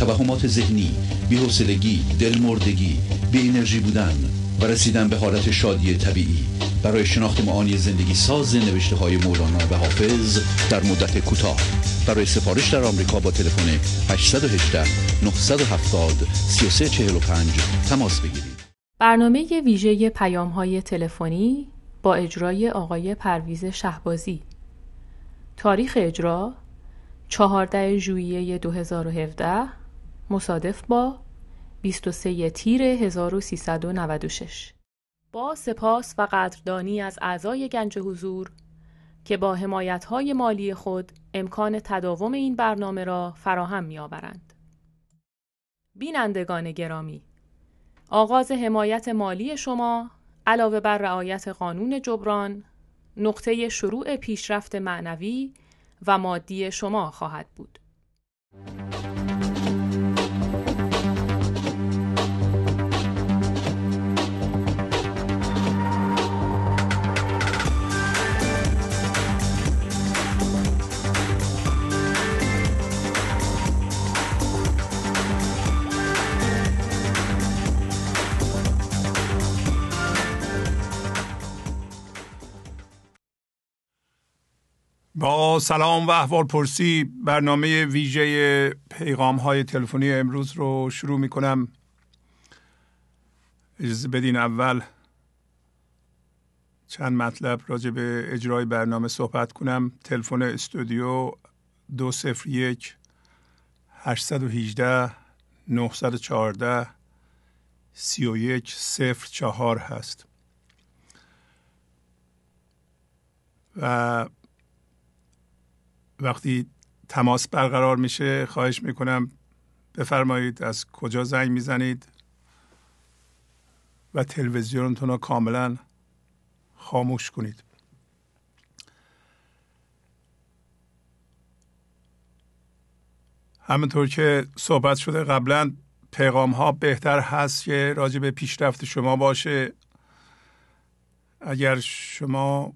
توهمات ذهنی بی‌حوصلگی دلمردگی بی انرژی بودن و رسیدن به حالت شادی طبیعی. برای شناخت معانی زندگی ساز نوشته های مولانا و حافظ در مدت کوتاه. برای سفارش در آمریکا با تلفن 818 970 3345 تماس بگیرید. برنامه ویژه پیام های تلفنی با اجرای آقای پرویز شهبازی. تاریخ اجرا 14 ژوئیه 2017 مصادف با 23 تیر 1396 با سپاس و قدردانی از اعضای گنج حضور که با حمایت‌های مالی خود امکان تداوم این برنامه را فراهم می‌آورند. بینندگان گرامی آغاز حمایت مالی شما علاوه بر رعایت قانون جبران نقطه شروع پیشرفت معنوی و مادی شما خواهد بود. با سلام و احوال پرسی برنامه ویژه پیغام های تلفنی امروز رو شروع می کنم اجازه بدین اول چند مطلب راجع به اجرای برنامه صحبت کنم. تلفن استودیو دو صفر یک 818 914 31 صفر چهار هست. و وقتی تماس برقرار میشه خواهش می‌کنم بفرمایید از کجا زنگ می‌زنید و تلویزیونتون رو کاملا خاموش کنید. همونطور که صحبت شده قبلا پیغام ها بهتر هست که راجع به پیشرفت شما باشه. اگر شما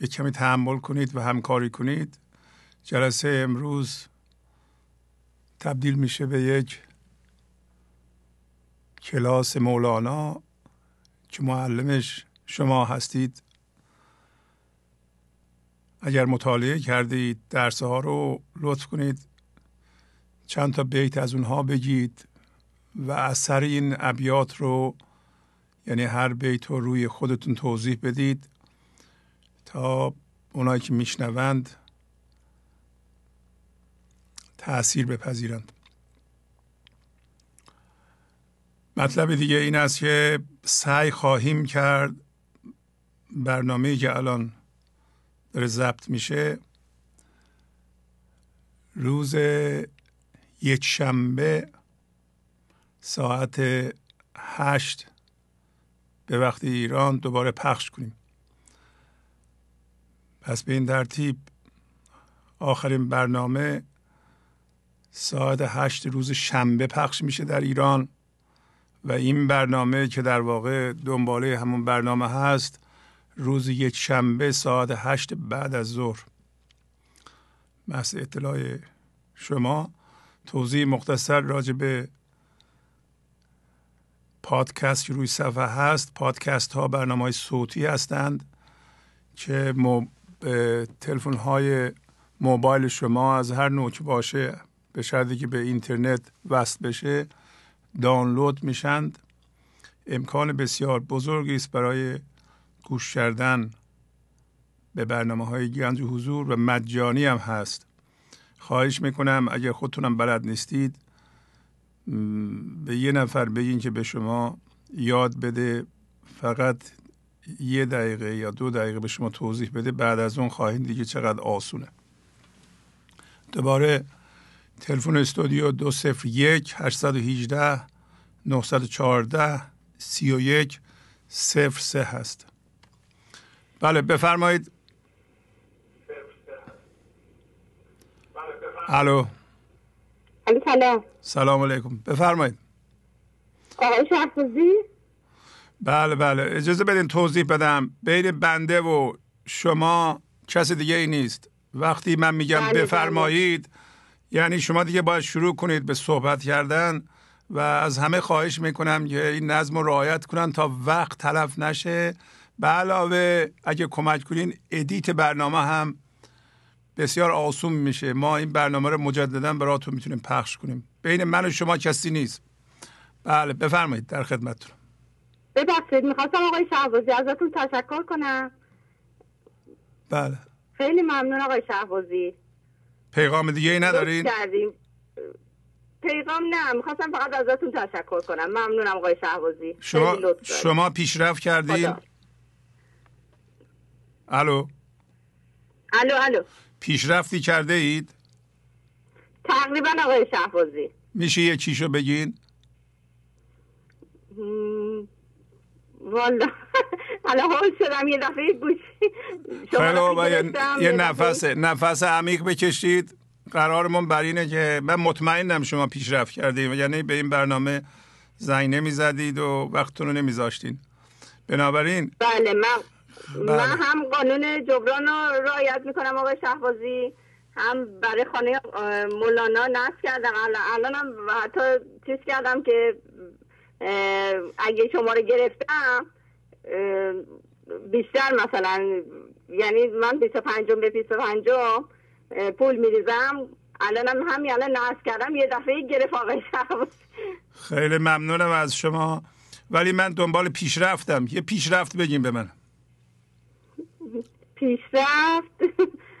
یک کمی تحمل کنید و همکاری کنید. جلسه امروز تبدیل میشه به یک کلاس مولانا که معلمش شما هستید. اگر مطالعه کردید درس ها رو لطف کنید چند تا بیت از اونها بگید و اثر این ابیات رو یعنی هر بیت رو روی خودتون توضیح بدید. تا اونایی که میشنوند تاثیر بپذیرند. مطلب دیگه این است که سعی خواهیم کرد برنامه که الان داره ضبط میشه روز یک شنبه ساعت هشت به وقت ایران دوباره پخش کنیم. پس به این ترتیب آخرین برنامه ساعت هشت روز شنبه پخش میشه در ایران و این برنامه که در واقع دنباله همون برنامه هست روز یک شنبه ساعت هشت بعد از ظهر. محض اطلاع شما. توضیح مختصر راجع به پادکست که روی صفحه هست. پادکست ها برنامه های صوتی هستند که تلفن های موبایل شما از هر نوع باشه به شرطی که به اینترنت وصل بشه دانلود میشند. امکان بسیار بزرگی است برای گوش کردن به برنامه های گنج حضور و مجانی هم هست. خواهش می‌کنم اگر خودتونم بلد نیستید به یه نفر بگین که به شما یاد بده فقط یه دقیقه یا دو دقیقه به شما توضیح بده بعد از اون خواهید دیگه چقدر آسونه. دوباره تلفن استودیو دو صفر یک هشتصد و هیجده 914 31 03 هست. بله بفرمایید. الو سلام. سلام علیکم. بفرمایید. آقای شهبازی؟ بله بله. اجازه بدین توضیح بدم. بین بنده و شما کسی دیگه ای نیست. وقتی من میگم بله، بفرمایید یعنی شما دیگه باید شروع کنید به صحبت کردن و از همه خواهش می‌کنم که این نظم رو رعایت کنن تا وقت تلف نشه. به علاوه اگه کمک کنین ادیت برنامه هم بسیار آسون میشه. ما این برنامه رو مجددا براتون می‌تونیم پخش کنیم. بین من و شما کسی نیست. بله بفرمایید در خدمتتون. ببخشید می‌خواستم آقای شهبازی ازتون تشکر کنم. بله. خیلی ممنون آقای شهبازی. پیغام دیگه ای ندارین؟ کردیم. پیغام نه می‌خواستم فقط ازتون تشکر کنم. ممنونم آقای شهبازی. شما. شما پیشرفت کردین؟ خدا. الو؟ الو الو. پیشرفتی کرده اید؟ تقریبا آقای شهبازی. میشه یه چیشو بگین؟ والا. حالا حال شدم یه دفعه گوشی شما. یه, یه نفس نفس عمیق بکشید. قرارمون بر اینه که من مطمئنم شما پیشرفت کردید یعنی به این برنامه زنگ نمی‌زدید و وقتتون رو نمیذاشتین. بنابراین بله من بله. من هم قانون جبران رو رعایت می‌کنم آقای شهبازی. هم برای خانه مولانا نصب کردم. الان الانم حتی چیز کردم که اگه شما رو گرفتم بیشتر مثلا یعنی من 25 به 25 اه، پول میریزم. الانم همین الان نصب کردم یه دفعه گرفت آقای خیلی ممنونم از شما. ولی من دنبال پیشرفتم. یه پیشرفت بگیم به من. پیشرفت؟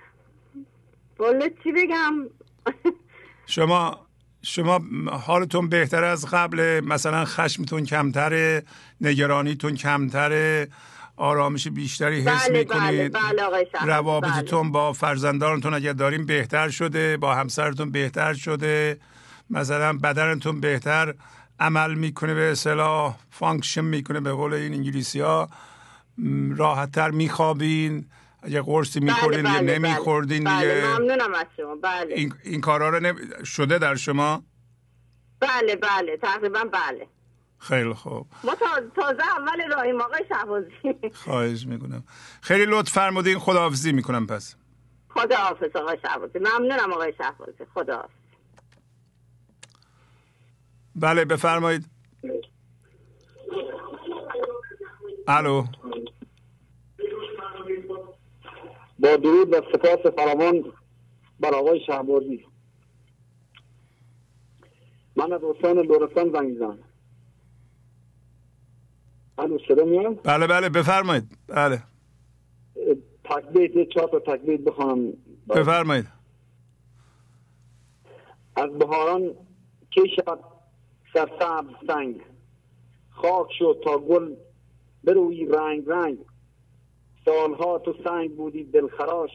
والا چی بگم؟ شما شما حالتون بهتر از قبل؟ مثلا خشمتون کمتره نگرانیتون کمتره آرامش بیشتری حس بله، می‌کنید. بله، بله. شهبازی، روابطتون با فرزندانتون اگر داریم بهتر شده با همسرتون بهتر شده مثلا بدنتون بهتر عمل می‌کنه به اصطلاح function می‌کنه به قول این انگلیسی ها راحتتر میخوابین. اگه قرصی بله، میخوردین بله، یا بله. نمیخوردین بله دیگه. ممنونم از شما. بله. این, این کارا رو نمی- شده در شما؟ بله بله. تقریبا بله. خیلی خوب. ما تا- تازه اول راهیم آقای شهبازی. خواهش می‌کنم. خیلی لطف فرمودین. خداحافظی می‌کنم پس. خدا حافظ آقای شهبازی. ممنونم آقای شهبازی. خدا حافظ بله بفرمایید. الو. با درود و سپاس فراوان بر آقای شهبازی. من از استان لرستان زنگ می‌زنم الو صدا میاد؟ بله بله بفرمایید. بله. تکبیت یه چهار تا تکبیت بخوانم بفرمایید. از بهاران کی شود سرسبز سنگ؟ خاک شد تا گل بروی رنگ رنگ. سالها تو سنگ بودی دلخراش.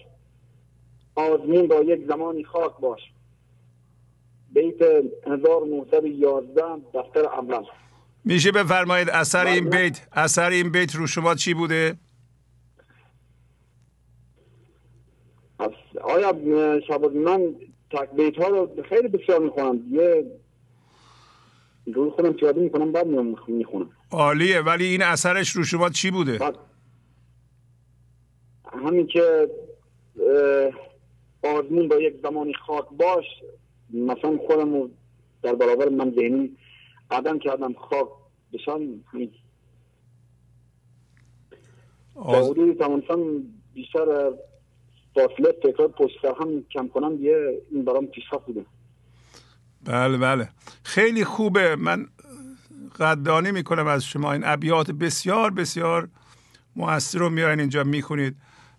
آزمون را یک زمانی خاک باش. بیت 1911 دفتر اول. میشه بفرمایید اثر این بله. بیت اثر این بیت رو شما چی بوده؟ آیا شباز من تک بیت ها رو خیلی بسیار می‌خونم یه روی خودم پیاده می‌کنم بعد می‌خونم. عالیه ولی این اثرش رو شما چی بوده؟ همین که آزمون با یک زمانی خاک باش مثلا خودم در برابر من ذهنی قدم کردم خاک با آز... حدودی توانستم بیشتر فاصله تکرار پشت سر هم کم کنم یه این برام پیشرفت بوده. بله بله. خیلی خوبه. من قدردانی می‌کنم از شما. این ابیات بسیار بسیار مؤثر رو میارین اینجا می‌خونید.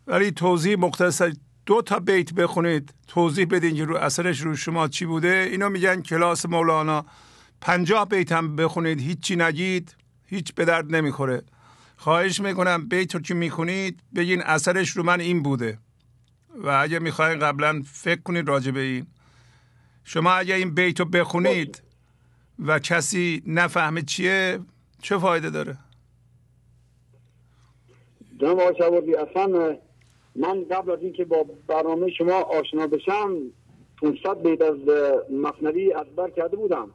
ولی توضیح مختصر دو تا بیت بخونید. توضیح بدین که رو اثرش رو شما چی بوده. اینو میگن کلاس مولانا. پنجاه بیت هم بخونید. هیچی نگید. هیچ به درد نمی‌خوره. خواهش می‌کنم بیت رو که می‌خونید بگین اثرش رو من این بوده. و اگه می‌خواین قبلا فکر کنید راجع به این. شما اگه این بیت رو بخونید و کسی نفهمه چیه چه فایده داره؟ جناب آقای اصلا من قبل از اینکه با برنامه شما آشنا بشم 500 بیت از مصنوی ازبر کرده بودم.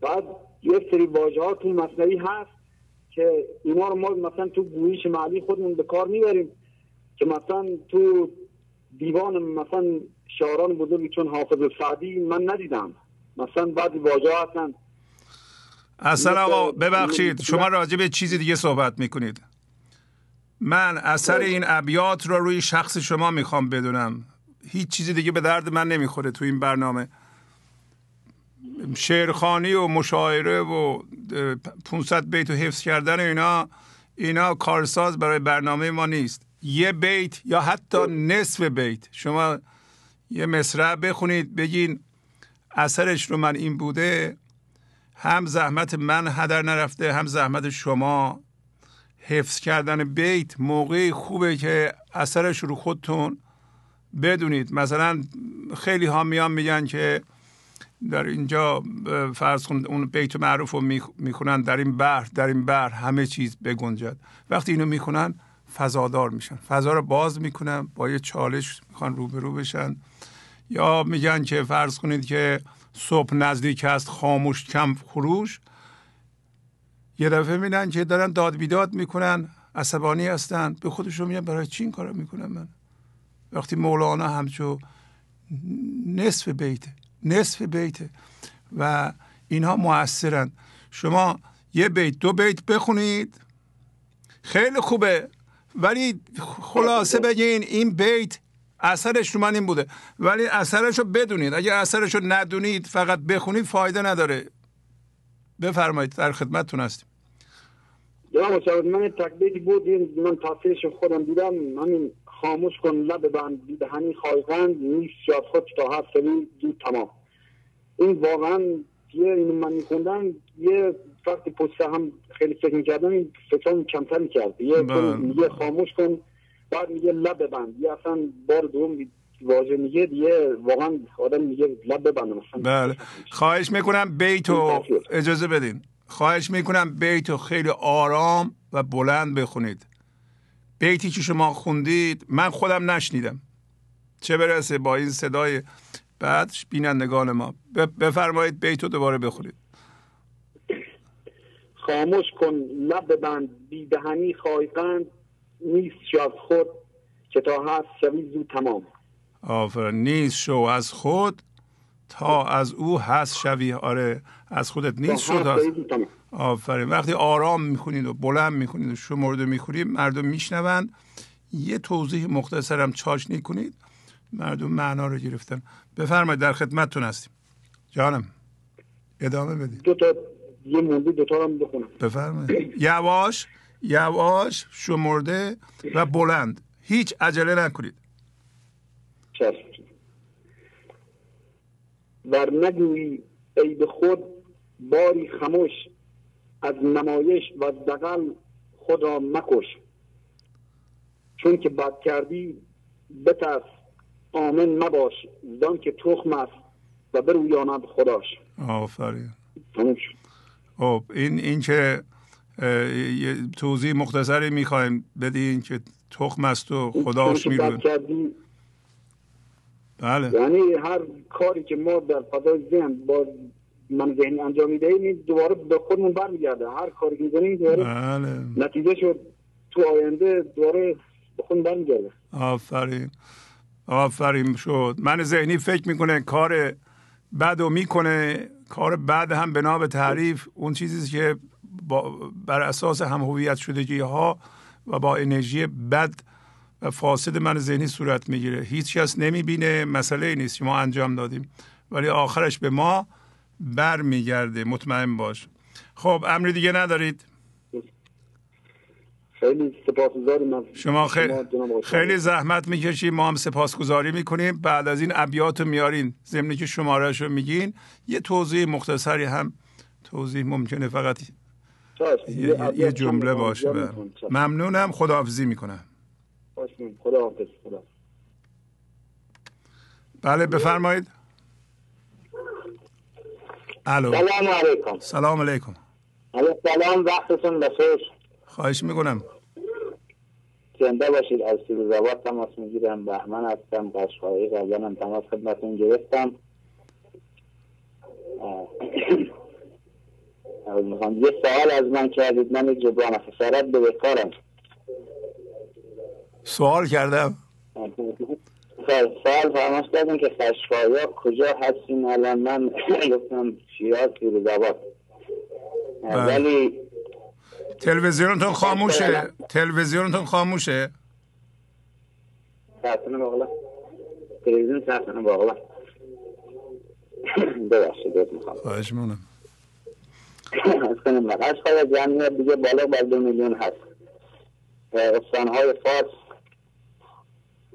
بعد یک سری واژه ها تو مصنوی هست که اینا رو ما مثلا تو گویش معلی خودمون به کار می‌بریم که مثلا تو دیوان مثلا شاعران بزرگی چون حافظ سعدی من ندیدم. مثلا بعضی واژه هستن. اصلا آقا ببخشید شما راجع به چیزی دیگه صحبت می‌کنید. من اثر این ابیات رو روی شخص شما می‌خوام بدونم. هیچ چیزی دیگه به درد من نمی‌خوره تو این برنامه. شعرخانی و مشاعره و 500 بیت و حفظ کردن اینا اینا کارساز برای برنامه ما نیست. یه بیت یا حتی نصف بیت. شما یه مصرع بخونید بگین اثرش رو من این بوده هم زحمت من هدر نرفته هم زحمت شما حفظ کردن بیت موقعی خوبه که اثرش رو خودتون بدونید. مثلا خیلی ها میان میگن که در اینجا فرض کن اون بیت معروف رو می‌خونن در این بحر در این بحر همه چیز بگنجد. وقتی اینو می‌خونن فضادار میشن. فضا رو باز می‌کنن با یه چالش می‌خوان روبرو بشن. یا میگن که فرض کنید که صبح نزدیک است خاموش کم خروش. یه دفعه میدن که دارن داد بیداد می‌کنن عصبانی هستن. به خودشون میگن برای چی این کارو می‌کنم من؟ وقتی مولانا همچو نصف بیته نصف بیته و اینها موثرن شما یه بیت دو بیت بخونید. خیلی خوبه. ولی خلاصه بگین این بیت اثرش رو من این بوده. ولی اثرش رو بدونید. اگه اثرش رو ندونید فقط بخونید فایده نداره. بفرمایید در خدمتتون هستیم. جناب من تکبیتی بود. من تاثیرش خودم دیدم. همین خاموش کن لب بند دهنی خواهند نیست. شاد خود تا هر سری دو تمام. این واقعا یه اینو من میخوندم. یه وقتی پشت هم خیلی فکر می‌کردم این فکرم کمتر می‌کرد یه میگه خاموش کن بعد میگه لب ببند یه اصلا بار دوم واژه میگه دیگه واقعا آدم میگه لب ببند مثلا بله. خواهش می‌کنم بیتو اجازه بدین. خواهش می‌کنم بیتو خیلی آرام و بلند بخونید. بیتی که شما خوندید من خودم نشنیدم. چه برسه با این صدای بعد بینندگان ما. بفرمایید بیتو دوباره بخونید. خاموش کن لب بند بیدهنی خواهیقند نیست شو خود که تا هست شوی زود تمام. نیست شو از خود تا از او هست شوی آره از خودت نیست شد هست آفرین. وقتی آرام می‌خونید و بلند می‌خونید و شمرده می‌خونید مردم میشنوند. یه توضیح مختصرم چاشنی کنید مردم معنا رو گرفتن. بفرمایید در خدمتتون هستیم. جانم ادامه بدید. دو تا یه موندی دو تا هم بخونم. بفرمایید. یواش یواش شمرده و بلند. هیچ عجله نکنید. چشم ور نگویی ای به خود باری خموش از نمایش و دقل خود را مکش. چون که بد کردی بترس آمن مباش زان که تخم است و برویاند خداش. آفرین. خب این این که یه توضیح مختصری می‌خوایم بدین که تخم است و خداش می‌روه بله. یعنی هر کاری که ما در فضای ذهن با من ذهنی انجام می‌دهیم دوباره به خودمون برمیگرده. هر کاری که می‌کنیم دوباره بله. نتیجه شد تو آینده دوباره به خود برمیگرده. آفرین. آفرین شد. من ذهنی فکر می‌کنه کار بد و می‌کنه. کار بد هم بنا به تعریف اون چیزی که با بر اساس هم هویت شدگی ها و با انرژی بد و فاسد من ذهنی صورت می‌گیره. هیچ کس نمی‌بینه مسئله نیست. ما انجام دادیم. ولی آخرش به ما بر میگرده مطمئن باش. خب امری دیگه ندارید؟ خیلی سپاسگزاریم شما خیلی, خیلی زحمت می‌کشیم ما هم سپاسگزاری می‌کنیم. بعد از این ابیات میارین. ضمنی که شمارش رو میگین. یه توضیح مختصری هم. توضیح ممکنه فقط یه, یه جمله باشه. ممنونم. خداحافظی می‌کنم. خدا بله بفرمایید. الو. سلام علیکم. سلام علیکم. سلام وقتتون بخیر. خواهش می‌کنم. زنده باشید از زباد تماس می‌گیرم. بهمن هستم قشقایی قبلا هم تماس خدمتون گرفتم. می‌خوام یه سوال از من کردید من جبران خسارت به بکارم سوال کردم. سوال فرماش کردیم که خشقایی کجا هستین؟ الان من گفتم شیراز زباد بله. ولی تلویزیونتون خاموشه. تلویزیونتون خاموشه. ساعتونه باقلا. تلویزیون ساعتونه باقلا. ببخشید می‌خوام. خواهش می‌کنم. از کنیم مقاش خواهد جمعیت دیگه بالا بر دو میلیون هست. استانهای فارس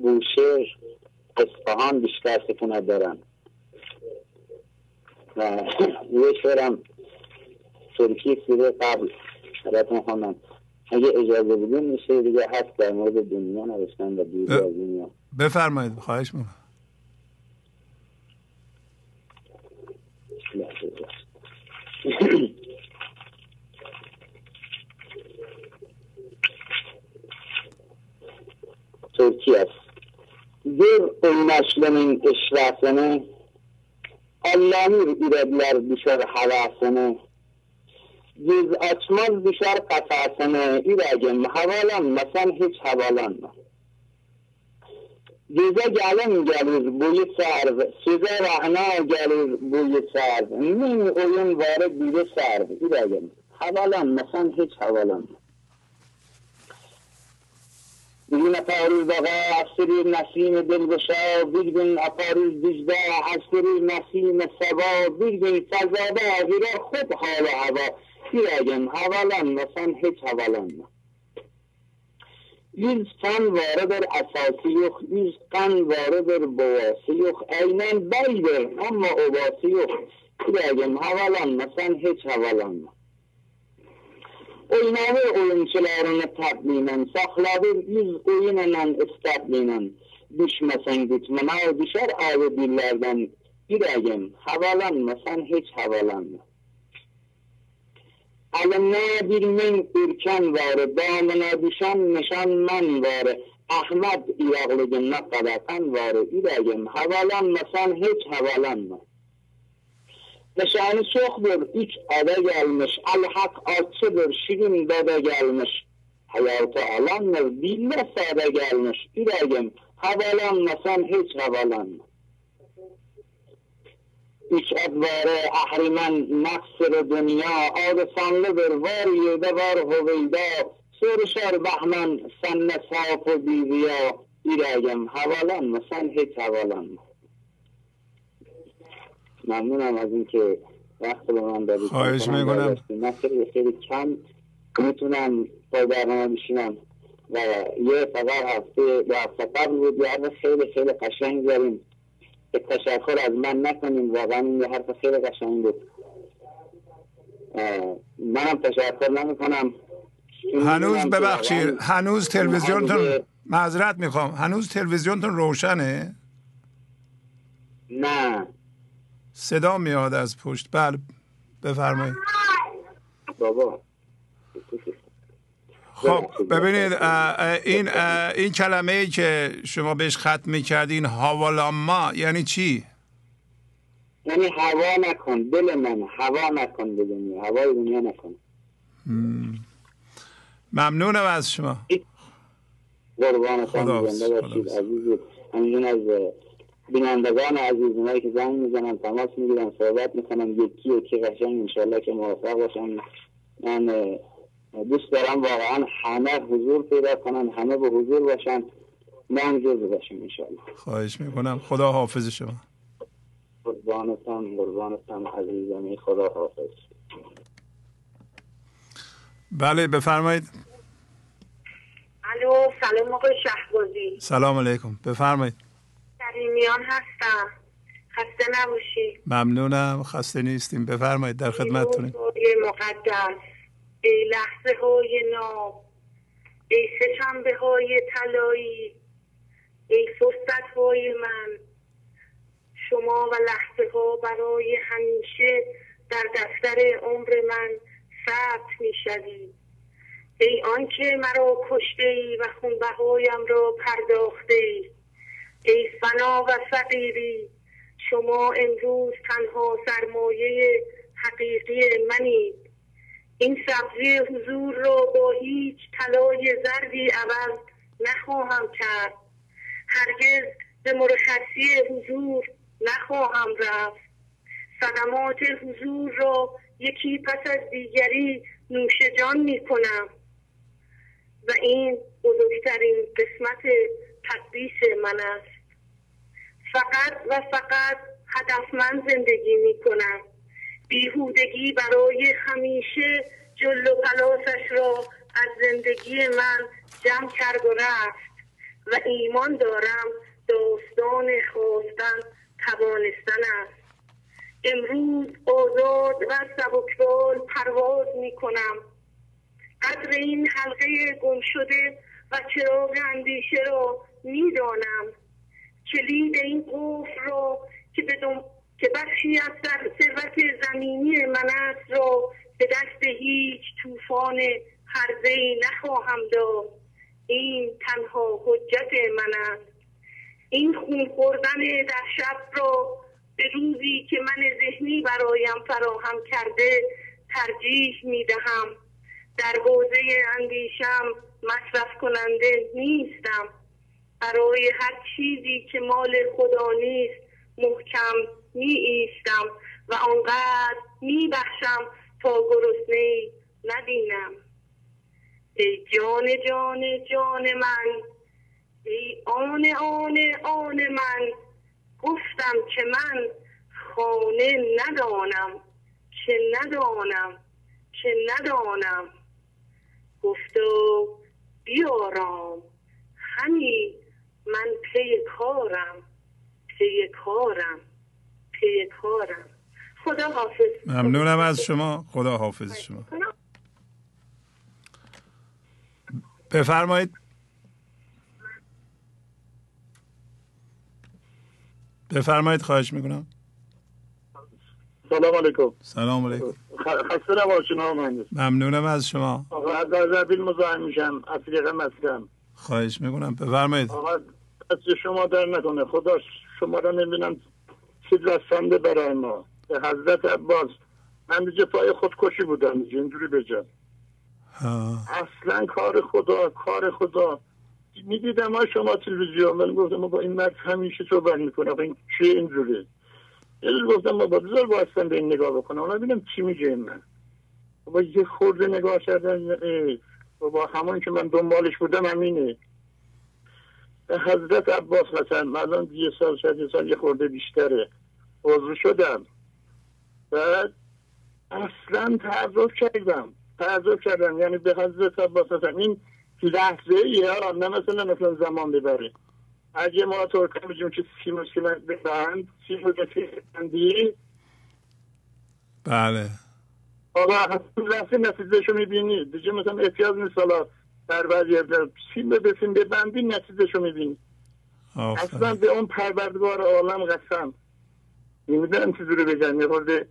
بوشهر اصفهان بیشتر سکونت دارن. و یه شهرم ترکیه سیره قبل براتون خوندم اگه اجازه بدون میشه دیگه هست در مورد دنیا نوشتن و دور از دنیا. بفرمایید خواهش می‌کنم. Türkiye. Bir oynaşlının işrasını Allah'ın üredler düşer havasını Yüz açmaz düşer kafasını İragim havalanmasan hiç havalanma Göze gelin gelir boyu sarv Söze rahna gelir boyu sarv Min oyun varı biri sarv İragim havalanmasan hiç havalanma بگین اپاروز دقا افسری نسیم دلگشا بگین اپاروز دجدا افسری نسیم سبا بگین فضادا غیره خود حال هوا بیاگم حوالان مثلا هیچ حوالان yüz kan varıdır asası yok, yüz kan varıdır boğası yok, aynen beydir ama obası yok. Bilagim havalanma, sen hiç havalanma. Oynadı oyuncularını tatminlə, saxladı yüz oyunla istəblinlə. Düşməsən gütmənə, düşər ayrı dillərdən. Ürəyim, havalanma, sən heç havalanma. Əlimdə bir min ürkən var, damına düşən nişan mən var. Əhməd İraqlığına qadaqan var. Ürəyim, havalanma, sən heç havalanma. Nişanı çoxdur, üç ada gəlmiş, Əl-Haq açıdır, şirin dada gəlmiş. Həyatı alanmır, dillə sada gəlmiş, ürəyim, havalanmasan heç havalanma. Üç advarı əhrimən nəqsir dünya, adısanlıdır, var yerdə var huveyda, soruşar bəhmən sənnə safı biziya, ürəyim, havalanmasan heç havalanma. ممنونم از اینکه وقت به من دادید. خواهش می‌کنم. من خیلی خیلی کم می‌تونم با برنامه بشینم. و یه فقط هفته دو هفته قبل بود. یه حرف خیلی خیلی قشنگ داریم تشکر از من نکنیم. واقعا این یه حرف خیلی قشنگ بود. منم تشکر نمی‌کنم. هنوز ببخشید. هنوز تلویزیونتون معذرت می‌خوام. هنوز تلویزیونتون روشنه؟ نه. صدا میاد از پشت. بله بفرمایید. بابا خب ببینید این این کلمه ای که شما بهش ختم می‌کردین هاوالاما یعنی چی؟ یعنی هوا نکن دل من هوا نکن به دنیا هوای دنیا نکن. ممنونم از شما. زنده باشید عزیز از بینندگان عزیز اونایی که زنگ می‌زنن تماس می‌گیرن صحبت می‌کنن یکی یکی قشنگ انشالله که موفق باشن. من دوست دارم واقعا همه حضور پیدا کنن همه به حضور باشن. من جز باشیم انشالله خواهش می‌کنم. خدا حافظ شما. قربانتان قربانتان عزیزمی خدا حافظ. بله بفرمایید. الو سلام آقای شهبازی. سلام علیکم. بفرمایید. کریمیان هستم. خسته نباشی. ممنونم. خسته نیستیم. بفرمایید در خدمتتونیم. مقدس ای لحظه های ناب ای سشنبه های طلایی ای فرصت های من. شما و لحظه ها برای همیشه در دفتر عمر من ثبت می‌شوی. ای آنکه مرا کشته ای و خونبهایم را پرداخته ای. ای فنا و فقیری شما امروز تنها سرمایه حقیقی منید این سبزی حضور را با هیچ طلای زردی عوض نخواهم کرد. هرگز به مرخصی حضور نخواهم رفت. صدمات حضور را یکی پس از دیگری نوش جان می کنم و این بزرگترین قسمت تقدیس من است. فقط و فقط هدفمند زندگی می کنم بیهودگی برای همیشه جل و پلاسش را از زندگی من جمع کرد و رفت و ایمان دارم داستان خواستن توانستن است. امروز آزاد و سبکبال پرواز می کنم. قدر این حلقه گم شده و چراغ اندیشه را می‌دانم کلید این قفل را که به که بخشی از ثروت زمینی من است را به دست هیچ طوفان هرزه ای نخواهم داد. این تنها حجت من است. این خون خوردن در شب را به روزی که من ذهنی برایم فراهم کرده ترجیح می دهم در حوزه اندیشم مصرف کننده نیستم. برای هر چیزی که مال خدا نیست محکم می ایستم و آنقدر می بخشم تا گرسنه نبینم. ای جان جان جان من ای آن آن آن من گفتم که من خانه ندانم که ندانم که ندانم. گفتا بیارام همی من پی کارم پی کارم پی کارم. خدا حافظ. ممنونم از شما. خدا حافظ شما. بفرمایید. بفرمایید خواهش می‌کنم. سلام علیکم. سلام علیکم. خسته نباشین آقا ممنونم از شما. آقا از ارزبیل مزاحم میشم. از مسکن. خواهش می‌کنم. بفرمایید. آقا از شما در نکنه. خدا شما را نمی‌بینم چیز رسنده برای ما. به حضرت عباس. من به پای خودکشی بودم. اینجوری بجم اصلا کار خدا کار خدا. می‌دیدم ما شما تلویزیون. من گفتم ما با این مرد همیشه صحبت می‌کنم این چیه اینجوری؟ یه گفتم ما با بذار با به این نگاه بکنم. اونا ببینم چی میگه من با یه خورده نگاه کردن. با همون که من دنبالش بودم همینه. حضرت عباس مثلا الان یه سال شد یه سال یه خورده بیشتره. عضو شدم. بعد اصلا تعذب کردم. تعذب کردم. یعنی به حضرت عباس مثلا این لحظه یه نه مثلا مثلا زمان ببره. اگه ما ترکان بجیم که سیم سیم ببند سیم ببندی بله. آقا لحظه نتیجهشو می‌بینی. دیگه مثلا احتیاج نیست. در بعضی سیم به سیم ببندی نتیجهشو می‌بینی اصلا به اون پروردگار عالم قسم. نمی‌دونم چیزی رو بگم یه خورده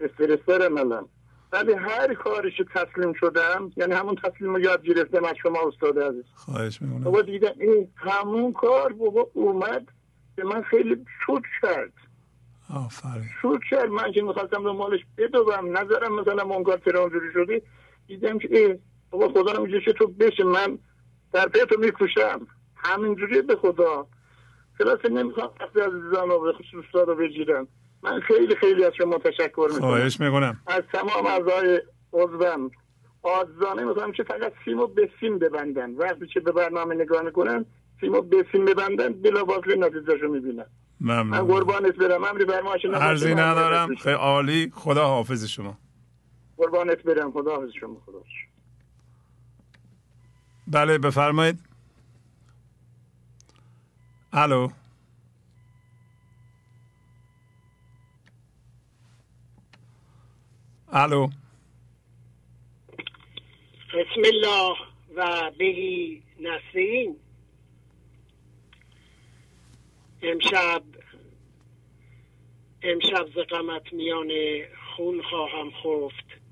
استرس دارم الان ولی هر کارش تسلیم شدم یعنی همون تسلیم رو یاد گرفتم از شما استاد عزیز. خواهش می‌کنم. بابا دیدم این همون کار بابا اومد به من خیلی شد کرد. آفرین. شد کرد. من که می‌خواستم به مالش بدوم. نظرم مثلا اون کار ترانجوری شده دیدم که بابا خدا نمیجه تو بشه من در پیتو میکوشم همینجوری به خدا. خلاصه نمی‌خوام از عزیزان رو به خصوص رو بگیرم من خیلی خیلی از شما تشکر می‌کنم. خواهش می‌کنم. از تمام اعضای عضوم. آزانه می‌کنم که فقط سیمو به سیم ببندن. وقتی که به برنامه نگاه می‌کنن سیمو به سیم ببندن بلا فاصله نتیجهشو می‌بینن. ممنون. من قربانت برم. امری برماش عرضی ندارم. خیلی عالی خدا حافظ شما. قربانت برم. خدا حافظ شما. خدا بله بفرمایید. الو. الو. بسم الله و بهی نسرین. امشب امشب ز میان خون خواهم خفت.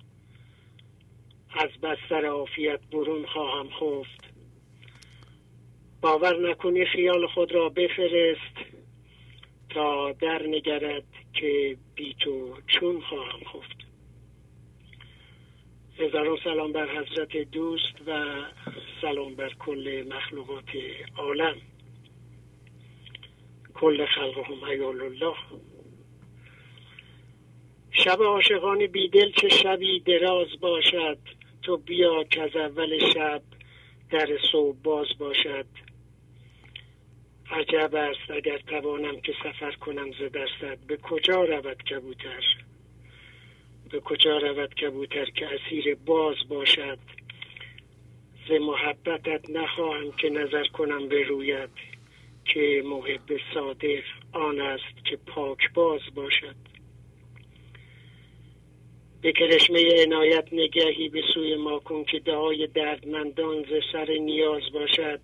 از بستر عافیت برون خواهم خفت. باور نکنی خیال خود را بفرست تا در نگرد که بی تو چون خواهم خفت. هزاران سلام بر حضرت دوست و سلام بر کل مخلوقات عالم. کل خلقهم حیال الله شب عاشقان بیدل چه شبی دراز باشد. تو بیا که از اول شب در صبح باز باشد. عجب است اگر توانم که سفر کنم ز درصد به کجا رود کبوتر؟ به کجا رود کبوتر که اسیر باز باشد؟ ز محبتت نخواهم که نظر کنم به رویت. که محب صادق آن است که پاک باز باشد. به کرشمه عنایت نگهی به سوی ما کن که دعای دردمندان ز سر نیاز باشد.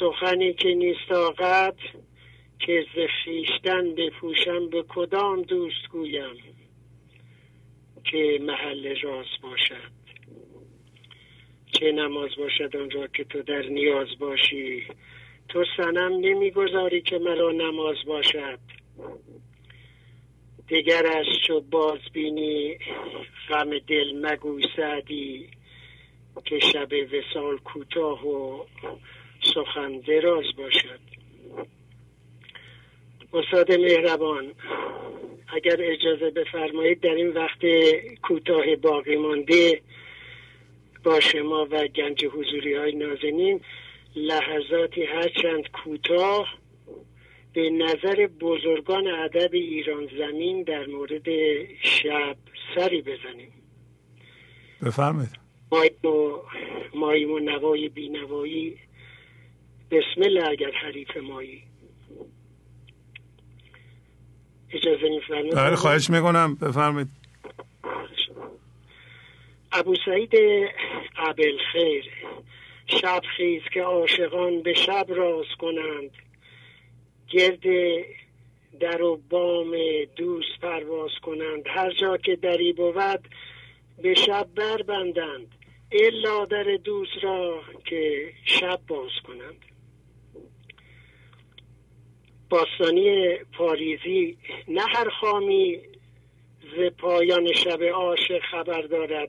سخنی که نیست آقد که ز خویشتن بپوشم به کدام دوست گویم که محل راز باشد؟ چه نماز باشد آنجا که تو در نیاز باشی؟ تو سنم نمی‌گذاری که مرا نماز باشد. دیگرش چو باز بینی غم دل مگوی سعدی که شب وسال کوتاه و سخن دراز باشد. استاد مهربان اگر اجازه بفرمایید در این وقت کوتاه باقی مانده با شما و گنج حضوری های نازنین لحظاتی هرچند کوتاه به نظر بزرگان ادب ایران زمین در مورد شب سری بزنیم. بفرمایید. ماییم و نوای بینوایی. بسم الله اگر حریف مایی. اجازه میفرمایید؟ بله خواهش می‌کنم. بفرمایید. ابو سعید قبل خیر شب خیز که عاشقان به شب راز کنند. گرد در و بام دوست پرواز کنند. هر جا که دری بود به شب بربندند الا در دوست را که شب باز کنند. باستانی پاریزی نه هر خامی ز پایان شب عاشق خبر دارد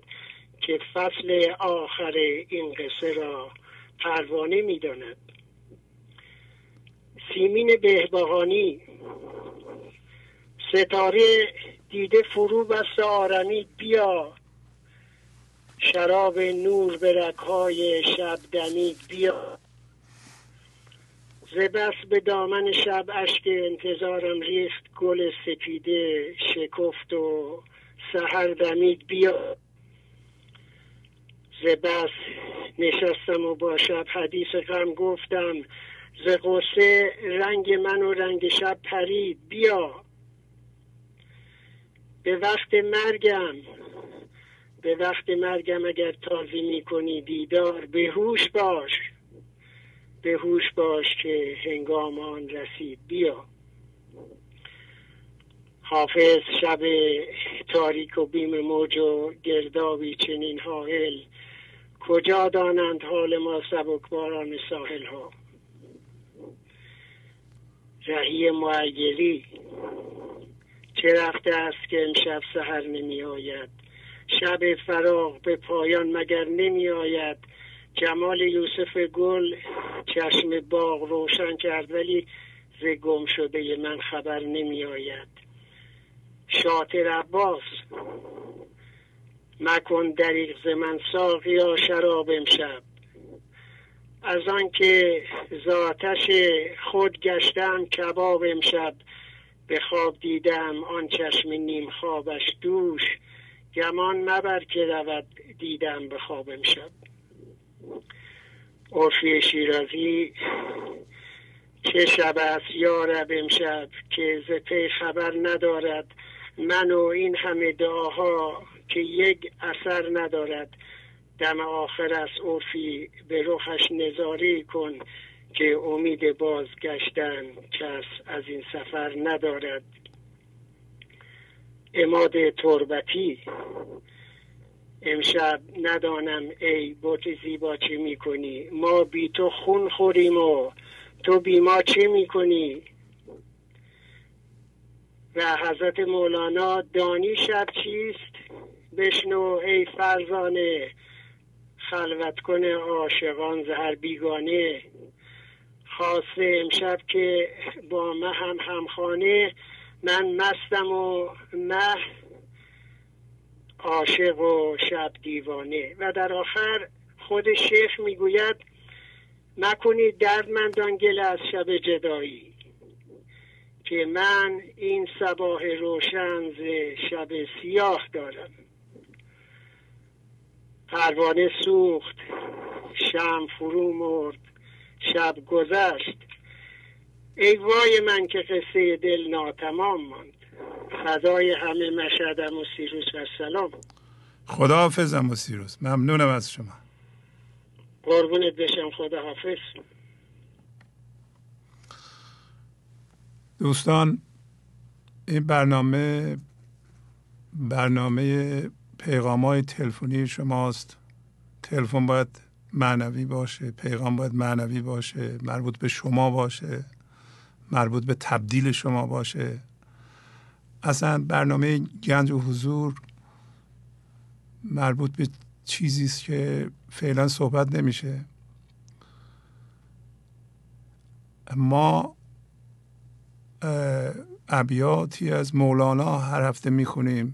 که فصل آخر این قصه را پروانه می‌داند. سیمین بهبهانی. ستاره دیده فرو بست آرمی بیا. شراب نور به رکهای شب دمید بیا. زبس به دامن شب اشک انتظارم ریخت گل سپیده شکفت و سهر دمید بیا. زبس نشستم و با شب حدیث غم گفتم ز قصه رنگ من و رنگ شب پرید. بیا. به وقت مرگم. به وقت مرگم اگر تازی می‌کنی دیدار به هوش باش. به هوش باش که هنگام آن رسید. بیا. حافظ شب تاریک و بیم موج و گردابی چنین حائل. کجا دانند حال ما سبکباران ساحل ها رهی معیلی چه رفته است که امشب سهر نمی آید؟ شب فراغ به پایان مگر نمی آید؟ جمال یوسف گل چشم باغ روشن کرد ولی ز گم شده من خبر نمی آید. شاطر عباس مکن دریغ ز من ساقیا شراب امشب. از آنکه ذاتش خود گشتم کباب امشب به خواب دیدم آن چشم نیم خوابش دوش. گمان مبر که رود دیدم به خواب امشب. عرفی شیرازی چه شب است یارب امشب که ز پی خبر ندارد؟ من و این همه دعاها که یک اثر ندارد. دم آخر از عرفی به رخش نظاری کن که امید بازگشتن کس از این سفر ندارد. اماد تربتی امشب ندانم ای بوت زیبا چه می‌کنی؟ ما بی تو خون خوریم و تو بی ما چه می‌کنی؟ و حضرت مولانا دانی شب چیست؟ بشنو ای فرزانه خلوت کنه عاشقان زهر بیگانه. خاصه امشب که با مه هم همخانه من مستم و مه عاشق و شب دیوانه. و در آخر خود شیخ می‌گوید نکنید دردمندان گل از شب جدایی که من این سباه روشن ز شب سیاه دارم. پروانه سوخت شم فرو مرد شب گذشت. ای وای من که قصه دل ناتمام ماند. فدای همه مشهدم و سیروس و سلام. خدا حافظم و سیروس. ممنونم از شما. قربونت بشم خدا حافظ دوستان این برنامه برنامه پیغام های تلفنی شماست. تلفن باید معنوی باشه پیغام باید معنوی باشه مربوط به شما باشه مربوط به تبدیل شما باشه. اصلا برنامه گنج و حضور مربوط به چیزی است که فعلا صحبت نمیشه. ما ابیاتی از مولانا هر هفته می‌خونیم.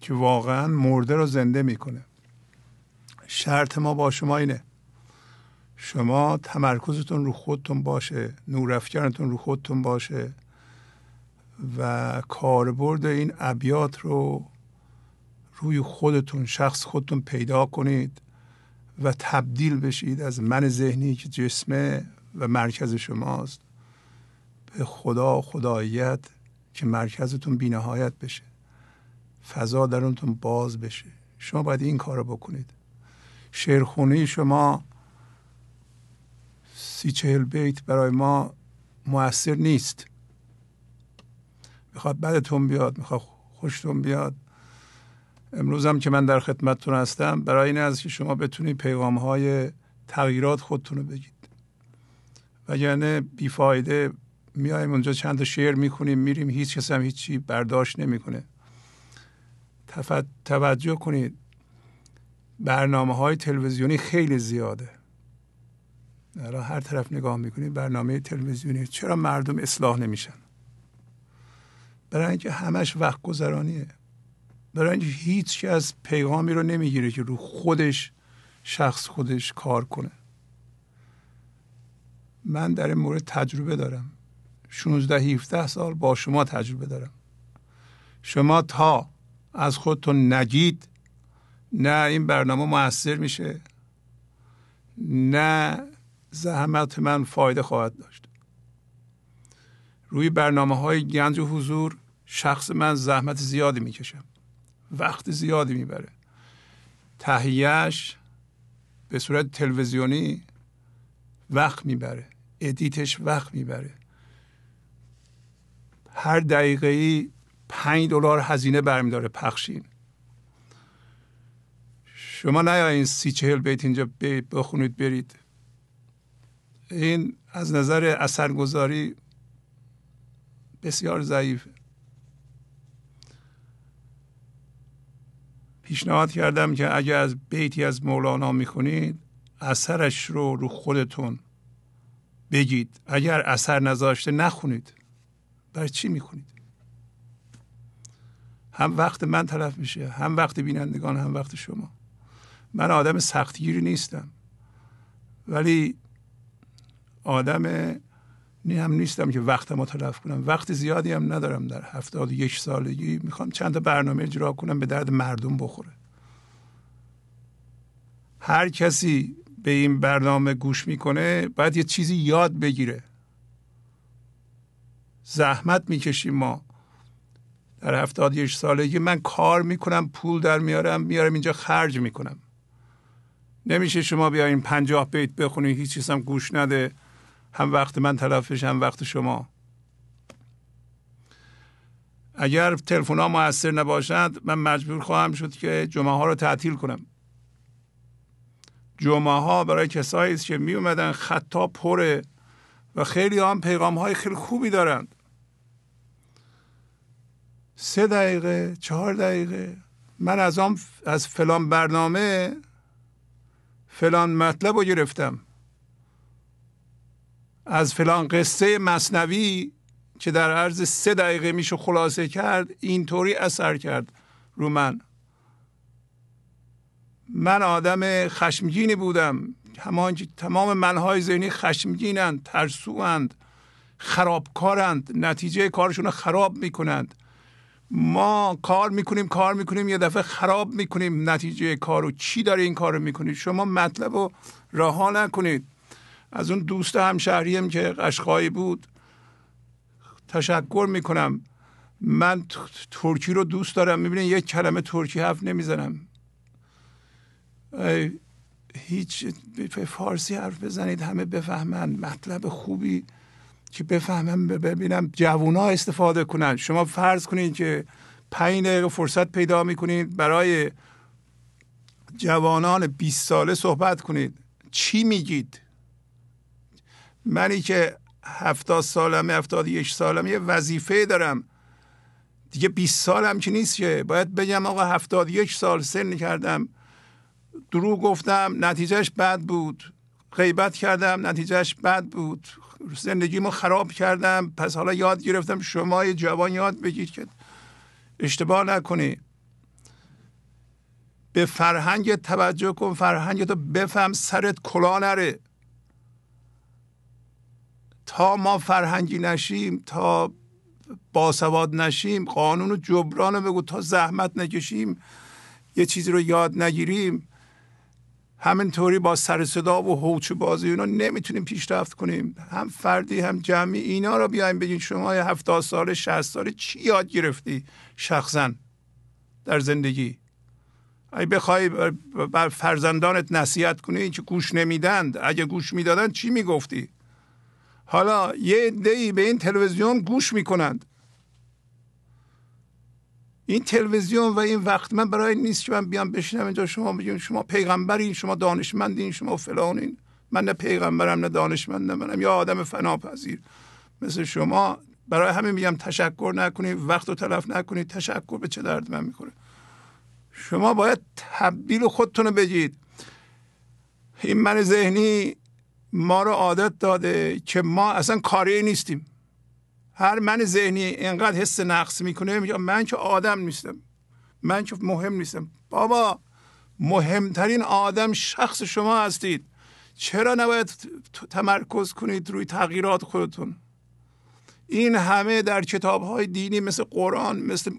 که واقعا مرده رو زنده می‌کنه. شرط ما با شما اینه. شما تمرکزتون رو خودتون باشه نورافکنتون رو خودتون باشه و کاربرد این ابیات رو روی خودتون شخص خودتون پیدا کنید و تبدیل بشید از من ذهنی که جسمه و مرکز شماست به خدا خداییت که مرکزتون بینهایت بشه. فضا درونتون باز بشه. شما باید این کار رو بکنید. شعرخونی شما سی چهل بیت برای ما موثر نیست. می‌خواد بدتون بیاد می‌خواد خوشتون بیاد. امروز هم که من در خدمتتون هستم برای این است که شما بتونید پیغام های تغییرات خودتون رو بگید. وگرنه بیفایده میایم اونجا چند تا شعر می‌خونیم میریم هیچ کس هم هیچی برداشت نمی‌کنه. توجه کنید. برنامه های تلویزیونی خیلی زیاده. الان هر طرف نگاه می‌کنید برنامه تلویزیونی. چرا مردم اصلاح نمیشن؟ برای اینکه همش وقت گذرانیه برای اینکه هیچ از پیغامی رو نمی‌گیره که رو خودش شخص خودش کار کنه. من در این مورد تجربه دارم. 16 17 سال با شما تجربه دارم. شما تا از خودتون نگید. نه این برنامه موثر میشه. نه زحمت من فایده خواهد داشت. روی برنامه های گنج و حضور شخص من زحمت زیادی می‌کشم. وقت زیادی می‌بره. تهیهش به صورت تلویزیونی وقت می‌بره. ادیتش وقت می‌بره. هر دقیقه ای پنج دلار هزینه برمیداره پخشین. شما نیایین سی چهل بیت اینجا بخونید برید. این از نظر اثرگذاری بسیار ضعیفه. پیشنهاد کردم که اگر از بیتی از مولانا می‌خونید اثرش رو رو خودتون بگید. اگر اثر نذاشته نخونید. برای چی می‌خونید؟ هم وقت من تلف میشه هم وقت بینندگان هم وقت شما. من آدم سختگیری نیستم. ولی آدم نی هم نیستم که وقتم تلف کنم. وقت زیادی هم ندارم در هفتاد یک سالگی. می‌خوام چند تا برنامه اجرا کنم به درد مردم بخوره. هر کسی به این برنامه گوش می‌کنه باید یه چیزی یاد بگیره. زحمت می‌کشیم ما. در هفتاد یک سالگی من کار می‌کنم پول در میارم میارم اینجا خرج می‌کنم. نمیشه شما بیاین پنجاه بیت بخونید هیچ چیز هم گوش نده. هم وقت من تلفش هم وقت شما. اگر تلفن ها موثر نباشند من مجبور خواهم شد که جمعه ها رو تعطیل کنم. جمعه ها برای کسایی است که می اومدن خطا پره و خیلی هم پیغام های خیلی خوبی دارند. سه دقیقه چهار دقیقه. من از آن از فلان برنامه فلان مطلب رو گرفتم. از فلان قصه مصنوی که در عرض سه دقیقه میشه خلاصه کرد اینطوری اثر کرد رو من. من آدم خشمگینی بودم. همان تمام منهای ذهنی خشمگینند ترسوند خرابکارند نتیجه کارشون رو خراب می‌کنند. ما کار می‌کنیم کار می‌کنیم یه دفعه خراب می‌کنیم نتیجه کارو چی داره این کار رو می‌کنید شما مطلب رو رها نکنید. از اون دوست همشهریم که قشقایی بود تشکر می‌کنم. من ترکی رو دوست دارم. می‌بینید یک کلمه ترکی حرف نمی‌زنم. هیچ فارسی حرف بزنید همه بفهمن. مطلب خوبی که بفهمم ببینم جوونا استفاده کنن. شما فرض کنید که پنج دقیقه فرصت پیدا می‌کنید برای جوانان 20 ساله صحبت کنید. چی میگید؟ منی که هفتاد سالمه هفتاد یک سالم یه وظیفه دارم. دیگه 20 سالم که نیست که. باید بگم آقا هفتاد یک سال سن کردم. دروغ گفتم نتیجهش بد بود. غیبت کردم نتیجهش بد بود. زندگیمو خراب کردم. پس حالا یاد گرفتم شما جوان یاد بگید که اشتباه نکنی. به فرهنگ توجه کن فرهنگ تو بفهم سرت کلا نره. تا ما فرهنگی نشیم تا باسواد نشیم قانون و جبران رو بگو تا زحمت نکشیم یه چیزی رو یاد نگیریم. همینطوری با سر صدا و هوچ بازی اینا نمی‌تونیم پیشرفت کنیم. هم فردی هم جمعی اینا رو بیایم بگین شما یه هفتاد سال شهست سال چی یاد گرفتی شخصا در زندگی؟ اگه بخوای بر فرزندانت نصیحت کنی که گوش نمیدند اگه گوش می‌دادن چی می‌گفتی؟ حالا یه دی به این تلویزیون گوش می‌کنند. این تلویزیون و این وقت من برای نیست که من بیام بشینم اینجا شما بگیم شما پیغمبرین شما دانشمندین شما فلانین من نه پیغمبرم نه دانشمندم منم یا آدم فناپذیر. مثل شما برای همین میگم تشکر نکنید وقت رو تلف نکنید تشکر به چه درد من می‌کنه شما باید تبدیل خودتون رو بگید. این من ذهنی ما رو عادت داده که ما اصلا کاری نیستیم. هر من ذهنی اینقدر حس نقص می‌کنه میگه من که آدم نیستم. من که مهم نیستم. بابا مهمترین آدم شخص شما هستید. چرا نباید تمرکز کنید روی تغییرات خودتون؟ این همه در کتاب های دینی مثل قرآن مثل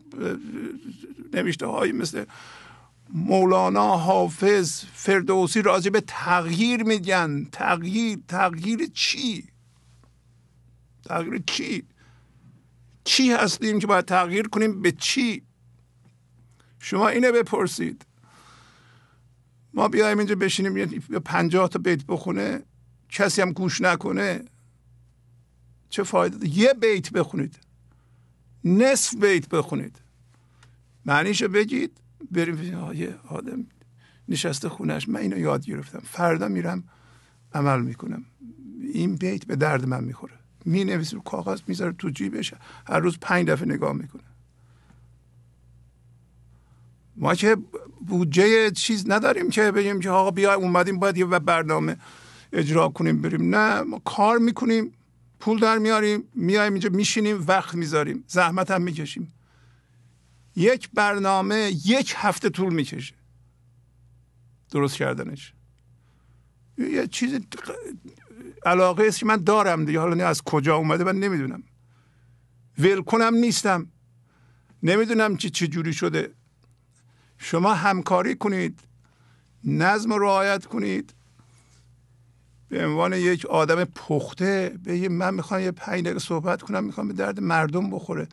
نوشته های مثل مولانا حافظ فردوسی راجع به تغییر میگن. تغییر تغییر چی؟ تغییر چی؟ چی هستیم که باید تغییر کنیم؟ به چی؟ شما اینه بپرسید. ما بیایم اینجا بشینیم یه پنجاه تا بیت بخونه. کسی هم گوش نکنه چه فایده یه بیت بخونید. نصف بیت بخونید. معنیشو بگید بریم یه آدم نشسته خونش من اینو یاد گرفتم. فردا میرم عمل می‌کنم. این بیت به درد من می‌خوره. می نویسه رو کاغذ می‌ذاره تو جیبش هر روز پنج دفعه نگاه می‌کنه. ما که بودجه چیز نداریم که بگیم که آقا بیا اومدیم باید یه برنامه اجرا کنیم بریم. نه ما کار می‌کنیم پول در میاریم میایم اینجا میشینیم وقت می‌ذاریم زحمت هم می‌کشیم. یک برنامه یک هفته طول می‌کشه. درست کردنش. یه چیز علاقه است که من دارم دیگه. حالا از کجا اومده من نمی‌دونم. ول کنم نیستم. نمی‌دونم چی چه جوری شده. شما همکاری کنید. نظم رو رعایت کنید. به عنوان یک آدم پخته به من می‌خوام یه پنج دقیقه صحبت کنم می‌خوام به درد مردم بخوره.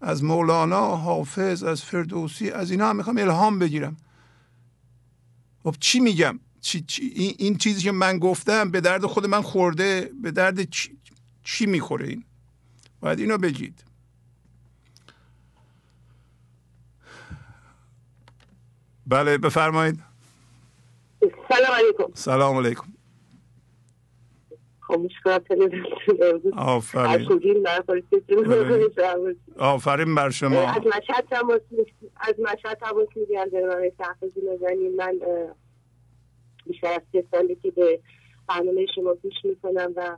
از مولانا حافظ از فردوسی از اینا هم می‌خوام الهام بگیرم. خب چی میگم؟ چی چی این چیزی که من گفتم به درد خود من خورده به درد چی, چی می‌خوره این؟ باید اینو بگید. بله بفرمایید. سلام علیکم. سلام علیکم. خب، آفرین. خب بله. آفرین بر شما. از مشهد تماس از مشهد تماس می‌گیرم من بیشتر از سه سالی که به برنامه شما گوش می‌کنم و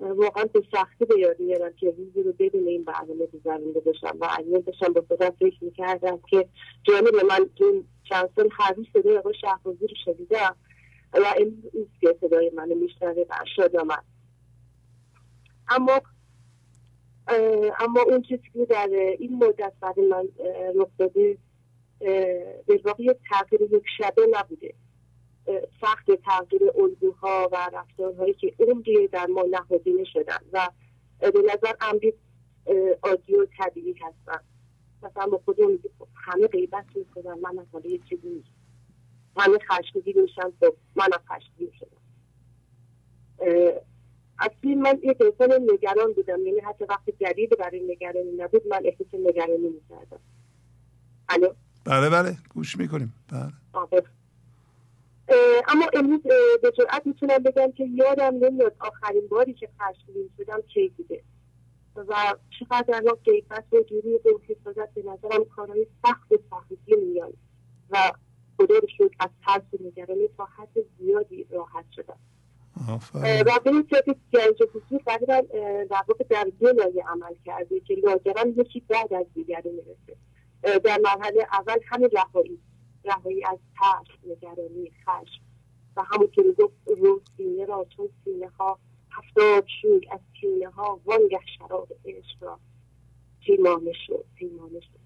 واقعا به سختی به یاد میارم که روزی رو بدون این برنامه گذرونده باشم و اگر داشتم به خودم فکر می‌کردم که جانب من تو چند سال هر صدای آقای شهبازی رو شدیدم و این که صدای منو میشنوه و شادم اما اما اون چیزی که در این مدت برای من رخ داده به واقع تغییر یک شبه نبوده. سخت تغییر الگوها و رفتارهایی که عمری در ما نهادینه شدن و به نظر امری عادی و طبیعی هستن. مثلا با خودم همه غیبت می‌کنن من مثلا یه چیزی نیست همه خشمگین میشن خب منم خشمگین شدم. اصلی من یک انسان نگران بودم یعنی حتی وقتی جدید برای نگرانی نبود من احساس نگرانی می‌کردم. بله بله گوش می‌کنیم. بله. اما امروز به جرأت می‌تونم بگم که یادم نمیاد آخرین باری که خشمگین شدم کی بوده. و چقدر الان قیبت و جوری و حفاظت به نظرم کارهای سخت و سختی میان و خدا رو شکر از ترس و نگرانی تا حد زیادی راحت شدم. و به این صورت گنج خصوص تقریبا در واقع در دو لایه عمل کرده که لاجرم یکی بعد از دیگری می‌رسه. در مرحله اول همین رهایی. رهایی از ترس نگرانی خشم. و همون که گفت رو سینه را چون سینه ها هفتاد شوی از سینه ها وانگه شراب عشق را پیمانه شد پیمانه شد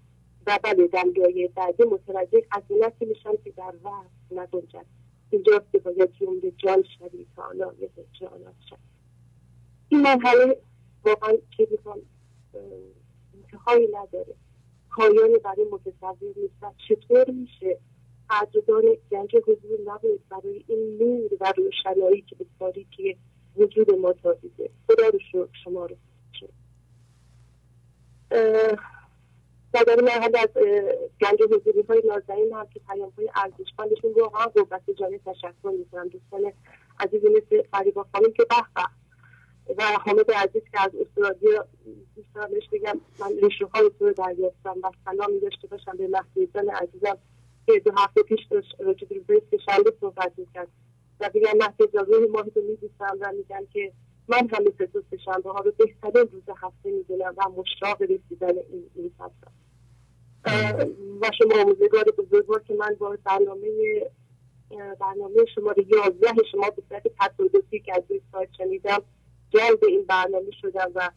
و بله در لایه بعدی متوجه عظیمتی میشن که در وقت نگنجد. اینجاست که باید جمله جان شدی تا آلایه جانات شد این مرحله واقعا می‌خوام انتهایی نداره. پایانی برای متصور نیست. و چطور میشه؟ قدردان گنج حضور نبود برای این نور و روشنایی که به تاریکی وجود ما تابیده خدا رو شکر شما رو و در مرحله از گنج حضوری های نازنین هم که پیام های ارزشمندشون واقعا قوت جانه تشکر می‌کنم. دوستان عزیزی مثل فریبا خانم که به و حامد عزیز که از استرالیا دوستان بهش بگم من ریشه های تو رو دریافتم و سلامی داشته باشم به محسوزان عزیزم که دو هفته پیش داشت راجب به شنبه صحبت می‌کرد. و بگم محسوزا روی ماهی رو میدوستم و میگن که من هم مثل دوست شنبه ها رو بهترین روز هفته می‌دونم و مشتاق رسیدن این این هستم و شما آموزگار بزرگوار که من با برنامه برنامه شماره یازده شما به صورت تصادفی که از روی سایت شنیدم. جلب این برنامه شدم و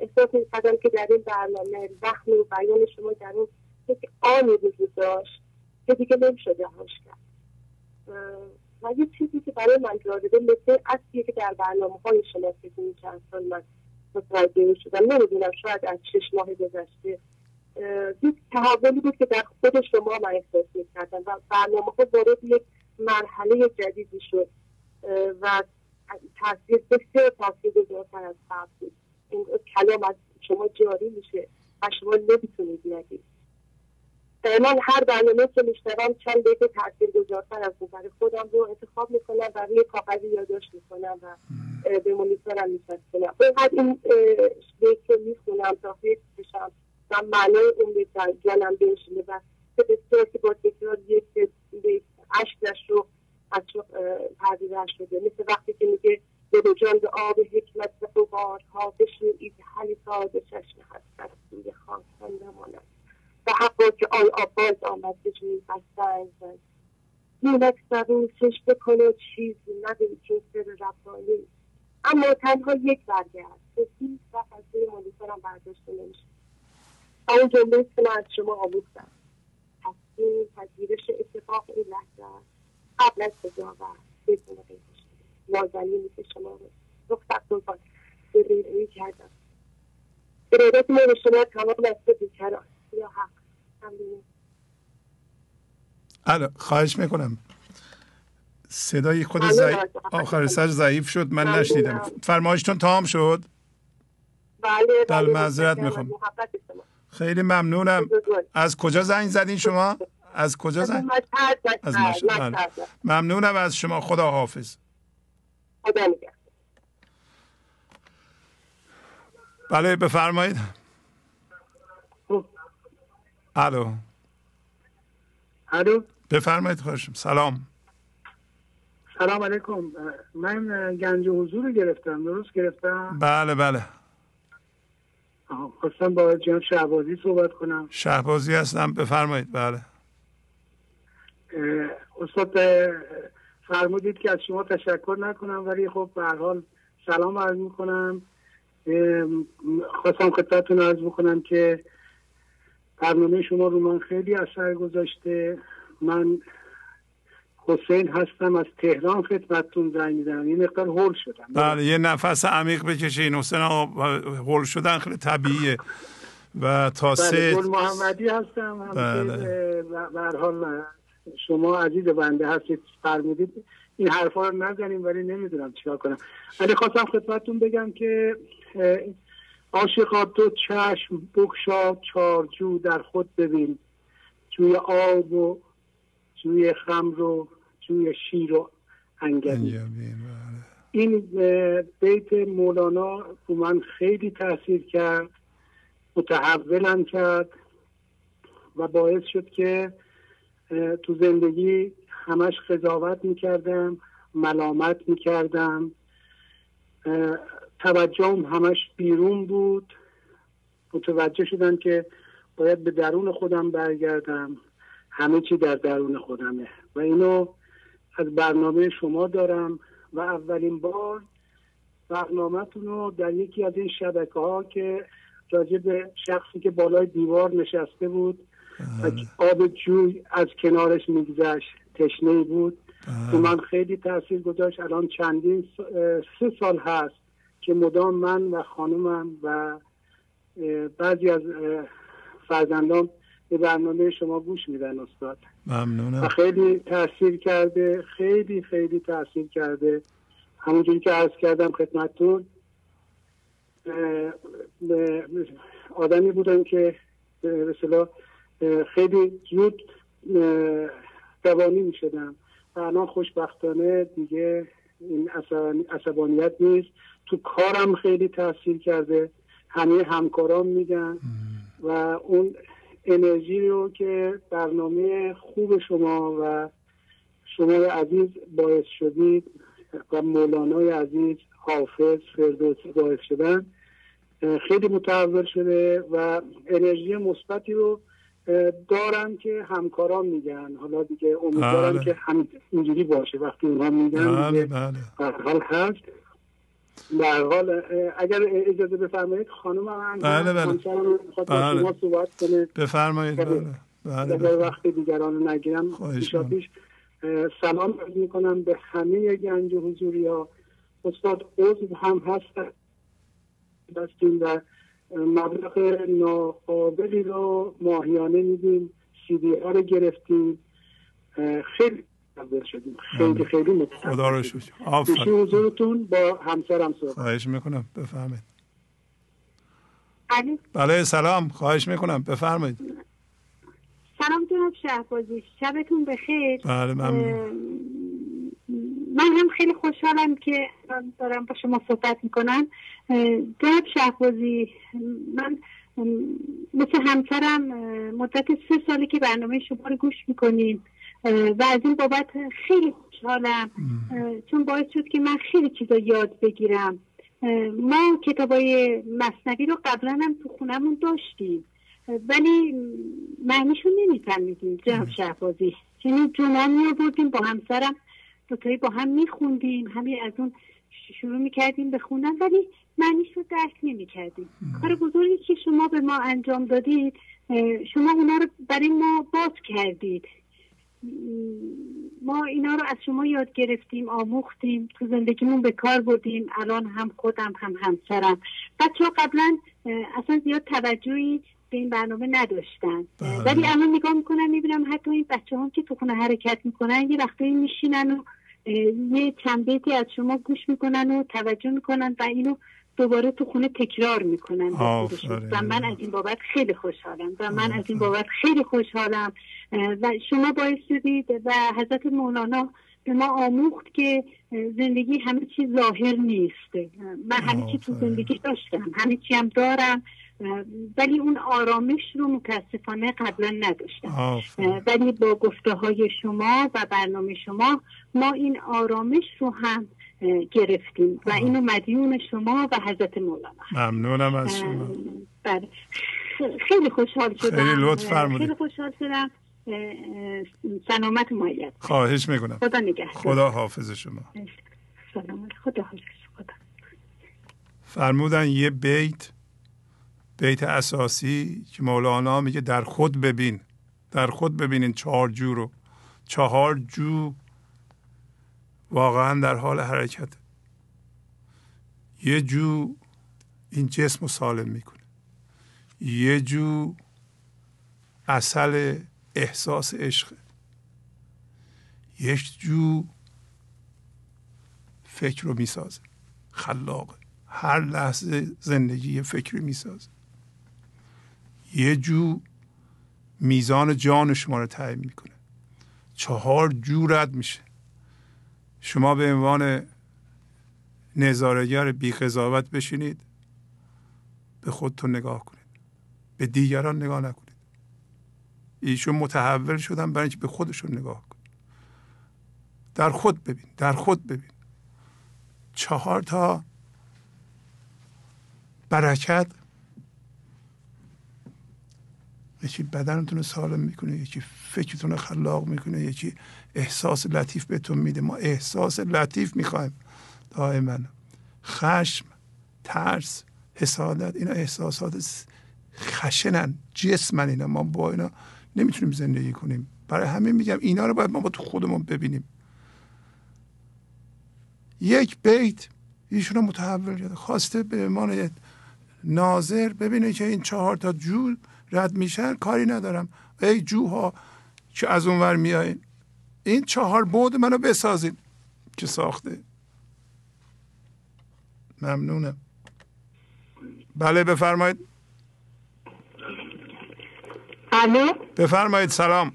احساس می‌کردم که در این برنامه زخم و بیان شما در اون یک آنی وجود داشت که دیگه نمیشه جهاش کرد. و یه چیزی که برای من جالبه مثل اصلیه که در برنامه های شما فکر چند سال من متوجه شدم نمی‌دونم شاید از شش ماه گذشته یک تحولی بود که در خود شما من احساس می‌کردم و برنامه ها وارد یک مرحله جدیدی شد و تاثیر بسیار تاثیر گذارتر از قبل بود. این کلام از شما جاری میشه و شما نمی‌تونید نگید. من هر برنامه که میشنوم چند بیت تاثیر گذارتر از نظر خودم رو انتخاب می‌کنم و روی کاغذی یادداشت می‌کنم و به مونیتورم میفرستم اینقدر این بیت رو می‌خونم تا حفظ بشم و معنای اون بیت در جانم بنشینه و به که با تکرار یک بیت عشقش رو از پردیده شده مثل وقتی که میگه به جان به آب حکمت و قبارها بشنوید حلی به چشم هست سوی خواستن نماند و حقا که آن آباز آمد به جوی بستن زد اینک زبون سش بکنه چیزی نداری که سر ربانی اما تنها یک برگه هست که هیچ وقت از روی مانیتورم برداشته نمیشه. اون جمله که من از شما آموختم تصمیم پذیرش اتفاق این لحظه است. قبل از قضاوت بدون قیدش نازنینی که شما رو رخصت کن به کردم. ارادت ما به شما تمام است بیکران. یا حق. الو خواهش می‌کنم. صدای خود ضعیف آخر سر ضعیف شد من نشنیدم. فرمایشتون تمام شد؟ بله بله معذرت می‌خوام. خیلی ممنونم. از کجا زنگ زدین شما؟ از کجا از زن؟ مشهد از مشهد. بله. ممنونم از شما. خدا حافظ. خدا. بله بفرمایید. الو. الو. بفرمایید خواهشم. سلام. سلام علیکم. من گنج حضور رو گرفتم. درست گرفتم؟ بله بله. خواستم با جناب شعبازی صحبت کنم. شهبازی هستم. بفرمایید. بله. استاد فرمودید که از شما تشکر نکنم ولی خب به هر حال سلام عرض می‌کنم. خواستم خدمتتون عرض بکنم که برنامه شما رو من خیلی اثر گذاشته. من حسین هستم از تهران خدمتتون زنگ می‌زنم. یه مقدار هول شدم. بله یه نفس عمیق بکشین حسین هول شدن خیلی طبیعیه. و تا بله سه محمدی هستم بله. حال شما عزیز بنده هستید فرمودید این حرفا رو نزنیم ولی نمی‌دونم چیکار کنم. ولی خواستم خدمتتون بگم که عاشقا دو چشم بگشا چارجو در خود ببین. جوی آب و جوی خمر و جوی شیر و انگبین. بله. این بیت مولانا رو من خیلی تاثیر کرد متحولم کرد و باعث شد که تو زندگی همش قضاوت می‌کردم ملامت می‌کردم. توجهم همش بیرون بود. متوجه شدم که باید به درون خودم برگردم. همه چی در درون خودمه. و اینو از برنامه شما دارم و اولین بار برنامهتون رو در یکی از این شبکه ها که راجع به شخصی که بالای دیوار نشسته بود آب جوی از کنارش میگذشت تشنه بود. تو من خیلی تاثیر گذاشت. الان چندین سه سال هست که مدام من و خانومم و بعضی از فرزندان به برنامه شما گوش میدن استاد. و ممنونم خیلی تاثیر کرده. خیلی خیلی تاثیر کرده. همونجوری که عرض کردم خدمتتون آدمی بودن که به خیلی زود اه، روانی می شدم و الان خوشبختانه دیگه این عصبانی- عصبانیت نیست. تو کارم خیلی تاثیر کرده. همه همکاران میگن. و اون انرژی رو که برنامه خوب شما و شما عزیز باعث شدید و مولانای عزیز حافظ فردوسی باعث شدن خیلی متحول شده و انرژی مثبتی رو دارم که همکاران میگن حالا دیگه امیدوارم بله. که هم اینجوری باشه وقتی اونها میگن بله بله حال هست هر حال اگر اجازه بفرمایید خانم هم بله، بله. بله. شما صحبت کنه بفرمایید بله بله بله. وقت دیگران رو نگیرم. پیش سلام عرض می‌کنم به همه گنج حضوری ها استاد عضو هم هستن دستیم و مبلغ ناقابلی رو ماهیانه میدیم. سی دی ها رو گرفتیم. خیلی شدیم. خیلی بله. خیلی متحول خدا رو. شکر. حضورتون با همسرم صحبت خواهش می‌کنم. بفرمایید. علی بله سلام. خواهش می‌کنم. بفرمایید. سلام جناب شهبازی. شبتون بخیر. بله ممنون. من هم خیلی خوشحالم که دارم با شما صحبت می‌کنم. جناب شهبازی من مثل همسرم مدت سه ساله که برنامه شما رو گوش می‌کنیم. و از این بابت خیلی خوشحالم. چون باعث شد که من خیلی چیزا یاد بگیرم. ما کتابای مصنوی رو قبلا هم تو خونمون داشتیم. ولی معنیشو نمیفهمیدیم جناب شهبازی. یعنی جمعه می آوردیم با همسرم. دوتایی با هم میخوندیم. همین از اون شروع می‌کردیم به خوندن ولی معنیش رو درک نمی‌کردیم. کار بزرگی که شما به ما انجام دادید شما اونا رو برای ما باز کردید. ما اینا رو از شما یاد گرفتیم آموختیم تو زندگیمون به کار بردیم الان هم خودم هم همسرم. بچه ها قبلا اصلا زیاد توجهی به این برنامه نداشتن. بله. ولی الان نگاه می‌کنم می‌بینم حتی این بچه هم که تو خونه حرکت می‌کنن یه وقتایی میشینن و یه چند بیتی از شما گوش می‌کنن و توجه می‌کنن و اینو دوباره تو خونه تکرار می‌کنن و من از این بابت خیلی خوشحالم. و من از این بابت خیلی خوشحالم. و شما باعث شدید و حضرت مولانا به ما آموخت که زندگی همه چیز ظاهر نیست. من همه چی تو زندگی داشتم. همه چی هم دارم. ولی اون آرامش رو متاسفانه قبلا نداشتم. ولی با گفته های شما و برنامه شما ما این آرامش رو هم گرفتیم و اینو مدیون شما و حضرت مولانا. ممنونم از شما. بله. خیلی خوشحال شدم. خیلی لطف فرمودید. خیلی خوشحال شدم. سلامت مایت خواهش می‌کنم. خدا نگه خدا حافظ شما. سلامت. خدا حافظ. خدا. فرمودن یه بیت بیت اساسی که مولانا میگه در خود ببین در خود ببینین چهار جو رو. چهار جو واقعا در حال حرکت. یه جو این جسم رو سالم می‌کنه. یه جو اصل احساس عشق. یک جو فکر رو می‌سازه. خلاقه هر لحظه زندگی یه فکری می‌سازه. یه جو میزان جان شما رو تعیین می‌کنه. چهار جو رد میشه. شما به عنوان نظارگر بی قضاوت بشینید به خودتون نگاه کنید. به دیگران نگاه نکنید. ایشون متحول شدن برای اینکه به خودشون نگاه کنید در خود ببین در خود ببین. چهار تا برکت یکی بدنتون رو سالم می‌کنه یکی فکرتون رو خلاق می‌کنه یکی احساس لطیف بهتون میده. ما احساس لطیف می‌خوایم. دائما خشم ترس حسادت اینا احساسات خشنن جسمن اینا. ما با اینا نمی‌تونیم زندگی کنیم. برای همین میگم اینا رو باید ما با تو خودمون ببینیم. یک بیت ایشون رو متحول کرده. خواسته به عنوان ناظر ببینه که این چهار تا جول رد میشن کاری ندارم. ای جوها که از اونور میایین این چهار بود منو بسازین که ساخته؟ ممنونم. بله بفرمایید. الو؟ بفرمایید سلام.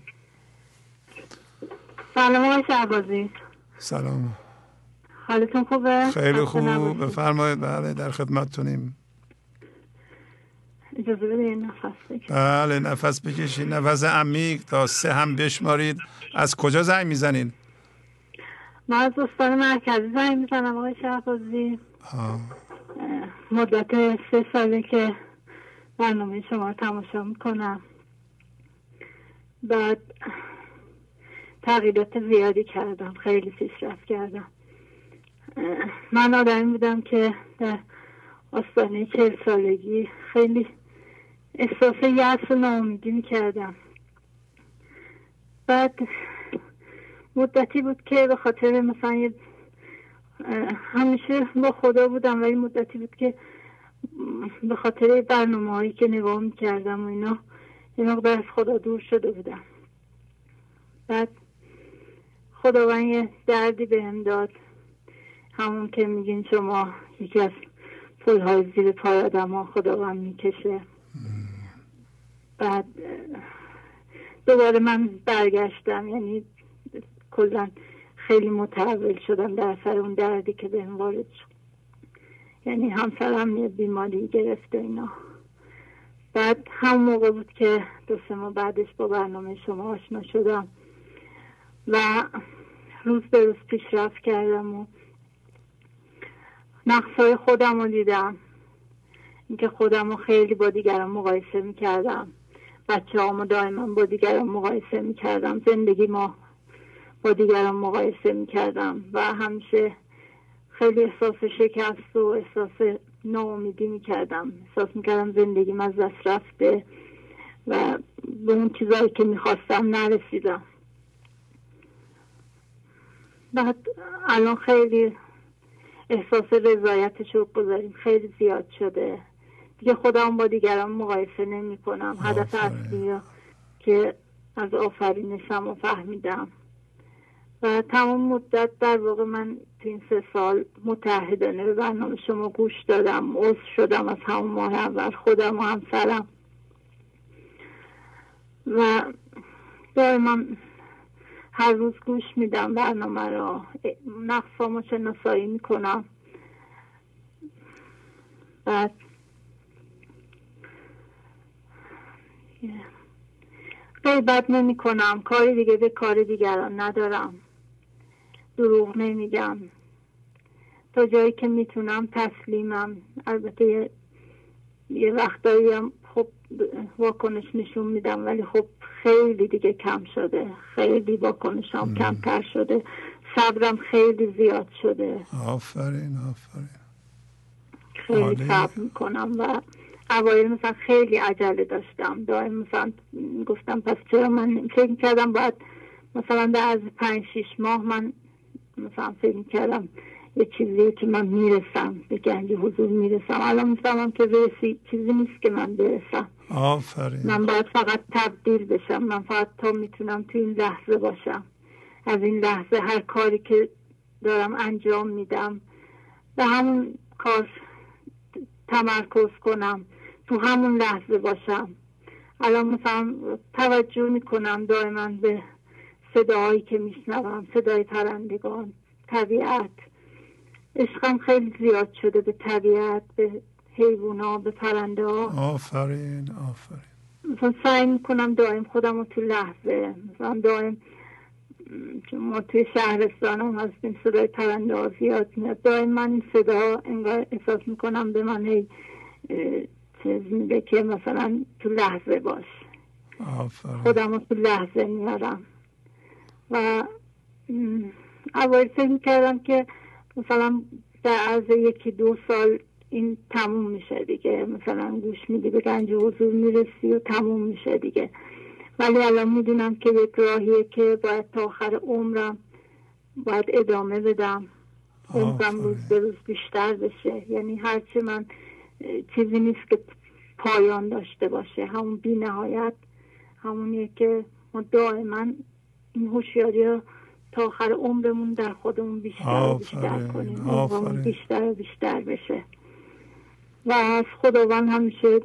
سلام آقای شعبازی سلام. حالتون خوبه؟ خیلی خوب. بفرمایید. بله در خدمتتونیم. اجازه بده نفس بکشید بله نفس بکشید نفس عمیق تا سه هم بشمارید. از کجا زنگ می‌زنین؟ من از استان مرکزی زنگ می‌زنم آقای شهبازی. مدت سه ساله که برنامه شما رو تماشا می‌کنم. بعد تغییرات زیادی کردم. خیلی پیشرفت کردم. من آدمی بودم که در آستانه چهل سالگی خیلی احساس یأس و ناامیدی می‌کردم. بعد مدتی بود که به خاطر مثلا همیشه با خدا بودم ولی مدتی بود که به خاطر برنامه هایی که نگاه می‌کردم و اینا یه مقدار از خدا دور شده بودم. بعد خداوند یه دردی بهم داد. همون که میگین شما یکی از پلهای زیر پای آدم ها خداوند می‌کشه. بعد دوباره من برگشتم. یعنی کلا خیلی متحول شدم در سر اون دردی که بهم وارد شد. یعنی همسرم یه بیماری گرفته اینا. بعد هم موقع بود که دو سه ماه بعدش با برنامه شما آشنا شدم و روز به روز پیشرفت کردم و نقصای خودم رو دیدم. اینکه خودم رو خیلی با دیگران مقایسه می‌کردم. بچه هامو دائما با دیگران مقایسه می‌کردم. زندگی ما با دیگران مقایسه می‌کردم و همیشه خیلی احساس شکست و احساس ناامیدی می‌کردم. احساس می‌کردم زندگی از دست رفته و به اون چیزایی که می‌خواستم نرسیدم. بعد الان خیلی احساس رضایت رو بذاریم. خیلی زیاد شده. دیگه خودم با دیگران مقایسه نمی کنم. هدف اصلی که از آفرینشم رو فهمیدم. و تمام مدت در واقع من تو این سه سال متحدانه به برنامه شما گوش دادم عضو شدم از همون ماه اول خودم و همسرم. و دائما هر روز گوش میدم برنامه را نقصامو شناسایی می‌کنم. بعد غیبت نمی کنم کاری دیگه به کار دیگران ندارم. دروغ نمیگم. تا جایی که می‌تونم تسلیمم. البته یه, یه وقتایی هم خب واکنش نشون میدم ولی خب خیلی دیگه کم شده. خیلی واکنشم کمتر شده. صبرم خیلی زیاد شده. آفرین آفرین. خیلی صبر می‌کنم و اوایل مثلا خیلی عجله داشتم. دائم مثلا گفتم پس چرا من فکر کردم باید مثلا در از پنج شیش ماه من مثلا فکر کردم یه چیزی که من می‌رسم به گنج حضور می‌رسم. الان می‌فهمم که رسی چیزی نیست که من برسم. آفرین. من باید فقط تبدیل بشم. من فقط تا می‌تونم تو این لحظه باشم. از این لحظه هر کاری که دارم انجام میدم. به همون کار تمرکز کنم تو همون لحظه باشم. الان مثلا توجه می‌کنم دائما به صداهایی که میشنوم صدای پرندگان طبیعت. عشقم خیلی زیاد شده به طبیعت به حیوونا به پرنده ها. آفرین آفرین. مثلا سعی می‌کنم دائم خودم رو تو لحظه مثلا دائم ما توی شهرستان هم هستیم صدای پرنده ها زیاد میاد. دائم من این صدا انگار احساس می‌کنم به من هی چیز میده که مثلا تو لحظه باش. خودم رو تو لحظه میارم. و اول فکر کردم که مثلا در عرض یکی دو سال این تموم میشه دیگه. مثلا گوش میدی به گنج حضور می‌رسی و تموم میشه دیگه. ولی الان می‌دونم که یک راهیه که باید تا آخر عمرم باید ادامه بدم. عمرم روز به روز بیشتر بشه. یعنی هرچی من چیزی نیست که پایان داشته باشه. همون بی نهایت همونیه که ما دائما این هوشیاری رو تا آخر عمرمون در خودمون بیشتر و بیشتر کنیم. بیشتر و بیشتر بشه. و از خداوند همیشه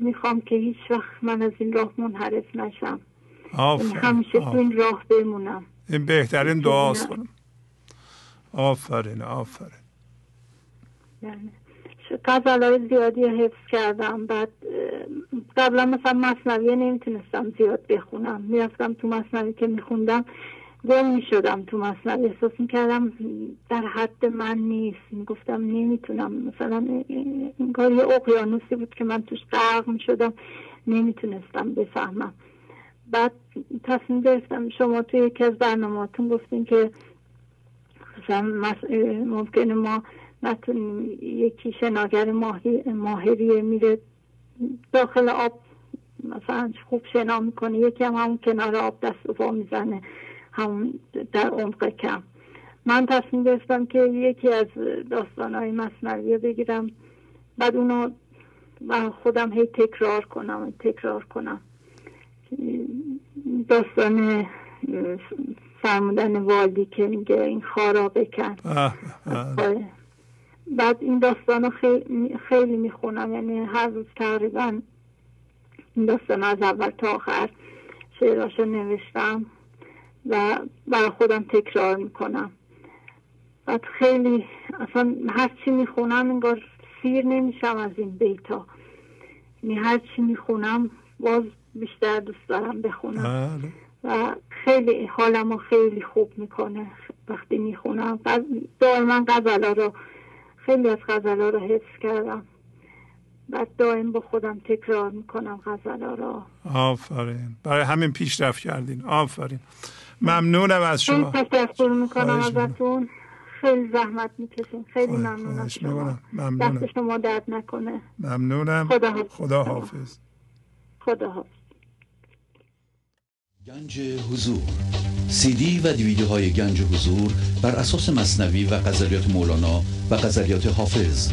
می‌خوام که هیچ وقت من از این راه منحرف نشم. آفرین. همیشه تو این راه بمونم. این بهترین دعاست. کنم آفرین آفرین. یعنی غزل های زیادی حفظ کردم. بعد قبلا مثلا مصنویه نمی‌تونستم زیاد بخونم. می‌رفتم تو مصنوی که میخوندم. گم می‌شدم تو مصنوی احساس می‌کردم در حد من نیست. می‌گفتم نمی‌تونم. مثلا انگار یه اقیانوسی بود که من توش غرق می‌شدم. نمی‌تونستم بفهمم. بعد تصمیم گرفتم شما توی یکی از برنامهاتون گفتین که مثلا ممکنه ما نتونیم یکی شناگر ماهی ماهریه میره داخل آب مثلا خوب شنا می‌کنه. یکی هم همون کنار آب دست و پا می‌زنه. همون در عمق کم. من تصمیم گرفتم که یکی از داستانهای مصنوی بگیرم. بعد اونو و خودم هی تکرار کنم تکرار کنم. داستان فرمودن والدی که میگه این خارا بکن. بعد این داستان خیلی, خیلی می‌خونم. یعنی هر روز تقریبا این داستان از اول تا آخر شعراشو نوشتم. و برای خودم تکرار می‌کنم. بعد خیلی اصلا هر چی می‌خونم انگار سیر نمیشم از این بیتا یعنی هر چی می‌خونم باز بیشتر دوست دارم بخونم. و خیلی حالم رو خیلی خوب می‌کنه وقتی می‌خونم. و دائما غزلا رو خیلی از غزلا رو حفظ کردم. بعد دائم با خودم تکرار می‌کنم غزلا رو. آفرین. برای همین پیشرفت کردین. آفرین. ممنونم از شما. خیلی تشکر می‌کنم ازتون. خیلی زحمت می‌کشین. خیلی ممنونم شما. ممنونم. دست شما درد نکنه. ممنونم. خدا حافظ. خدا حافظ. خدا حافظ. گنج حضور. سی دی و دیویدیوهای گنج حضور بر اساس مصنوی و غزلیات مولانا و غزلیات حافظ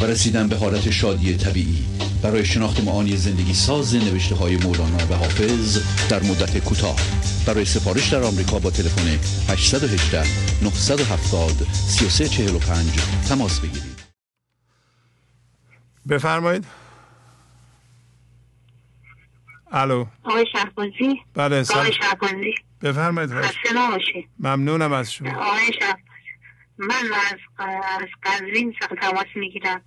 و رسیدن به حالت شادی طبیعی. برای شناخت معانی زندگی ساز نوشته های مولانا و حافظ در مدت کوتاه. برای سفارش در آمریکا با تلفن 818 970 3345 تماس بگیرید. بفرمایید. الو. آقای شهبازی. بله آقای شهبازی. بفرمایید. ممنونم از شما. آقای شهبازی من از از قزوین تماس می‌گیرم.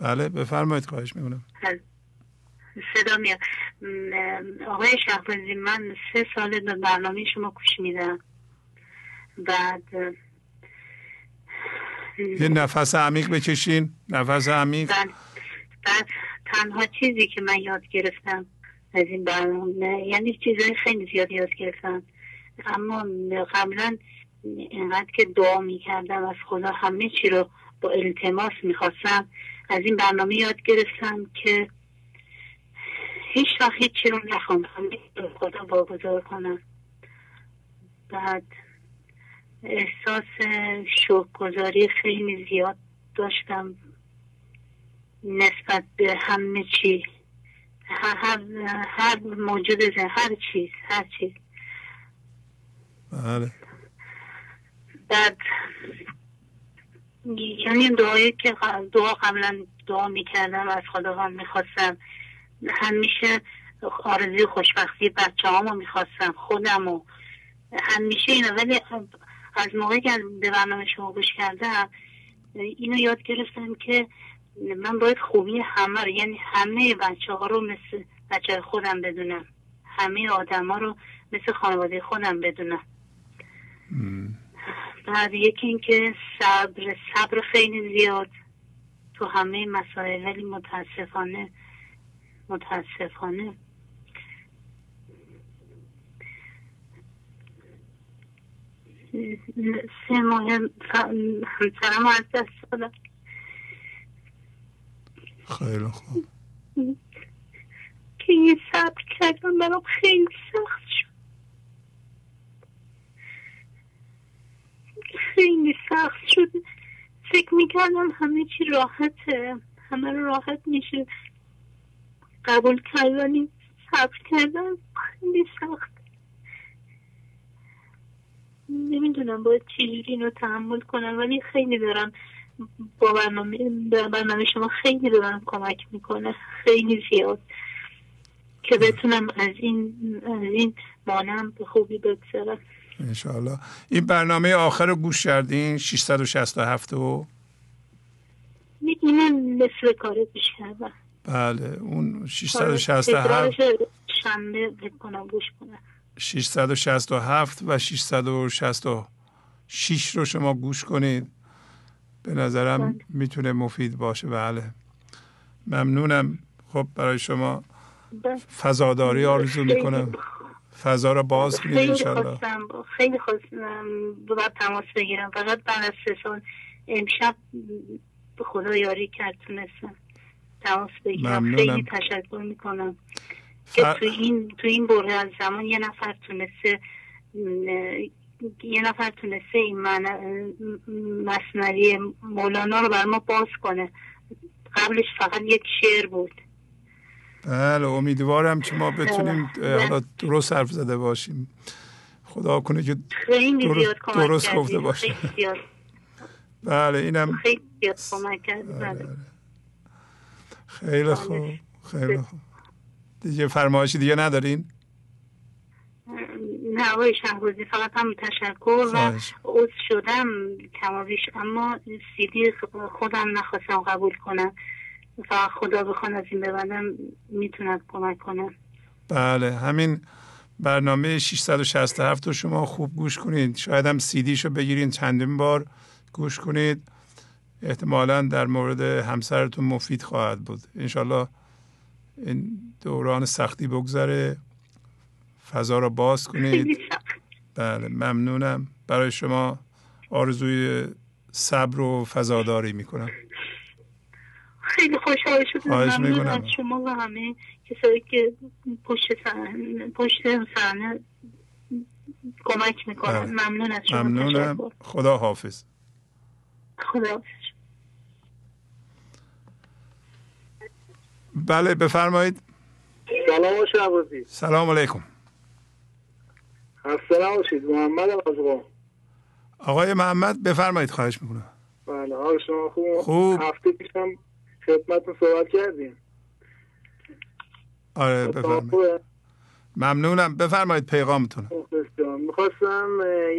بله بفرمایید خواهش می‌کنم. صدا میاد. آقای شهبازی من سه سال به برنامه شما گوش میدم. بعد یه نفس عمیق بکشین. نفس عمیق. بعد, بعد تنها چیزی که من یاد گرفتم از این برنامه یعنی چیزهای خیلی زیاد یاد گرفتم. اما قبلا اینقدر که دعا می‌کردم از خدا همه چی رو با التماس می‌خواستم. از این برنامه یاد گرفتم که هیچ وقت هیچی رو نخوام همه خدا واگذار کنم. بعد احساس شکرگزاری خیلی زیاد داشتم نسبت به همه چی. هر, هر موجود زن هر چیز هر چیز. بله. بعد یعنی دعایی که دعا قبلا دعا می‌کردم از خداوند می‌خواستم. همیشه آرزوی خوشبختی بچه هامو می‌خواستم خودم و همیشه اینو ولی از موقعی که به برنامه شما گوش کردم اینو یاد گرفتم که من باید خوبی همه رو یعنی همه بچه ها رو مثل بچه خودم بدونم. همه آدم ها رو مثل خانواده خودم بدونم. بعد یکی اینکه صبر صبر خیلی زیاد تو همه مسائل ولی متاسفانه متاسفانه. سه ماه همسرم از دست دادم خیلی خوب. که یه صبر کردم برام خیلی سخت شد. خیلی سخت شد فکر می‌کردم همه چی راحته. همه رو راحت میشه. قبول کردنی صبر کردن خیلی سخت. نمی‌دونم باید چجوری اینو تحمل کنم ولی خیلی دارم با برنامه, برنامه شما خیلی دارم کمک می‌کنه. خیلی زیاد. که بتونم از این از این مانم به خوبی بگذرم. انشاءالله. این برنامه آخر رو گوش کردین؟ 667 و اینو مثل کاره کردم. بله اون 667 شنبه بکنم گوش کنم. 667 و 666 رو شما گوش کنید. به نظرم می‌تونه مفید باشه. بله. ممنونم. خب برای شما فضاداری آرزو می‌کنم. فضا رو باز کنید انشالله. خیلی خواستم باید تماس بگیرم. فقط بعد از سه سال امشب به خدا یاری کرد تونستم تماس بگیرم. خیلی تشکر می‌کنم. ف... که تو این تو این بره از زمان یه نفر تونسته یه نفر تونسته این من مصنوی مولانا رو بر ما باز کنه. قبلش فقط یک شعر بود. بله امیدوارم که ما بتونیم حالا درست حرف زده باشیم. خدا کنه که درست, درست گفته باشه. بله اینم خیلی کمک کرد بله. خیلی خوب خیلی خوب. دیگه فرمایشی دیگه ندارین؟ نه آقای شهبازی فقط هم تشکر و عوض شدم کمابیش اما سیدی خودم نخواستم قبول کنم. فقط خدا بخوان از این ببندم می‌تونم کمک کنم. بله همین برنامه 667 رو شما خوب گوش کنید. شاید هم سیدیشو بگیرین چندین بار گوش کنید. احتمالا در مورد همسرتون مفید خواهد بود. انشالله این دوران سختی بگذره. فضا را باز کنید. بله ممنونم. برای شما آرزوی صبر و فضاداری می‌کنم. خیلی خوشحال شدم. ممنون از شما و همه کسایی که پشت صحنه پشت صحنه کمک می‌کنن. بله. ممنون از شما. ممنونم. خدا حافظ. خدا حافظ. بله بفرمایید. سلام شعبازی سلام علیکم. خسته نباشید محمد از آقای محمد بفرمایید. خواهش می‌کنم. بله حال شما خوب؟ خوب. هفته پیشم خدمتتون صحبت کردیم. آره بفرمایید. ممنونم. بفرمایید پیغامتون. می‌خواستم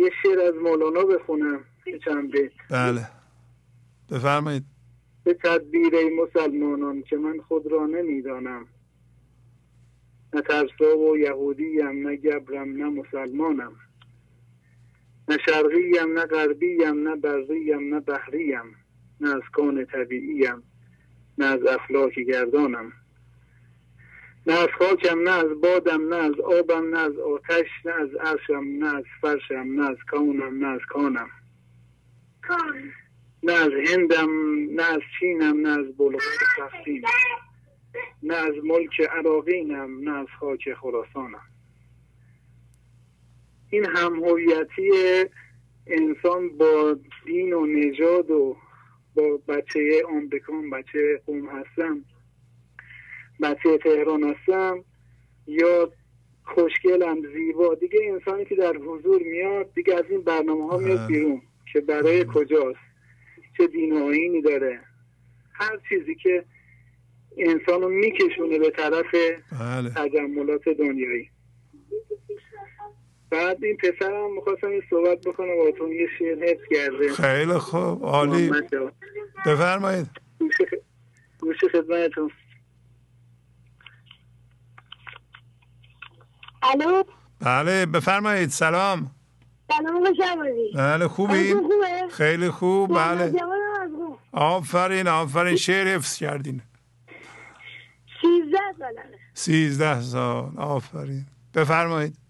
یه شعر از مولانا بخونم چند بیت. بله. بفرمایید. به تدبیر مسلمانان که من خود را نمی‌دانم. نه ترسا و یهودیم نه گبرم نه مسلمانم. نه شرقیم نه غربیم نه بریم نه بحریم نه از کان طبیعیم. نه از افلاک گردانم نه از خاکم نه از بادم نه از آبم نه از آتش نه از عرشم نه از فرشم نه از کونم نه از کانم نه از هندم نه از چینم نه از بلغار سختیم نه از ملک عراقینم نه از خاک خراسانم این هم انسان با دین و نژاد و با بچه آمریکا بچه قوم هستم بچه تهران هستم یا خوشگلم زیبا. دیگه انسانی که در حضور میاد دیگه از این برنامه ها میاد بیرون که برای کجاست؟ چه دین و آینی داره؟ هر چیزی که انسانو میکشونه به طرف بله. تجملات دنیایی. بعد این پسرم می‌خواستم این صحبت بکنم باتون یه شعر حفظ کرده خیلی خوب عالی. بفرمایید. گوش خدمتتون. الو؟ بله بفرمایید سلام. سلام بله خوبی؟ خیلی خوب بله. آفرین آفرین شعر حفظ کردین. سیزده سالانه سیزده سال آفرین. بفرمایید.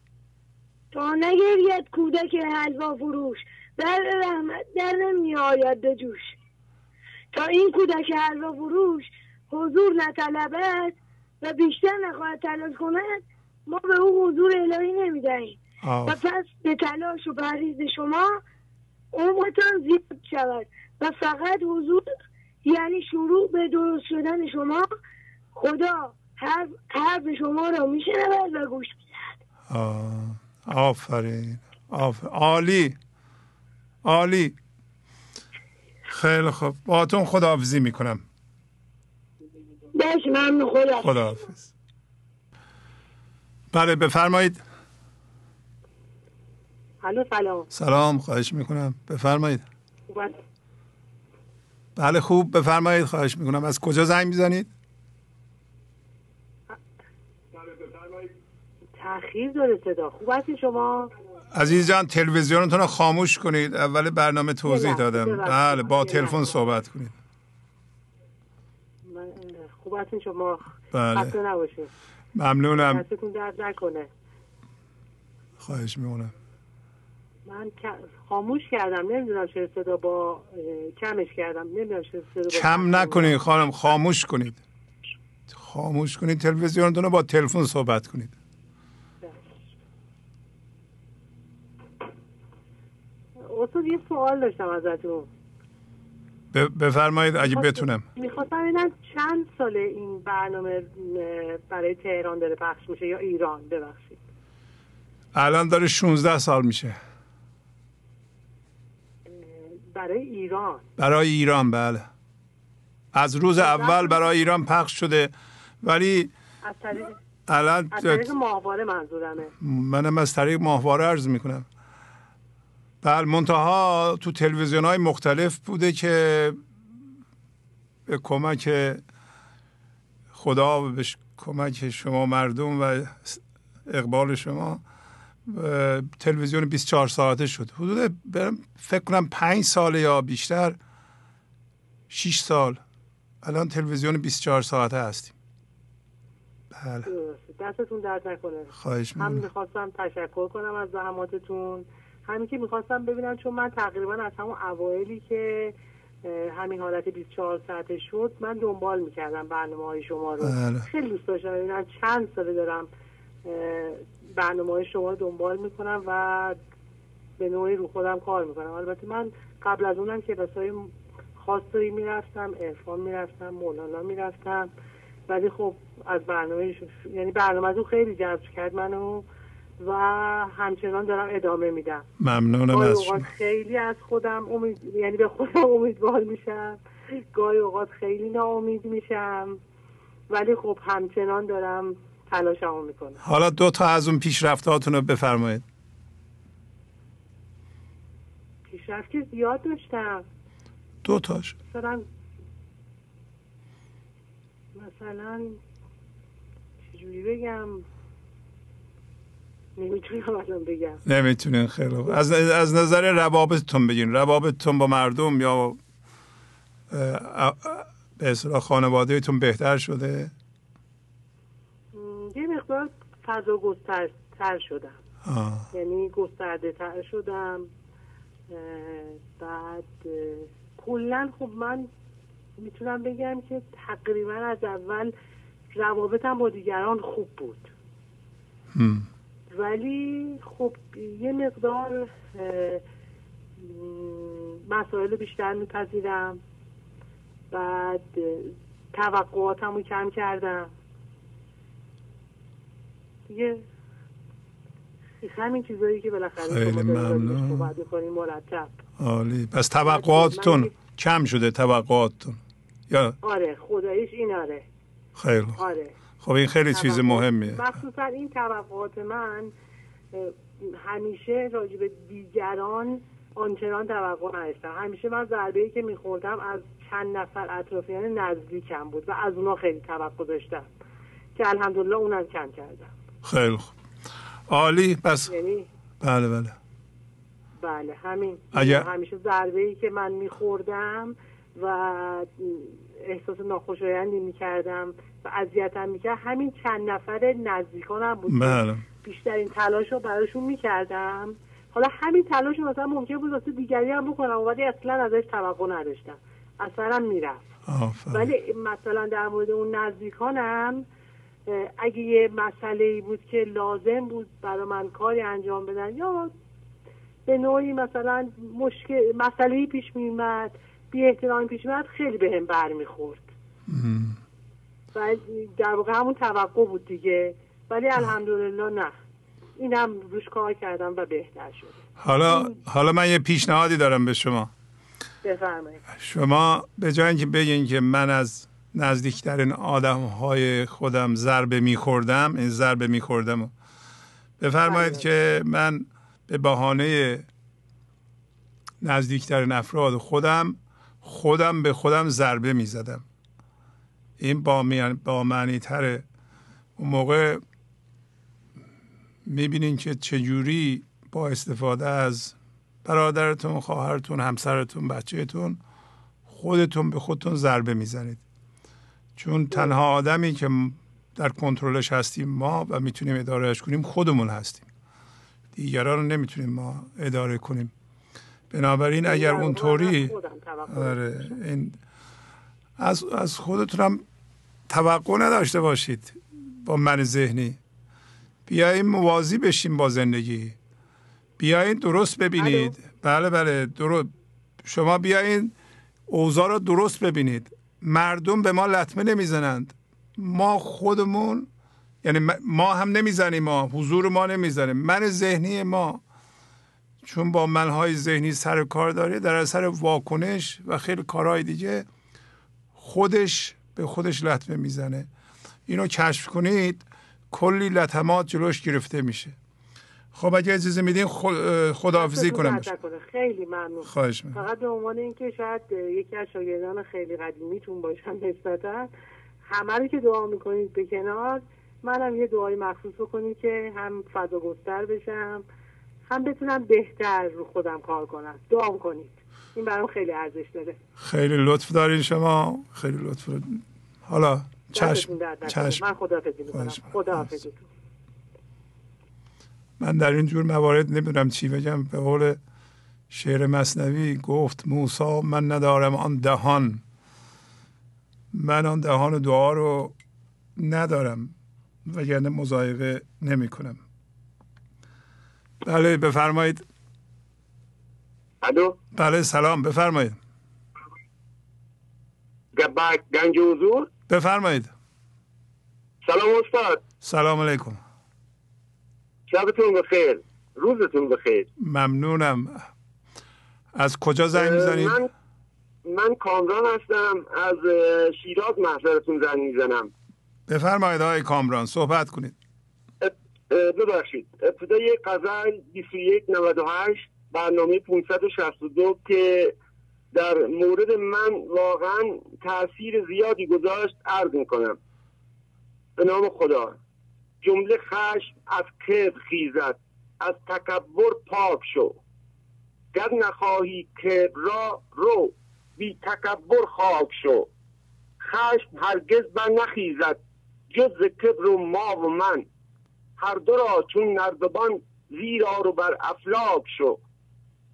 تا نگرید کودک حلوا فروش. در رحمت در نمی آید به جوش. تا این کودک حلوا فروش حضور نطلبد و بیشتر نخواهد تلاش کند ما به او حضور الهی نمی‌دهیم و پس به تلاش و پریز شما عمرتان زیاد شود. و فقط حضور یعنی شروع به درست شدن شما خدا حرف شما را میشنود و گوش می‌دهد. آفرین. آفرین عالی. عالی. خیلی خوب. باتون خداحافظی می‌کنم. باش من خدا. خداحافظ. بله بفرمایید. سلام. سلام خواهش می‌کنم. بفرمایید. بله خوب. بفرمایید خواهش می‌کنم. از کجا زنگ می‌زنید؟ تاخیر داره صدا. خوب هستی شما؟ عزیز جان تلویزیونتون رو خاموش کنید. اول برنامه توضیح دادم. بله با تلفن صحبت کنید. خوب هستین شما؟ بله. نباشه ممنونم. درد نکنه. خواهش میمونم من خاموش کردم. نمی‌دونم چه صدا با کمش کردم. نمی‌دونم چه صدا کم نکنید خانم خاموش کنید. خاموش کنید تلویزیونتون رو با تلفن صحبت کنید. استاد یه سوال داشتم ازتون. بفرمایید اگه بتونم. می‌خواستم ببینم چند سال این برنامه برای تهران داره پخش میشه یا ایران؟ ببخشید. الان داره 16 سال میشه. برای ایران؟ برای ایران بله. از روز اول برای ایران پخش شده. ولی از طریق الان از طریق ماهواره منظورمه. منم از طریق ماهواره عرض می‌کنم. بله منتها تو تلویزیون های مختلف بوده که به کمک خدا و به کمک شما مردم و اقبال شما تلویزیون 24 ساعته شد. حدود فکر کنم پنج ساله یا بیشتر 6 سال. الان تلویزیون 24 ساعته هستیم. بله. دستتون درد نکنه. خواهش هم می‌خواستم تشکر کنم از زحماتتون. همین که می‌خواستم ببینم چون من تقریبا از همون اوایلی که همین حالت 24 ساعته شد من دنبال می‌کردم برنامه های شما رو. بله. خیلی دوست داشتم ببینم چند ساله دارم برنامه های شما رو دنبال می‌کنم و به نوعی رو خودم کار می‌کنم. البته من قبل از اونم که های خاصی می‌رفتم ارفان می‌رفتم مولانا می‌رفتم. ولی خب از برنامه یعنی برنامه از خیلی جذب کرد منو. و همچنان دارم ادامه میدم. ممنونم از شما. خیلی از خودم امید یعنی به خودم امیدوار میشم. گاهی اوقات خیلی ناامید میشم. ولی خب همچنان دارم تلاشمو می‌کنم. حالا دو تا از اون پیشرفتهاتون رو بفرمایید. پیشرفت که زیاد داشتم. دو تاش. مثلا مثلا چجوری بگم؟ نمی‌تونم الان بگم. نمی‌تونین خیلی از, از نظر روابطتون بگین. روابطتون با مردم یا به اصطلاح خانوادهتون بهتر شده؟ یه مقدار فضا گسترتر شدم. آه. یعنی گسترده تر شدم بعد کلا خب من می‌تونم بگم که تقریبا از اول روابطم با دیگران خوب بود. ولی خب یه مقدار مسائل بیشتر میپذیرم. بعد توقعاتم رو کم کردم. دیگه همین چیزایی که بالاخره خیلی ممنون. مرتب. عالی. پس توقعاتتون کم شده توقعاتتون. یا آره خدایش این آره. خیلی آره. خب این خیلی چیز مهمیه. مخصوصا این توقعات من همیشه راجع به دیگران آنچنان توقع نداشتم. همیشه من ضربه ای که میخوردم از چند نفر اطرافیان نزدیکم بود و از اونا خیلی توقع داشتم که الحمدلله اونم کم کردم. خیلی خوب. عالی پس یعنی بله بله. بله همین. اگر... همیشه ضربه ای که من میخوردم و احساس ناخوشایندی می‌کردم و اذیتم می‌کرد. همین چند نفر نزدیکانم بود. بله. بیشترین تلاش رو براشون می‌کردم. حالا همین تلاش رو مثلا ممکن بود واسه دیگری هم بکنم ولی اصلا ازش توقع نداشتم. اصلا می‌رفت. ولی مثلا در مورد اون نزدیکانم اگه یه مسئله ای بود که لازم بود برای من کاری انجام بدن یا به نوعی مثلا مشکل مسئله پیش میومد بی احترام پیش میاد خیلی به هم برمیخورد و در واقع همون توقع بود دیگه. ولی الحمدلله نه. اینم روش کار کردم و بهتر شد. حالا حالا من یه پیشنهادی دارم به شما. بفرمایید. شما به جای اینکه بگین که من از نزدیکترین آدم های خودم ضربه میخوردم این ضربه میخوردم. بفرمایید بله. که من به بهانه نزدیکترین افراد خودم خودم به خودم ضربه می زدم این با, با معنی تره اون موقع می‌بینین که چجوری با استفاده از برادرتون خواهرتون همسرتون بچهتون خودتون به خودتون ضربه می‌زنید. چون تنها آدمی که در کنترلش هستیم ما و می‌تونیم ادارهش کنیم خودمون هستیم. دیگران رو نمی‌تونیم ما اداره کنیم. بنابراین اگر اونطوری آره این از از خودتونم توقع نداشته باشید با من ذهنی. بیاین موازی بشیم با زندگی. بیاین درست ببینید. بله بله درست شما بیاین اوضاع رو درست ببینید. مردم به ما لطمه نمی‌زنند. ما خودمون یعنی ما هم نمی‌زنیم ما حضور ما نمی‌زنیم من ذهنی ما. چون با منهای ذهنی سر کار داره در اثر واکنش و خیلی کارهای دیگه خودش به خودش لطمه می‌زنه. اینو کشف کنید کلی لطمات جلوش گرفته میشه. خب اگه اجازه میدین خداحافظی کنم. خیلی ممنون. خواهش فقط به عنوان اینکه شاید یکی از شاگردان خیلی قدیمیتون باشم نسبتا همه رو که دعا می‌کنید به کنار منم یه دعای مخصوص بکنید که هم فضا گستر بشم هم بتونم بهتر رو خودم کار کنم. دعا کنید. این برام خیلی ارزش داره. خیلی لطف دارین شما. خیلی لطف. دارین. حالا چشم چشم. من خداحافظی می‌کنم. خداحافظی من در این جور موارد نمی‌دونم چی بگم. به قول شعر مصنوی گفت موسا من ندارم آن دهان. من آن دهان دعا رو ندارم وگرنه مزایقه نمی کنم بله بفرمایید. الو؟ بله سلام بفرمایید. گنج حضور؟ بفرمایید. سلام استاد. سلام علیکم. شبتون بخیر روزتون بخیر. ممنونم. از کجا زنگ می‌زنید؟ من من کامران هستم از شیراز محضرتون زنگ می‌زنم. بفرمایید آقای کامران صحبت کنید. ببخشید. ابتدای غزل 2198 برنامه 562 که در مورد من واقعا تاثیر زیادی گذاشت عرض می‌کنم. به نام خدا. جمله خشم از کبر خیزد از تکبر پاک شو. گر نخواهی کبر را رو بی تکبر خاک شو. خشم هرگز بر نخیزد جز کبر و ما و من. هر دو را چون نردبان زیرا رو بر افلاک شو.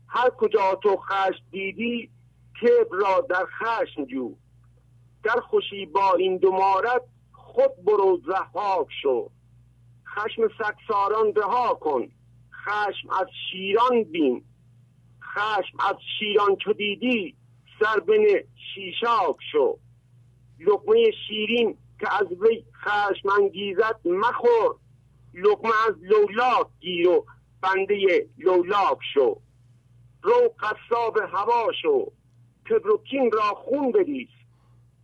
هر کجا تو خشم دیدی کبر را در خشم جو. در خوشی با این دو مارد خود برو زحاک شو. خشم سکساران رها کن. خشم از شیران بین. خشم از شیران چو دیدی سر بن شیشاک شو. لقمه شیرین که از وی خشم انگیزت مخور. لقمه از لولاک گیر و بنده لولاک شو. رو قصاب هوا شو. کبروکین را خون بریز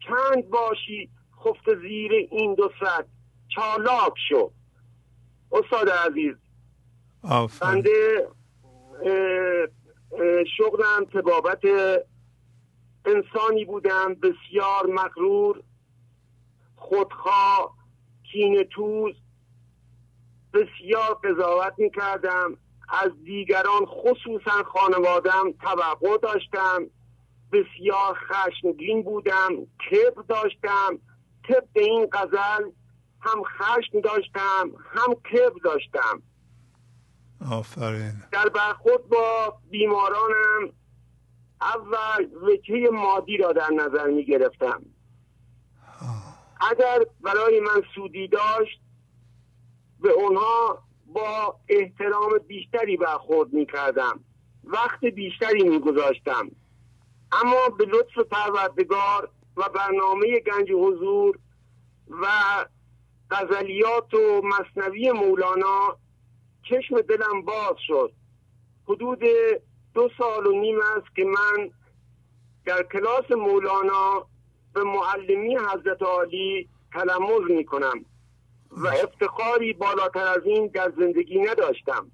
چند باشی خفت زیر این دو سد چالاک شو. استاد عزیز. بنده شغلم تبابت انسانی بودم بسیار مغرور. خودخواه کین توز. بسیار قضاوت می‌کردم. از دیگران خصوصا خانوادم توقع داشتم. بسیار خشمگین بودم کبر داشتم. طبق این غزل هم خشم داشتم هم کبر داشتم. آفرین. در برخورد با بیمارانم اول وجهه مادی را در نظر می گرفتم. اگر برای من سودی داشت به اونها با احترام بیشتری برخورد می کردم وقت بیشتری می گذاشتم اما به لطف پروردگار و برنامه گنج حضور و غزلیات و مصنوی مولانا چشم دلم باز شد. حدود دو سال و نیم است که من در کلاس مولانا به معلمی حضرت عالی تلمز می کنم و افتخاری بالاتر از این در زندگی نداشتم.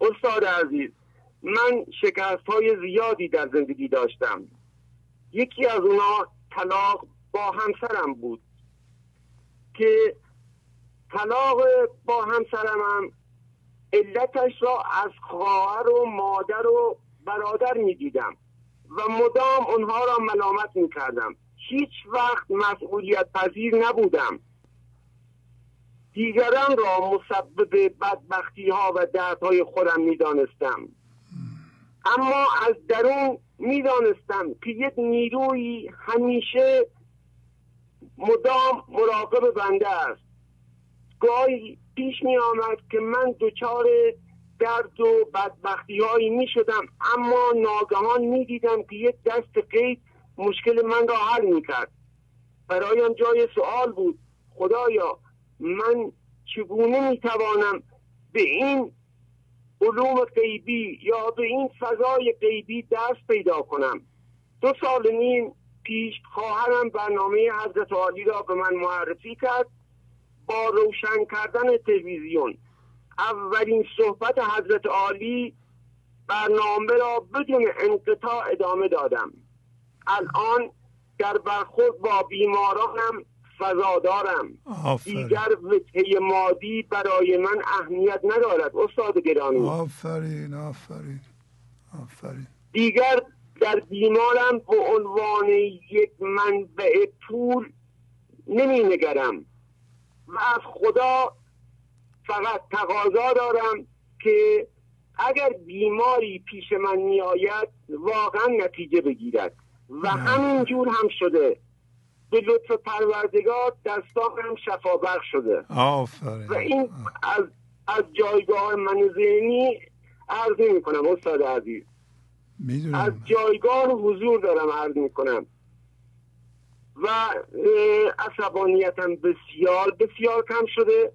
استاد عزیز من شکست های زیادی در زندگی داشتم. یکی از اونا طلاق با همسرم بود که طلاق با همسرم هم علتش را از خواهر و مادر و برادر می دیدم و مدام اونها را ملامت می کردم هیچ وقت مسئولیت پذیر نبودم. دیگران را مسبب بدبختی ها و دردهای خودم می دانستم اما از درون می دانستم که یک نیروی همیشه مدام مراقب بنده است. گاهی پیش می آمد که من دچار درد و بدبختی هایی می شدم اما ناگهان می دیدم که یک دست قید مشکل من را حل می کرد برایم جای سوال بود خدایا من چگونه می توانم به این علوم غیبی یا به این فضای غیبی دست پیدا کنم؟ دو سال نیم پیش خواهرم برنامه حضرت عالی را به من معرفی کرد با روشن کردن تلویزیون. اولین صحبت حضرت عالی برنامه را بدون انقطاع ادامه دادم. الان در برخورد با بیمارانم فضادارم. دیگر وجهه مادی برای من اهمیت ندارد استاد گرامی. آفرین آفرین آفرین. دیگر در بیمارم به عنوان یک منبع پول نمی نگرم و از خدا فقط تقاضا دارم که اگر بیماری پیش من می آید واقعا نتیجه بگیرد. و همین جور هم شده. به لطف پروردگار دستانم شفا بخش شده. آفرین. و این از, از جایگاه من ذهنی عرض می کنم استاد عزیز. از می‌دونم جایگاه حضور دارم عرض می کنم و عصبانیتم بسیار بسیار کم شده.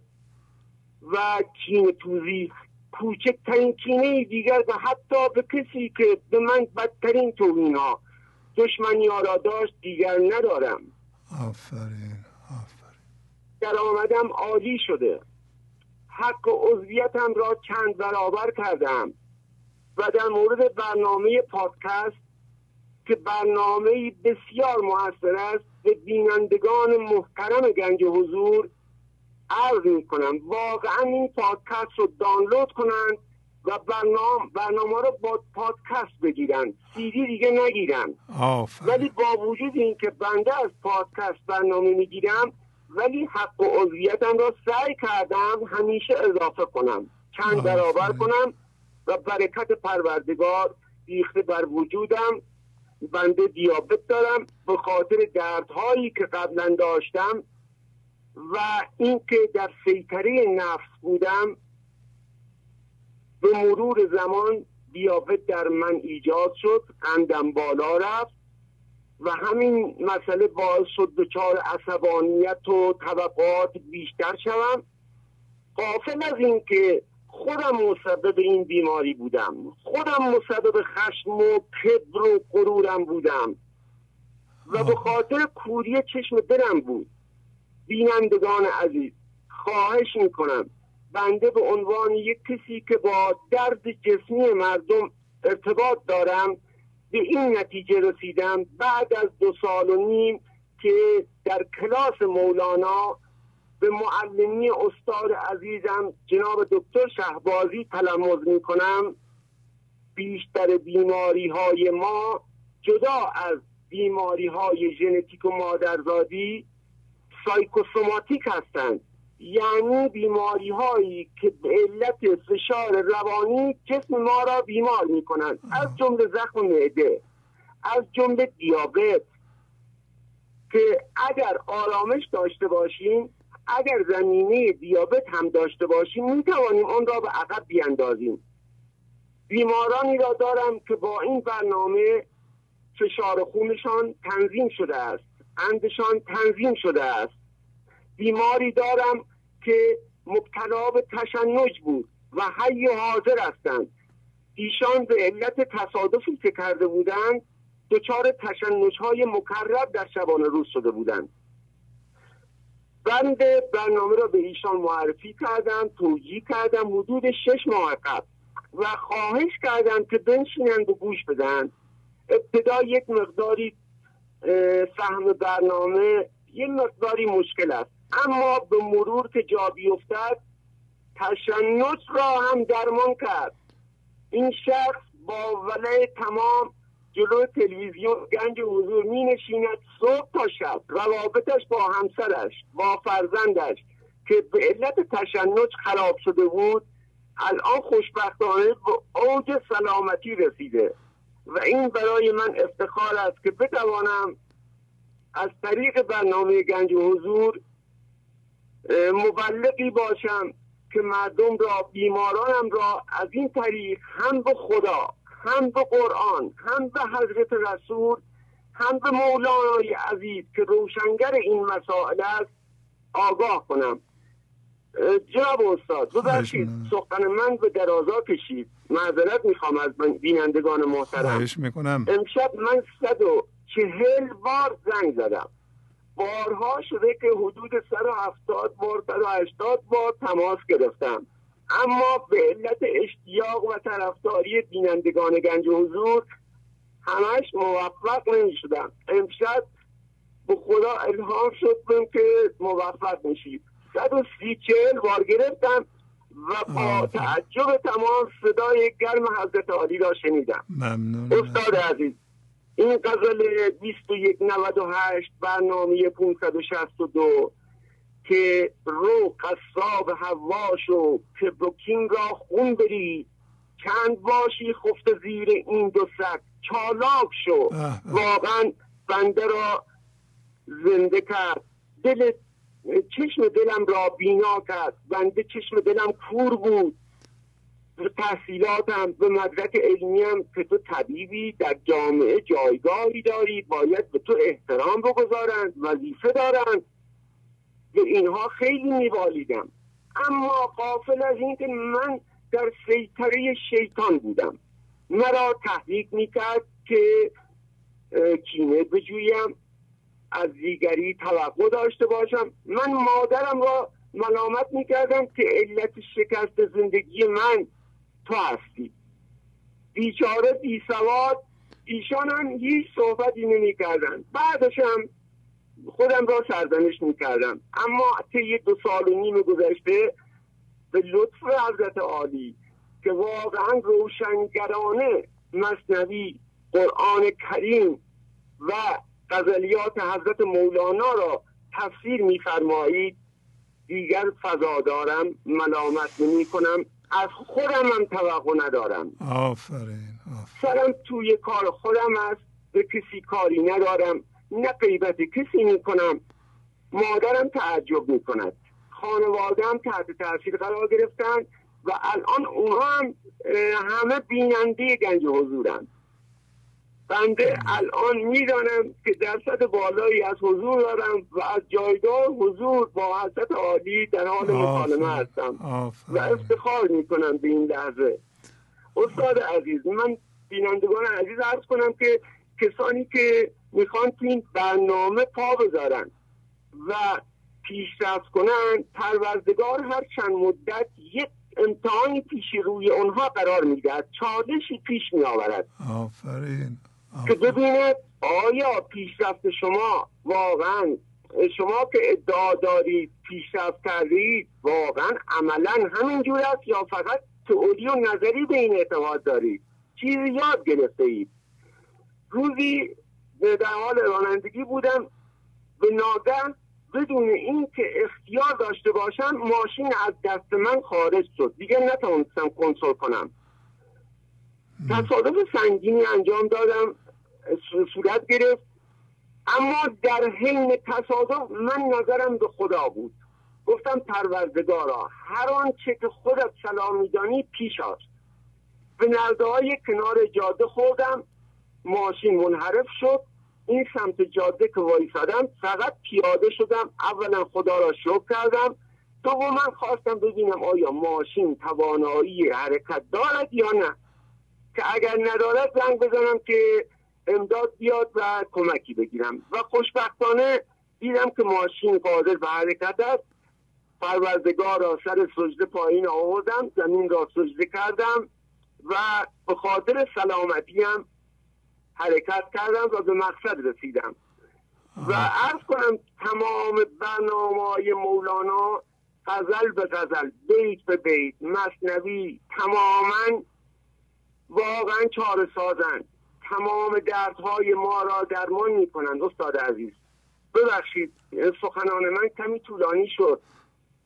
و کین توزی کوچکترین کینه دیگر و حتی به کسی که به من بدترین توهین ها دشمنی ها را داشت دیگر ندارم. آفرین آفرین. درآمدم عالی شده. حق و عضویتم را چند برابر کردم و در مورد برنامه پادکست که برنامه بسیار موثر است به بینندگان محترم گنج حضور عرض می کنم واقعا این پادکست رو دانلود کنند و برنامه, برنامه رو با پادکست بگیرن. سیدی دیگه نگیرن. آفرین. ولی با وجود اینکه بنده از پادکست برنامه می‌گیرم ولی حق و عضویتم را سعی کردم همیشه اضافه کنم. چند برابر. کنم و برکت پروردگار ریخته بر وجودم. بنده دیابت دارم به خاطر دردهایی که قبلا داشتم و اینکه در سیطره نفس بودم به مرور زمان دیابت در من ایجاد شد قندم بالا رفت و همین مسئله باعث شد دچار عصبانیت و طبقات بیشتر شوم. قافل از اینکه خودم مسبب این بیماری بودم خودم مسبب خشم و کبر و غرورم بودم و به خاطر کوری چشم دلم بود. بینندگان عزیز خواهش می‌کنم بنده به عنوان یک کسی که با درد جسمی مردم ارتباط دارم به این نتیجه رسیدم. بعد از دو سال و نیم که در کلاس مولانا به معلمی استاد عزیزم جناب دکتر شهبازی تلمز می کنم بیشتر بیماری های ما جدا از بیماری های ژنتیک و مادرزادی سایکوسوماتیک هستند. یعنی بیماری هایی که به علت فشار روانی جسم ما را بیمار می کنند از جمله زخم معده از جمله دیابت. که اگر آرامش داشته باشیم اگر زمینه دیابت هم داشته باشیم می توانیم آن را به عقب بیاندازیم. بیمارانی را دارم که با این برنامه فشار خونشان تنظیم شده است. اندشان تنظیم شده است. بیماری دارم که مبتلا به تشنج بود و حی حاضر هستند. ایشان به علت تصادفی که کرده بودند دچار تشنج های مکرر در شبانه روز شده بودند. بند برنامه را به ایشان معرفی کردم توجیه کردم حدود شش ماه قبل. و خواهش کردم که بنشینند و گوش بدن. ابتدا یک مقداری فهم برنامه یک مقداری مشکل است. اما به مرور که جا بیفتد تشنج را هم درمان کرد. این شخص با ولای تمام جلو تلویزیون گنج حضور می نشیند صبح تا شب. روابطش با همسرش با فرزندش که به علت تشنج خراب شده بود الان خوشبختانه به اوج سلامتی رسیده و این برای من افتخار است که بتوانم از طریق برنامه گنج حضور مبلغی باشم که مردم را بیمارانم را از این طریق هم به خدا هم به قرآن هم به حضرت رسول هم به مولانای عزیز که روشنگر این مسائل است آگاه کنم. جناب استاد ببخشید. سخن من به درازا کشید. معذرت می‌خوام از من بینندگان محترم. می‌کنم. امشب من صد و چهل بار زنگ زدم. بارها شده که حدود 170 بار 180 بار تماس گرفتم. اما به علت اشتیاق و طرفداری بینندگان گنج حضور همش موفق نمی شدم امشب به خدا الهام شد که موفق میشید 130 چهل بار گرفتم و با. تعجب تمام صدای گرم حضرت عالی را شنیدم. ممنون استاد عزیز. این غزل 2198 برنامه 562 که رو قصاب هواش و کبروکین را خون بری. چند باشی خفته زیر این دو سک چالاک شو. واقعا بنده را زنده کرد. دل چشم دلم را بینا کرد. بنده چشم دلم کور بود. تحصیلاتم به مدرک علمیم که تو طبیبی در جامعه جایگاهی داری باید به تو احترام بگذارند وظیفه دارند به اینها خیلی میبالیدم. اما قافل از اینکه من در سیطره شیطان بودم. مرا تحریک می‌کرد که کینه بجویم از دیگری توقع داشته باشم. من مادرم را ملامت می‌کردم که علت شکست زندگی من تو هستی. بیچاره بی سواد ایشان هم هیچ صحبتی نمی کردن بعدش هم خودم را سرزنش می کردم اما طی دو سال و نیم گذشته به لطف حضرت عالی که واقعا روشنگرانه مصنوی قرآن کریم و غزلیات حضرت مولانا را تفسیر میفرمایید. دیگر فضا دارم ملامت نمی کنم. از خودم هم توقع ندارم. آفرین سرم توی کار خودم است به کسی کاری ندارم نه قیبت کسی می کنم مادرم تعجب می کند خانوادم تحت تاثیر قرار گرفتن و الان اونها هم همه بیننده گنج حضورند بنده الان می‌دانم که درصد بالایی از حضور دارم و از جایگاه حضور با حضرت عالی در حال مکالمه هستم و افتخار می‌کنم به این لحظه. استاد عزیز من بینندگان عزیز عرض کنم که کسانی که می‌خوان تو این برنامه پا بذارن و پیشرفت کنن پروردگار هر چند مدت یک امتحانی پیش روی اونها قرار می‌دهد. چالشی پیش میآورد. آفرین. که ببیند آیا پیشرفت شما واقعا شما که ادعا دارید پیشرفت کردید واقعا عملا همینجور است یا فقط تئوری و نظری به این اعتماد دارید؟ چیزی یاد گرفته اید؟ روزی در حال رانندگی بودم به ناگه بدون اینکه اختیار داشته باشم ماشین از دست من خارج شد. دیگه نتونستم کنترل کنم. تصادف سنگینی انجام دادم. صورت گرفت. اما در حین تصادف من نظرم به خدا بود. گفتم پروردگارا هر آنچه که خودت سلام میدانی پیش است به نرده های کنار جاده خوردم ماشین منحرف شد. این سمت جاده که وایسادم فقط پیاده شدم. اولا خدا را شکر کردم. من خواستم ببینم آیا ماشین توانایی حرکت دارد یا نه. که اگر ندارد زنگ بزنم که امداد بیاد و کمکی بگیرم. و خوشبختانه دیدم که ماشین قادر به حرکت است. پروردگار را سر سجده پایین آوردم زمین را سجده کردم و به خاطر سلامتیم حرکت کردم و به مقصد رسیدم. و عرض کنم تمام برنامه های مولانا غزل به غزل بیت به بیت مصنوی تماما واقعا چاره سازند. تمام دردهای ما را درمان می کنند استاد عزیز. ببخشید سخنان من کمی طولانی شد.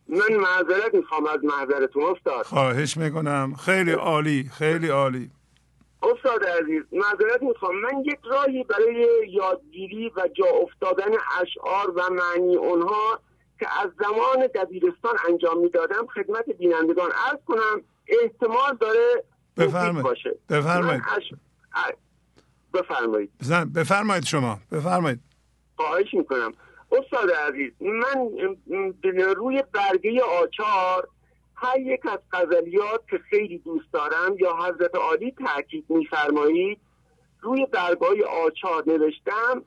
من معذرت می‌خوام از محضرتون استاد. خواهش می‌کنم. خیلی عالی خیلی عالی. استاد عزیز معذرت می‌خوام. من یک راهی برای یادگیری و جا افتادن اشعار و معنی اونها که از زمان دبیرستان انجام می‌دادم خدمت بینندگان عرض کنم احتمال داره بفرمایید. باشه. بفرمایید. بفرمایید. بفرمایید شما. بفرمایید. خواهش می‌کنم. استاد عزیز من روی برگه آچار هر یک از غزلیات که خیلی دوست دارم یا حضرت عالی تاکید میفرمایید روی برگای آچار نوشتم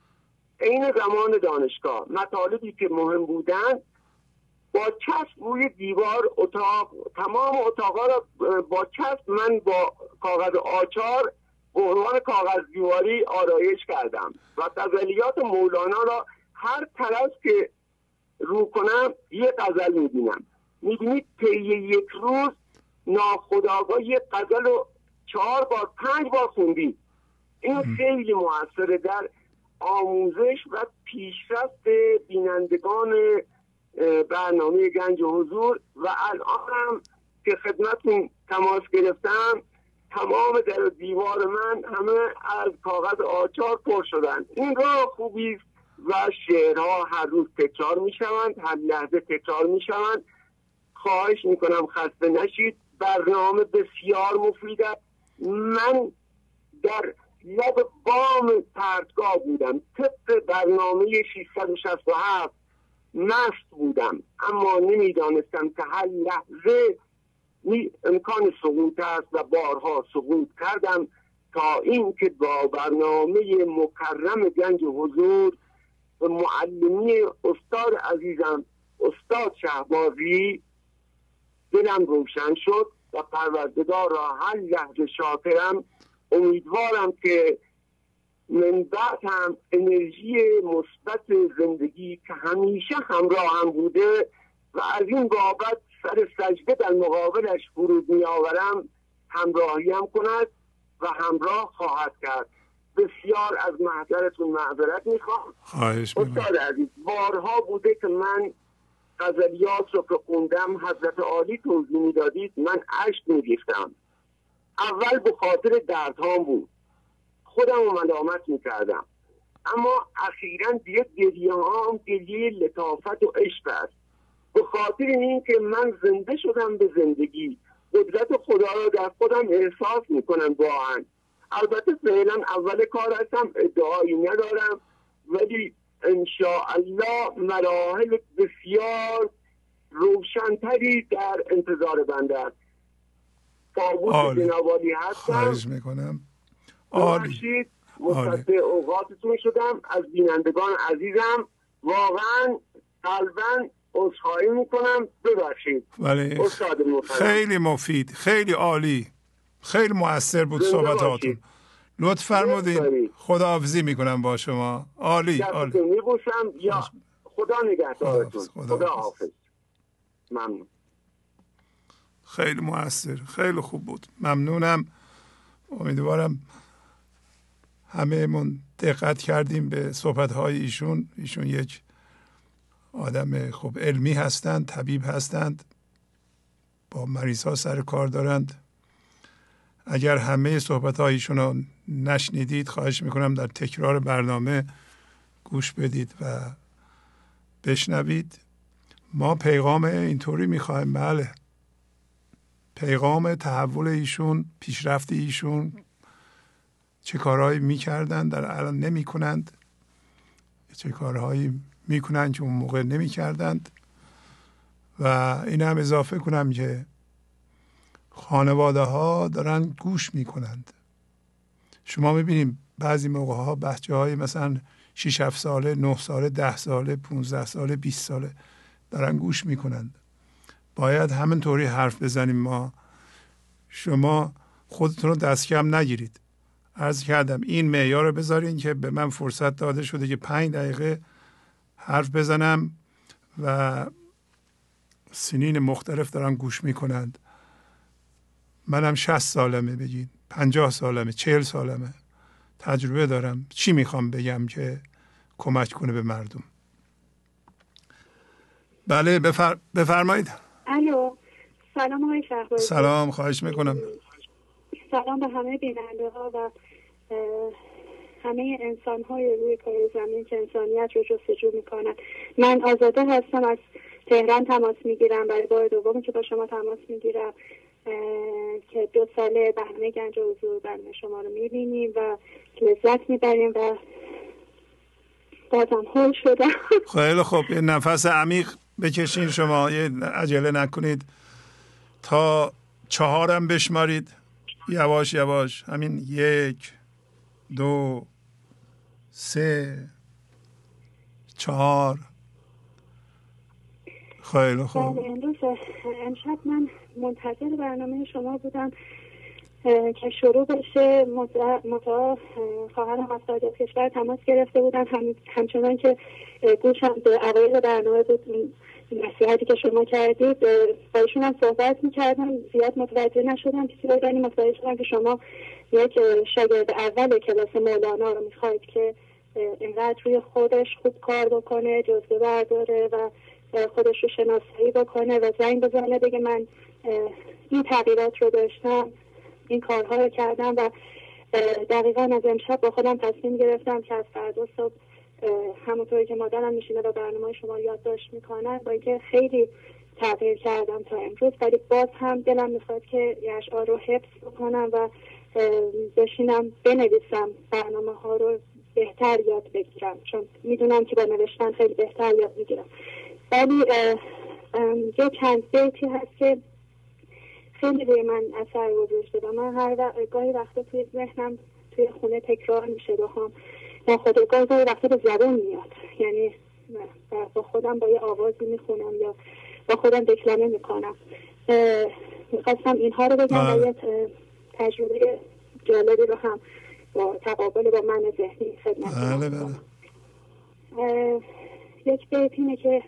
عین زمان دانشگاه. مطالبی که مهم بودن با چسب روی دیوار اتاق تمام اتاقا را با چسب من با کاغذ آچار به عنوان کاغذ دیواری آرایش کردم و غزلیات مولانا را هر طرف که رو کنم یه غزل می‌بینم. می‌بینید طی یک روز ناخداگاه یه غزل رو چهار بار پنج بار خوندی. این خیلی موثره در آموزش و پیشرفت بینندگان برنامه گنج و حضور و الان هم که خدمتون تماس گرفتم تمام در دیوار من همه از کاغذ آچار پر شدن این را خوبی و شعرها هر روز تکرار می شوند هر لحظه تکرار می شوند خواهش می کنم خسته نشید. برنامه بسیار مفید است. من در لب بام پرتگاه بودم. طبق برنامه 667 مست بودم. اما نمی‌دانستم که هر لحظه امکان سقوط است و بارها سقوط کردم تا اینکه با برنامه مکرم گنج حضور و معلمی استاد عزیزم استاد شهبازی دلم روشن شد و پروردگار را هر لحظه شاکرم. امیدوارم که من بعد هم انرژی مثبت زندگی که همیشه همراه هم بوده و از این بابت سر سجده در مقابلش فرود می آورم همراهی هم کند و همراه خواهد کرد. بسیار از محضرتون معذرت می‌خوام. خواهش استاد عزیز بارها بوده که من غزلیات رو که خوندم حضرت عالی توضیح می‌دادید من عشق میریختم. اول به خاطر دردهام بود. خودم ملامت می‌کردم. اما اخیرا دیگه گریه هم گریه لطافت و عشق است. به خاطر اینکه من زنده شدم به زندگی. قدرت خدا را در خودم احساس می‌کنم واقعا. البته فعلا اول کار هستم ادعایی ندارم ولی الله مراحل بسیار روشنتری در انتظار بنده است. تابوت جنابالی هستم. خواهش می‌کنم. عالی. اوقاتتون شدم. از بینندگان عزیزم واقعا قلبا عذرخواهی می‌کنم. ببخشید. ولی خیلی مفید خیلی عالی خیلی موثر بود صحبتاتون. لطف فرمودین. خداحافظی می‌کنم با شما. عالی عالی. میبوسم یا خدا نگهدارتون. خدا حافظ ممنون. خیلی موثر خیلی خوب بود. ممنونم. امیدوارم همه من دقت کردیم به صحبت های ایشون. ایشون یک آدم خوب علمی هستند طبیب هستند با مریض ها سر کار دارند. اگر همه صحبت هایشون رو نشنیدید خواهش می‌کنم در تکرار برنامه گوش بدید و بشنوید. ما پیغام اینطوری می‌خوایم بله. پیغام تحول ایشون پیشرفت ایشون چه کارهایی می‌کردن در الان نمی‌کنند. چه کارهایی می‌کنند که اون موقع نمی‌کردند. و این هم اضافه کنم که خانواده ها دارن گوش می‌کنند. شما می‌بینیم بعضی موقع ها بچه های مثلا 6 7 ساله 9 ساله 10 ساله 15 ساله 20 ساله دارن گوش می‌کنند. باید همینطوری حرف بزنیم ما. شما خودتون رو دست کم نگیرید. عرض کردم این معیار رو بذارین که به من فرصت داده شده که پنج دقیقه حرف بزنم و سنین مختلف دارن گوش می‌کنند. منم شست سالمه بگین. پنجاه سالمه چهل سالمه. تجربه دارم. چی می‌خوام بگم که کمک کنه به مردم؟ بله بفر... بفرمایید. الو سلام آقای سلام خواهش می‌کنم. سلام به همه بیننده ها و همه انسان های روی کار زمین که انسانیت رو جستجو می‌کنن. من آزاده هستم از تهران تماس می‌گیرم. برای بار دومی که با شما تماس می‌گیرم. که دو ساله برنامه گنج حضور برنامه شما رو می‌بینیم و لذت می‌بریم و بازم حل شدم خیلی خوب. یه نفس عمیق بکشین شما. یه عجله نکنید. تا چهارم بشمارید. یواش یواش. همین یک دو سه چهار. خیلی خوب. بله، امروز امشب من منتظر برنامه شما بودم که شروع بشه. متا خواهرم از خارج کشور تماس گرفته بودن. هم، همچنان که گوشم به اوایل برنامه بود نصیحتی که شما کردید. باشون هم صحبت می‌کردم. زیاد متوجه نشدم بسیار ولی متوجه شدم که شما یک شاگرد اول کلاس مولانا رو می‌خواید که اینقدر روی خودش خوب کار بکنه جزبه برداره و خودش رو شناسایی بکنه و زنگ بزنه بگه من این تغییرات رو داشتم این کارها رو کردم و دقیقا از امشب با خودم تصمیم گرفتم که از فردا صبح همونطوری که مادرم میشینه و برنامه شما یادداشت می‌کنن با اینکه خیلی تغییر کردم تا امروز ولی باز هم دلم می‌خواد که یه اشعار رو حفظ بکنم و بشینم بنویسم برنامه ها رو بهتر یاد بگیرم چون می‌دونم که با نوشتن خیلی بهتر یاد می‌گیرم. ولی یه چند بیتی هست که خیلی روی من اثر گذاشته و من هر وقت گاهی وقتا توی ذهنم توی خونه تکرار میشه با هم. ناخودآگاه گاهی وقتا به زبان میاد. یعنی با خودم با یه آوازی می‌خونم یا با خودم دکلمه می‌کنم. می‌خواستم اینها رو بگم و تجربه جالبی رو هم با تقابل با من ذهنی خدمت بله بله. یک بیت اینه که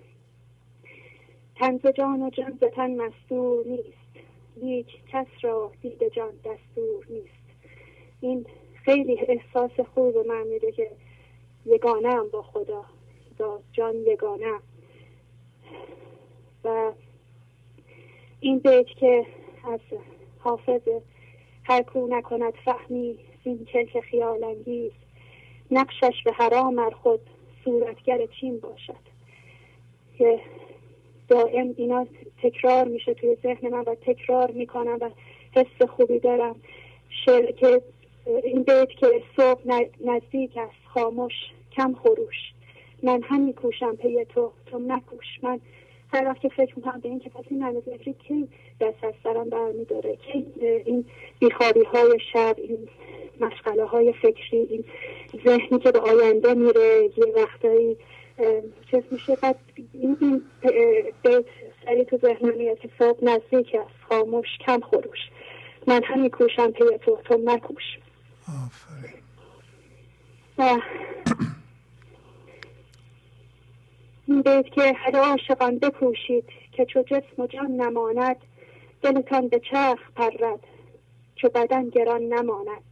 تنز جان و جان تن مستور نیست. لیک کس را دید جان دستور نیست. این خیلی احساس خوب به من میده که یگانه هم با خدا. با جان یگانه و این بیت که از حافظ هر کو نکند فهمی زین کلک خیال انگیز نقشش به حرام ار خود صورتگر چین باشد. که دائم اینا تکرار میشه توی ذهن من و تکرار می‌کنم و حس خوبی دارم. شعر که این بیت که صبح نزدیک است خاموش کم خروش. من هم میکوشم پی تو تو نکوش من هر وقت که فکر می‌کنم به این که پس این همه کی دست از سرم برمیداره کی این بیخوابی های شب این مشغله های فکری این ذهنی که به آینده میره یه وقتایی چیز میشه. بعد این بیت سری تو ذهن میاد که صبح نزدیک است. خاموش کم خروش. من هم میکوشم پی تو تو مکوش. آفرین. این بیت که هر عاشقان بپوشید که چو جسم و جان نماند دلتان به چرخ پرد چو بدن گران نماند.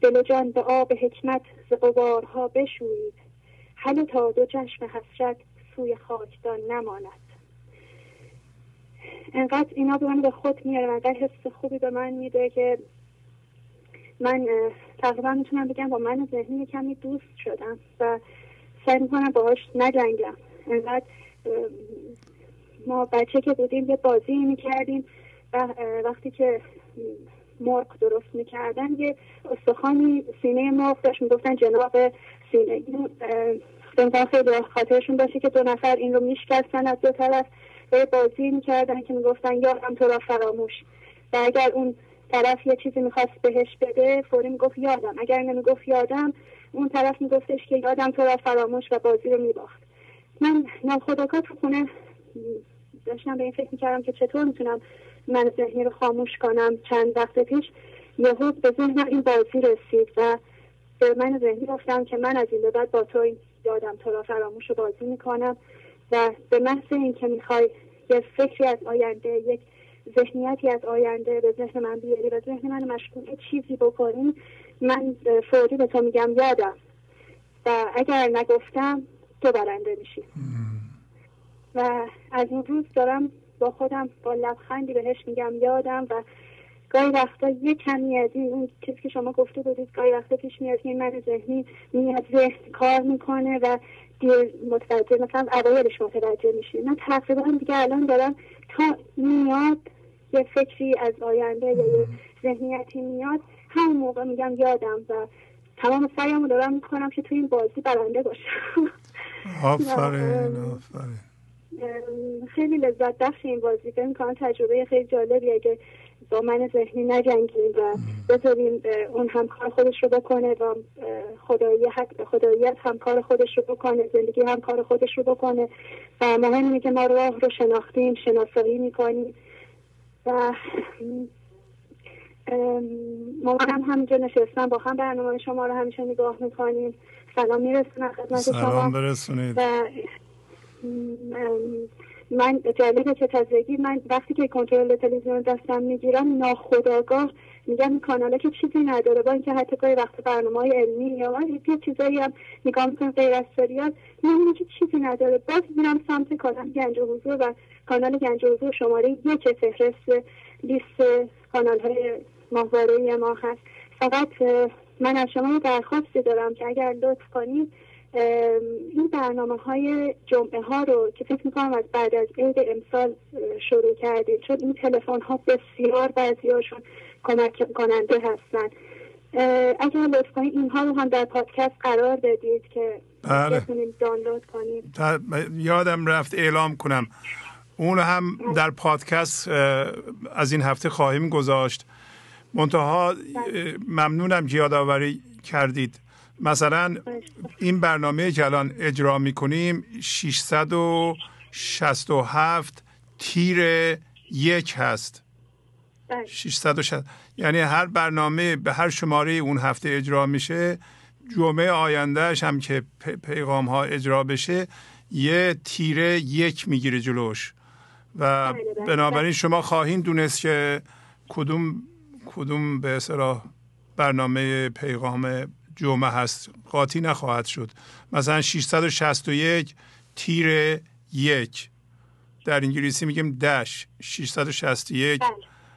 دل جان به آب حکمت ز غبارها بشویید تا دو چشم حسرت سوی خاکدان نماند. انقدر اینا به من به خود میاره انقدر حس خوبی به من میده که من تقریبا می‌تونم بگم با من ذهنی کمی دوست شدم و سعی می‌کنم باهاش نجنگم. انقدر ما بچه که بودیم یه بازی می‌کردیم و وقتی که مرغ درست می‌کردن یه استخوانی سینه مرغ داشت. می‌گفتن جناب سینه. این خیلی خاطرشون باشه که دو نفر این رو میشکستن از دو طرف و بازی می‌کردن که می‌گفتن یادم تو را فراموش. و اگر اون طرف یه چیزی می‌خواست بهش بده فوری می‌گفت یادم. اگر نمی‌گفت یادم اون طرف میگفتش که یادم تو را فراموش و بازی رو میباخت. من ناخداگاه تو خونه داشتم به این فکر می‌کردم که چطور می‌تونم من ذهنی رو خاموش کنم. چند وقت پیش یهو به ذهنم این بازی رسید و به من ذهنی گفتم که من از این به بعد با تو یادم تو را فراموش رو بازی می‌کنم و به محض اینکه می‌خوای یه فکری از آینده یک ذهنیتی از آینده به ذهن من بیاری و ذهن من مشغول چیزی بکنی من فوری به تو میگم یادم. و اگر نگفتم تو برنده میشی. و از این روز دارم با خودم با لبخندی بهش میگم یادم و گاهی وقتا یه کمی از این اون چیزی که شما گفته بودید گاهی وقتا پیش میاد که من ذهنی میاد ذهن کار می‌کنه و دیر متوجه مثلا اوایلش متوجه میشه من تقریبا دیگه الان دارم تا میاد یه فکری از آینده یا یه ذهنیتی میاد همون موقع میگم یادم و تمام سعیمو دارم می‌کنم که توی این بازی برنده باشم. آفرین آفرین. خیلی لذت بخش این بازی. فکر می‌کنم تجربه خیلی جالبیه که با من ذهنی نجنگیم و بذاریم اون هم کار خودش رو بکنه و خدایی حق خداییت هم کار خودش رو بکنه زندگی هم کار خودش رو بکنه. و مهم اینه که ما راه رو شناختیم شناسایی می‌کنیم. و ما هم همینجا نشستم با هم برنامه شما رو همیشه نگاه می‌کنیم. سلام میرسونم خدمت شما. سلام برسونید. و من جالبه که تازگی من وقتی که کنترل تلویزیون دستم می‌گیرم ناخداگاه میگم این کاناله که چیزی نداره با اینکه حتی گاهی وقت برنامه های علمی یا یه چیزایی هم نگاه می‌کنم غیر از سریال که چیزی نداره. باز میرم سمت کانال گنج و حضور و کانال گنج و حضور شماره یک فهرست لیست کانال های ماهواره ما هست. فقط من از شما درخواستی دارم که اگر لطف کنید این برنامه های جمعه ها رو که فکر می‌کنم از بعد از عید امسال شروع کردید چون این تلفن ها بسیار بعضی هاشون کمک کننده هستن. اگر لطف کنید اینها رو هم در پادکست قرار بدید که بله. دانلود کنیم. یادم رفت اعلام کنم. اون هم در پادکست از این هفته خواهیم گذاشت منتها. ممنونم که یادآوری کردید مثلا این برنامه که الان اجرا می‌کنیم 667 تیر یک هست 660 بله. یعنی هر برنامه به هر شماره اون هفته اجرا میشه جمعه آیندهش هم که پیغام ها اجرا بشه یه تیره یک می‌گیره جلوش و بله، بله. بنابراین شما خواهید دونست که کدوم کدوم به اصطلاح برنامه پیغام جمعه هست. قاطی نخواهد شد. مثلا 661 تیر یک. در انگلیسی میگیم دش. 661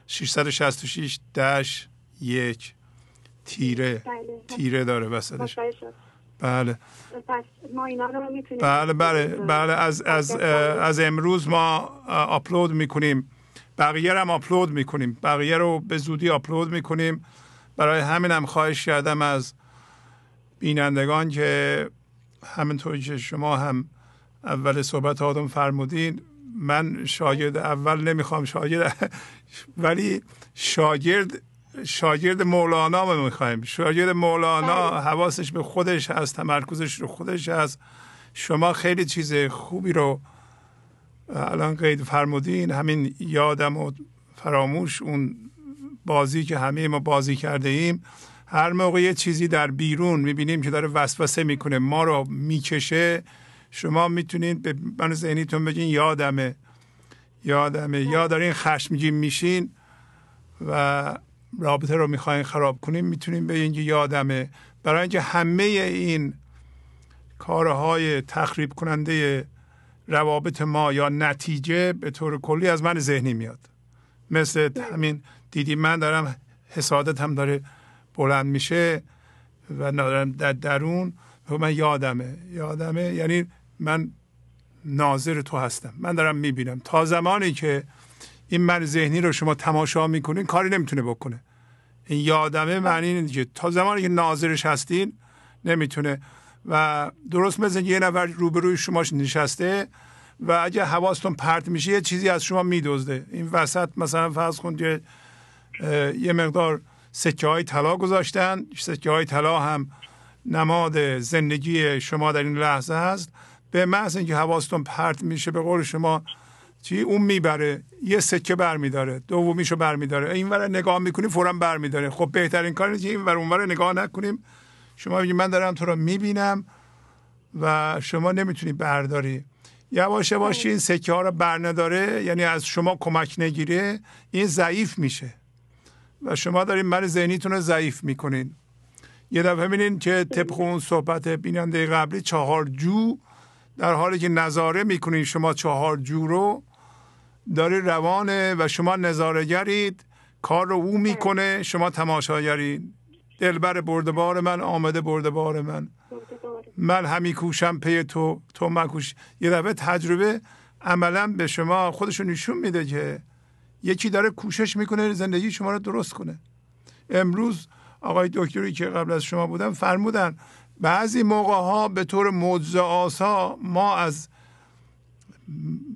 666 دش یک. تیره. بله. تیره داره وسطش. بله. ما اینا رو بله بله بله. از از از امروز ما آپلود می‌کنیم. بقیه رو هم آپلود می‌کنیم. بقیه رو به زودی آپلود می‌کنیم. برای همین هم خواهش کردم از بینندگان که همینطوری که شما هم اول صحبت آدم فرمودین من شاگرد اول نمی‌خوام شاگرد ولی شاگرد شاگرد مولانا ما می‌خوایم. شاگرد مولانا بله. حواسش به خودش هست تمرکزش رو خودش هست. شما خیلی چیز خوبی رو الان قید فرمودین همین یادم و فراموش اون بازی که همه ما بازی کرده ایم. هر موقع یه چیزی در بیرون می‌بینیم که داره وسوسه می‌کنه ما رو می‌کشه. شما می‌تونید به من ذهنیتون بگین یادمه. یادمه. یا دارین خشمگین میشین و رابطه رو می‌خواین خراب کنیم می‌تونیم بگین که یادمه برای اینکه همه این کارهای تخریب کننده روابط ما یا نتیجه به طور کلی از من ذهنی میاد. مثل همین دیدی من دارم حسادت هم داره بلند میشه و ندارم در درون. و من یادمه یادمه یعنی من ناظر تو هستم. من دارم می‌بینم. تا زمانی که این من ذهنی رو شما تماشا می‌کنین کاری نمی‌تونه بکنه. این یادمه معنی اینه که تا زمانی که ناظرش هستین نمی‌تونه. و درست مثل یه نفر روبروی شما نشسته و اگه حواستون پرت میشه یه چیزی از شما میدزده. این وسط مثلا فرض کن یه مقدار سکه های طلا گذاشتن. سکه های طلا هم نماد زندگی شما در این لحظه هست. به محض اینکه حواستون پرت میشه به قول شما چی؟ اون می‌بره. یه سکه برمیداره. دومیشو برمیداره. این ور نگاه می‌کنیم فورا برمیداره. خب بهترین کار اینه این ور اون نگاه نکنیم. شما میگی من دارم تو رو می‌بینم و شما نمی‌تونی برداری. یواش یواش این سکه ها رو برنداره. یعنی از شما کمک نگیره. این ضعیف میشه. و شما دارین من ذهنیتون رو ضعیف می‌کنین. یه دفعه ببینین که طبق اون صحبت بیننده قبلی چهار جو در حالی که نظاره می‌کنین شما چهار جو رو داره روانه و شما نظارگرید کار رو او می‌کنه شما تماشاگرید دلبر بردبار من آمده بردبار من. من همی کوشم پی تو تو مکوش یه دفعه تجربه عملا به شما خودشون نشون میده که یکی داره کوشش می‌کنه زندگی شما رو درست کنه. امروز آقای دکتری که قبل از شما بودن فرمودن بعضی موقع ها به طور معجزه آسا ما از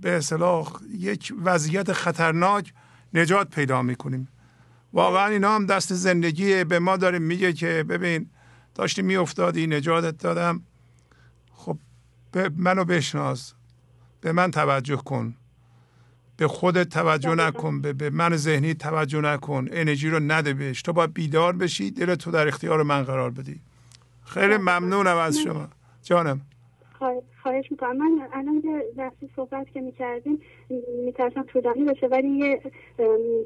به اصطلاح یک وضعیت خطرناک نجات پیدا می‌کنیم. واقعا اینا هم دست زندگی به ما داره. میگه که ببین داشتی میافتادی نجاتت دادم. خب به منو بشناس. به من توجه کن. به خودت توجه نکن. به, به من ذهنی توجه نکن. انرژی رو نده بهش. تو باید بیدار بشی. دل تو در اختیار من قرار بدی. خیلی ممنونم از شما. جانم. خواهش می‌کنم. من الان یه لحظه صحبت که می‌کردیم میترسم طولانی بشه ولی یه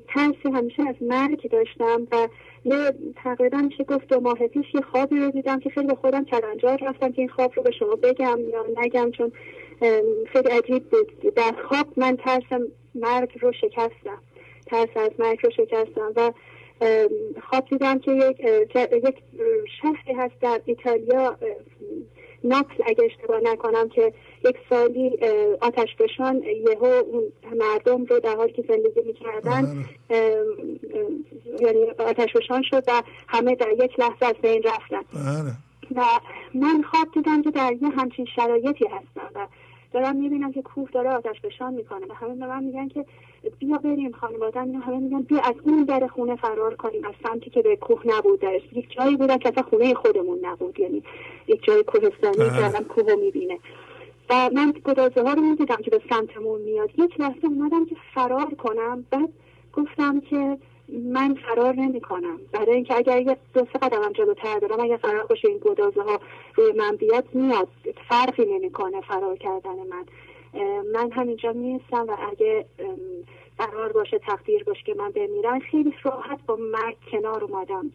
ترسی همیشه از مرگ داشتم و یه تقریبا میشه گفت دو ماه پیش یه خوابی رو دیدم که خیلی به خودم چلنجار رفتم که این خواب رو به شما بگم یا نگم چون خیلی عجیب بود. در خواب من ترس مرگ رو شکستم. ترس از مرگ رو شکستم و خواب دیدم که یک, یک شهری هست در ایتالیا ناپل اگه اشتباه نکنم که یک سالی آتش بشان یهو مردم رو در حالی که زندگی می‌کردن بله. یعنی آتش بشان شد و همه در یک لحظه از بین رفتن بله. و من خواب دیدم که در یه همچین شرایطی هستم و دارم می‌بینم که کوه داره آتش بشان می‌کنه و همه به من میگن که بیا بریم خانواده اینا همه میگن بیا از اون در خونه فرار کنیم از سمتی که به کوه نبود یک جایی بودن که اصلا خونه خودمون نبود یعنی یک جای کوهستانی که بله. آدم کوه می‌بینه. و من گدازه ها رو می‌دیدم که به سمتمون میاد. یک لحظه اومدم که فرار کنم بعد گفتم که من فرار نمی کنم برای اینکه اگر یه دو سه قدمم جلوتر برم اگر فرار باشه این گدازه ها روی من بیاد میاد. فرقی نمی‌کنه فرار کردن من. من همینجا میستم و اگه قرار باشه تقدیر باشه که من بمیرم خیلی راحت با مرگ کنار اومدم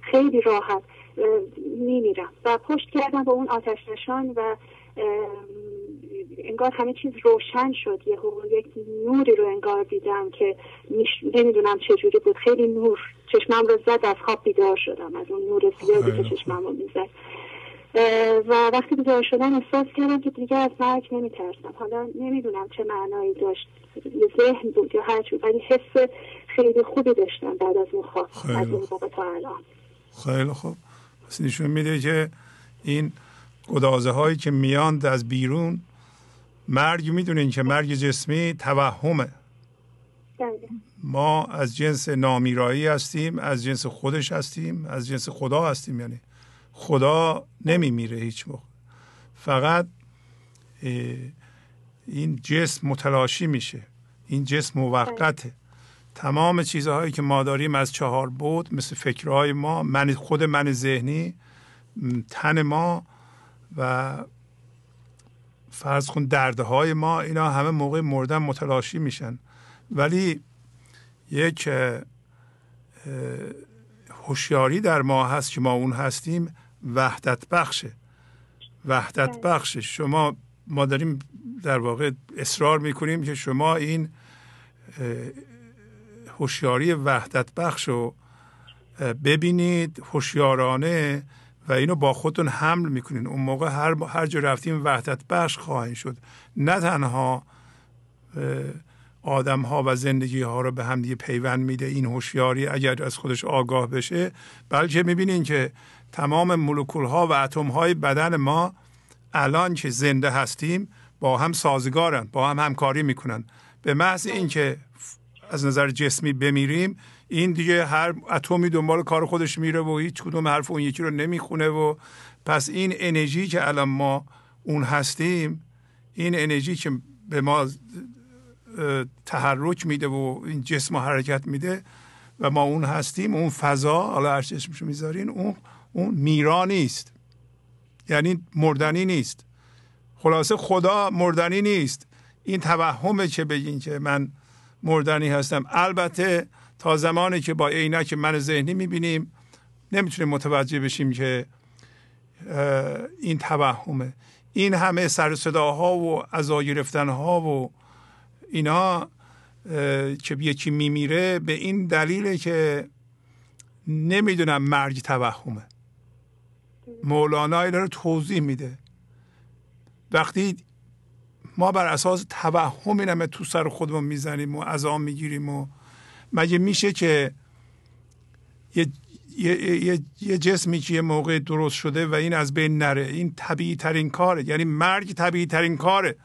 خیلی راحت میمیرم. و پشت کردم با اون آتش نشان و انگار همه چیز روشن شد. یه یک نوری رو انگار دیدم که نمی‌دونم چجوری بود. خیلی نور چشمم رو زد از خواب بیدار شدم. از اون نور زیادی که چشمم رو می‌زد. و وقتی بیدار شدم احساس کردم که دیگه از مرگ نمیترسم. حالا نمی‌دونم چه معنایی داشت. یه ذهن بود یا هر ولی حس خیلی خوبی داشتم بعد از اون خواب از اون موقع تا الان. خیلی خوب. پس نشون میده که این گدازه هایی که میاند از بیرون مرگ می‌دونین که مرگ جسمی توهمه. بله. ما از جنس نامیرایی هستیم از جنس خودش هستیم از جنس خدا هستیم یعنی خدا نمیمیره هیچ موقع. فقط این جسم متلاشی میشه. این جسم موقته. تمام چیزهایی که ما داریم از چهار بود مثل فکرهای ما من خود من ذهنی تن ما و فرض کن دردهای ما اینا همه موقع مردن متلاشی میشن. ولی یک هوشیاری در ما هست که ما اون هستیم. وحدت بخشه وحدت بله. بخشه شما ما داریم در واقع اصرار می‌کنیم که شما این هوشیاری وحدت بخش رو ببینید هوشیارانه و اینو با خودتون حمل می‌کنین. اون موقع هر, هر جا رفتیم وحدت بخش خواهید شد. نه تنها آدم ها و زندگی ها رو به هم دیگه پیوند میده این هوشیاری اگر از خودش آگاه بشه بلکه می‌بینین که تمام مولکول ها و اتم های بدن ما الان که زنده هستیم با هم سازگارن با هم همکاری می‌کنن. به محض اینکه از نظر جسمی بمیریم این دیگه هر اتمی دنبال کار خودش میره و هیچ کدوم حرف اون یکی رو نمی‌خونه و پس این انرژی که الان ما اون هستیم این انرژی که به ما تحرک میده و این جسم حرکت میده و ما اون هستیم اون فضا حالا هر چشمشو می‌ذارین اون اون میرا نیست. یعنی مردنی نیست. خلاصه خدا مردنی نیست. این توهمه که بگین که من مردنی هستم. البته تا زمانی که با عینک من ذهنی می‌بینیم نمی‌تونیم متوجه بشیم که این توهمه. این همه سر صداها و عزا گرفتن ها و اینا که یکی میمیره به این دلیله که نمی‌دونم مرگ توهمه. مولانا اینا رو توضیح میده. وقتی ما بر اساس توهم این تو سر خودمون می‌زنیم و عذاب می‌گیریم و مگه میشه که یه, یه،, یه،, جسمی که یه موقع درست شده و این از بین نره. این طبیعی ترین کاره. یعنی مرگ طبیعی ترین کاره.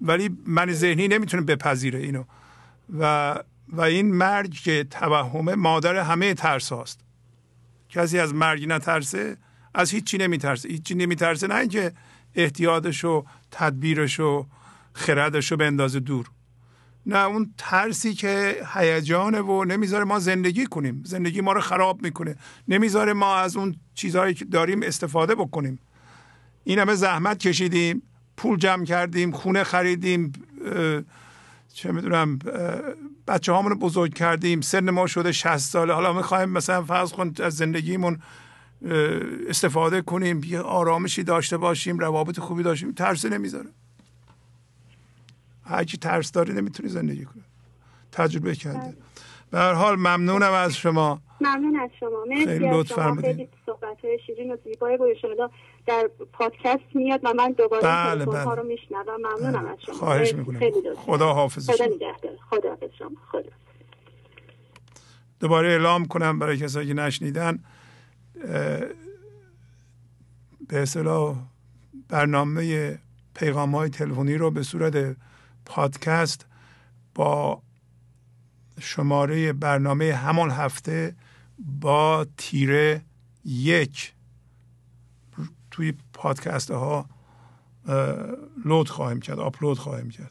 ولی من ذهنی نمی‌تونه بپذیره اینو. و و این مرگ که توهمه مادر همه ترس هاست. کسی از مرگ نترسه؟ از هیچی نمیترسه. هیچی نمیترسه. نه اینکه احتیاطش و تدبیرش و خردش رو بندازه دور. نه اون ترسی که هیجانه و نمی‌ذاره ما زندگی کنیم. زندگی ما رو خراب می‌کنه. نمی‌ذاره ما از اون چیزهایی که داریم استفاده بکنیم. این همه زحمت کشیدیم پول جمع کردیم خونه خریدیم چه می‌دونم بچه هامون بزرگ کردیم سن ما شده 60 ساله. حالا می‌خوایم مثلا فرض کن از زندگیمون استفاده کنیم یه آرامشی داشته باشیم روابط خوبی داشتیم. ترس نمی‌ذاره. هرچی ترس داری نمی‌تونی زندگی کنی تجربه کرده. به هر حال ممنونم از شما. ممنون از شما. خیلی لطف فرمودید. صحبت های شیرین و زیبای بود در پادکست میاد و من دوباره بله بله. رو میشنوم. ممنونم بله. از شما. خواهش می‌کنم. خدا حافظ خدا نگهدار. خدا حافظ شما. خدا دوباره اعلام کنم برای کسایی که نشنیدن. به اصطلاح برنامه پیغام های تلفنی رو به صورت پادکست با شماره برنامه همان هفته با تیره یک توی پادکست ها لود خواهیم کرد آپلود خواهیم کرد.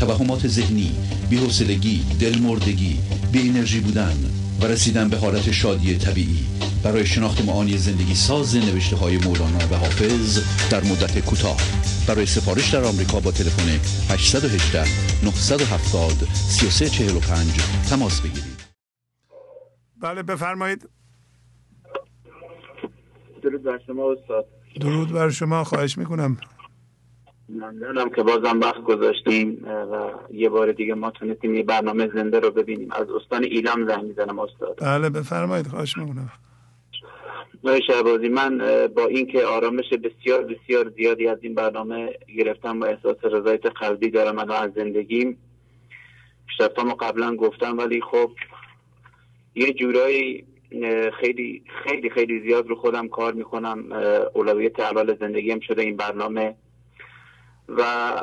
توهمات ذهنی بی‌حوصلگی دلمردگی بی انرژی بودن و رسیدن به حالت شادی طبیعی. برای شناخت معانی زندگی ساز نوشته های مولانا و حافظ در مدت کوتاه. برای سفارش در آمریکا با تلفن 818 970 3345 تماس بگیرید. بله بفرمایید. درود بر شما استاد. درود بر شما خواهش می‌کنم. ممنونم که بازم وقت گذاشتیم و یه بار دیگه ما تونستیم یه برنامه زنده رو ببینیم. از استان ایلام زنگ می‌زنم استاد. بله بفرمایید خواهش می‌کنم. شهبازی من با اینکه آرامش بسیار بسیار زیادی از این برنامه گرفتم و احساس رضایت قلبی دارم الان از زندگیم پیشرفتامو قبلا گفتم ولی خب یه جورایی خیلی خیلی خیلی زیاد رو خودم کار می‌کنم. اولویت اول زندگیم شده این برنامه. و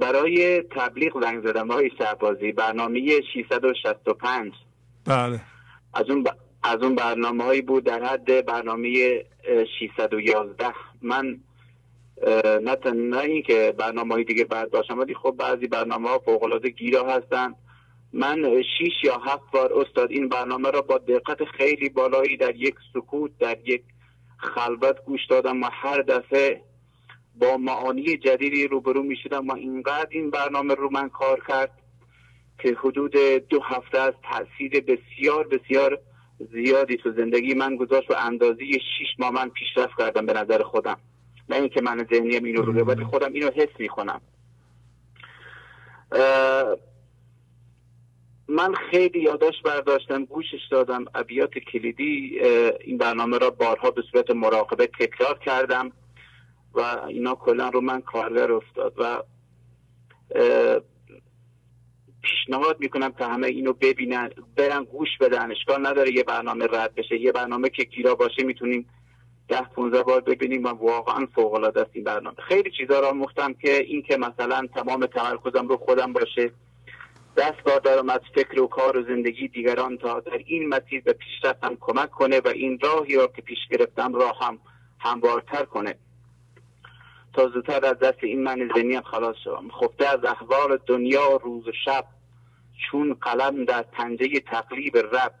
برای تبلیغ زنگ زدم های شهبازی برنامه 665 بله. از اون از اون برنامه هایی بود در حد برنامه 611 من نه نه این که برنامه های دیگه بعد باشم ولی خب بعضی برنامه ها فوق العاده گیرا هستن. من شیش یا هفت بار استاد این برنامه را با دقت خیلی بالایی در یک سکوت در یک خلوت گوش دادم و هر دفعه با معانی جدیدی روبرو می شدم و اینقدر این برنامه رو من کار کرد که حدود دو هفته از تاثیر بسیار بسیار زیادی تو زندگی من گذاشت و اندازی شیش ماه من پیشرفت کردم به نظر خودم. نه اینکه من ذهنیم اینو رو ولی خودم اینو حس می‌کنم. من خیلی یاداش برداشتم گوشش دادم ابیات کلیدی این برنامه را بارها به صورت مراقبه تکرار کردم. و اینا کلا رو من کارگر افتاد و پیشنهاد می‌کنم که همه اینو ببینن برن گوش بدن اشکال نداره یه برنامه رد بشه یه برنامه که گیرا باشه می‌تونیم ده 15 بار ببینیم و واقعا فوق العاده است این برنامه. خیلی چیزا را مختم که این که مثلا تمام تمرکزم رو خودم باشه دست دارم از فکر و کار و زندگی دیگران تا در این مسیر به پیشرفتم کمک کنه و این راهی را که پیش گرفتم راه هم هموارتر کنه. زودتر از دست این من ذهنیم خلاص شوم خفته از احوال دنیا روز و شب چون قلم در پنجه تقلیب رب.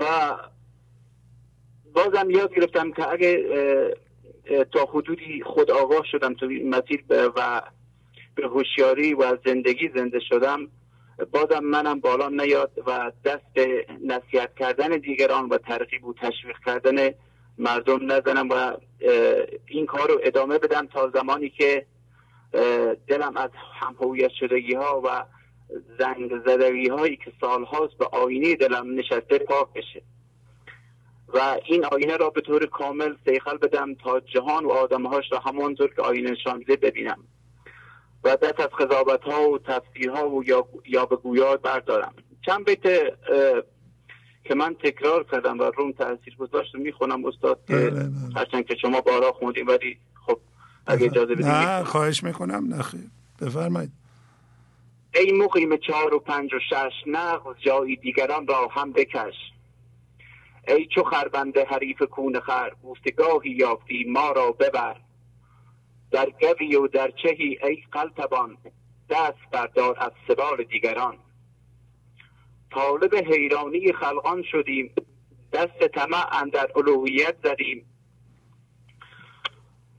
و بازم یاد گرفتم که اگه تا حدودی خود آگاه شدم تو مسیر و به هوشیاری و زندگی زنده شدم بازم منم بالا نیاد و دست نصیحت کردن دیگران و ترغیب و تشویق کردن مردم نزنم و این کار رو ادامه بدم تا زمانی که دلم از همهویت شدگی ها و زنگ زدگی هایی که سال هاست به آینه دلم نشسته پاک بشه. و این آینه را به طور کامل سیخل بدم تا جهان و آدمهاش را همانطور که آینه نشان ببینم. و دست از خضابت ها و ها و یا به گویات بردارم. چند بیت که من تکرار کردم و روم تاثیر گذاشت می‌خونم استاد که بله، بله. هرچند که شما بارا خوندیم ولی خب اگه اجازه بدید نه خواهش می‌کنم نخیر بفرمایید. ای مقیم چهار و پنج و شش نغز جایی دیگران را هم بکش. ای چو خربنده حریف کون خر بوستگاهی یافتی ما را ببر. در گوی و در چهی ای قلتبان دست بردار از سبال دیگران. طالب حیرانی خلقان شدیم. دست طمع اندر الوهیت زدیم.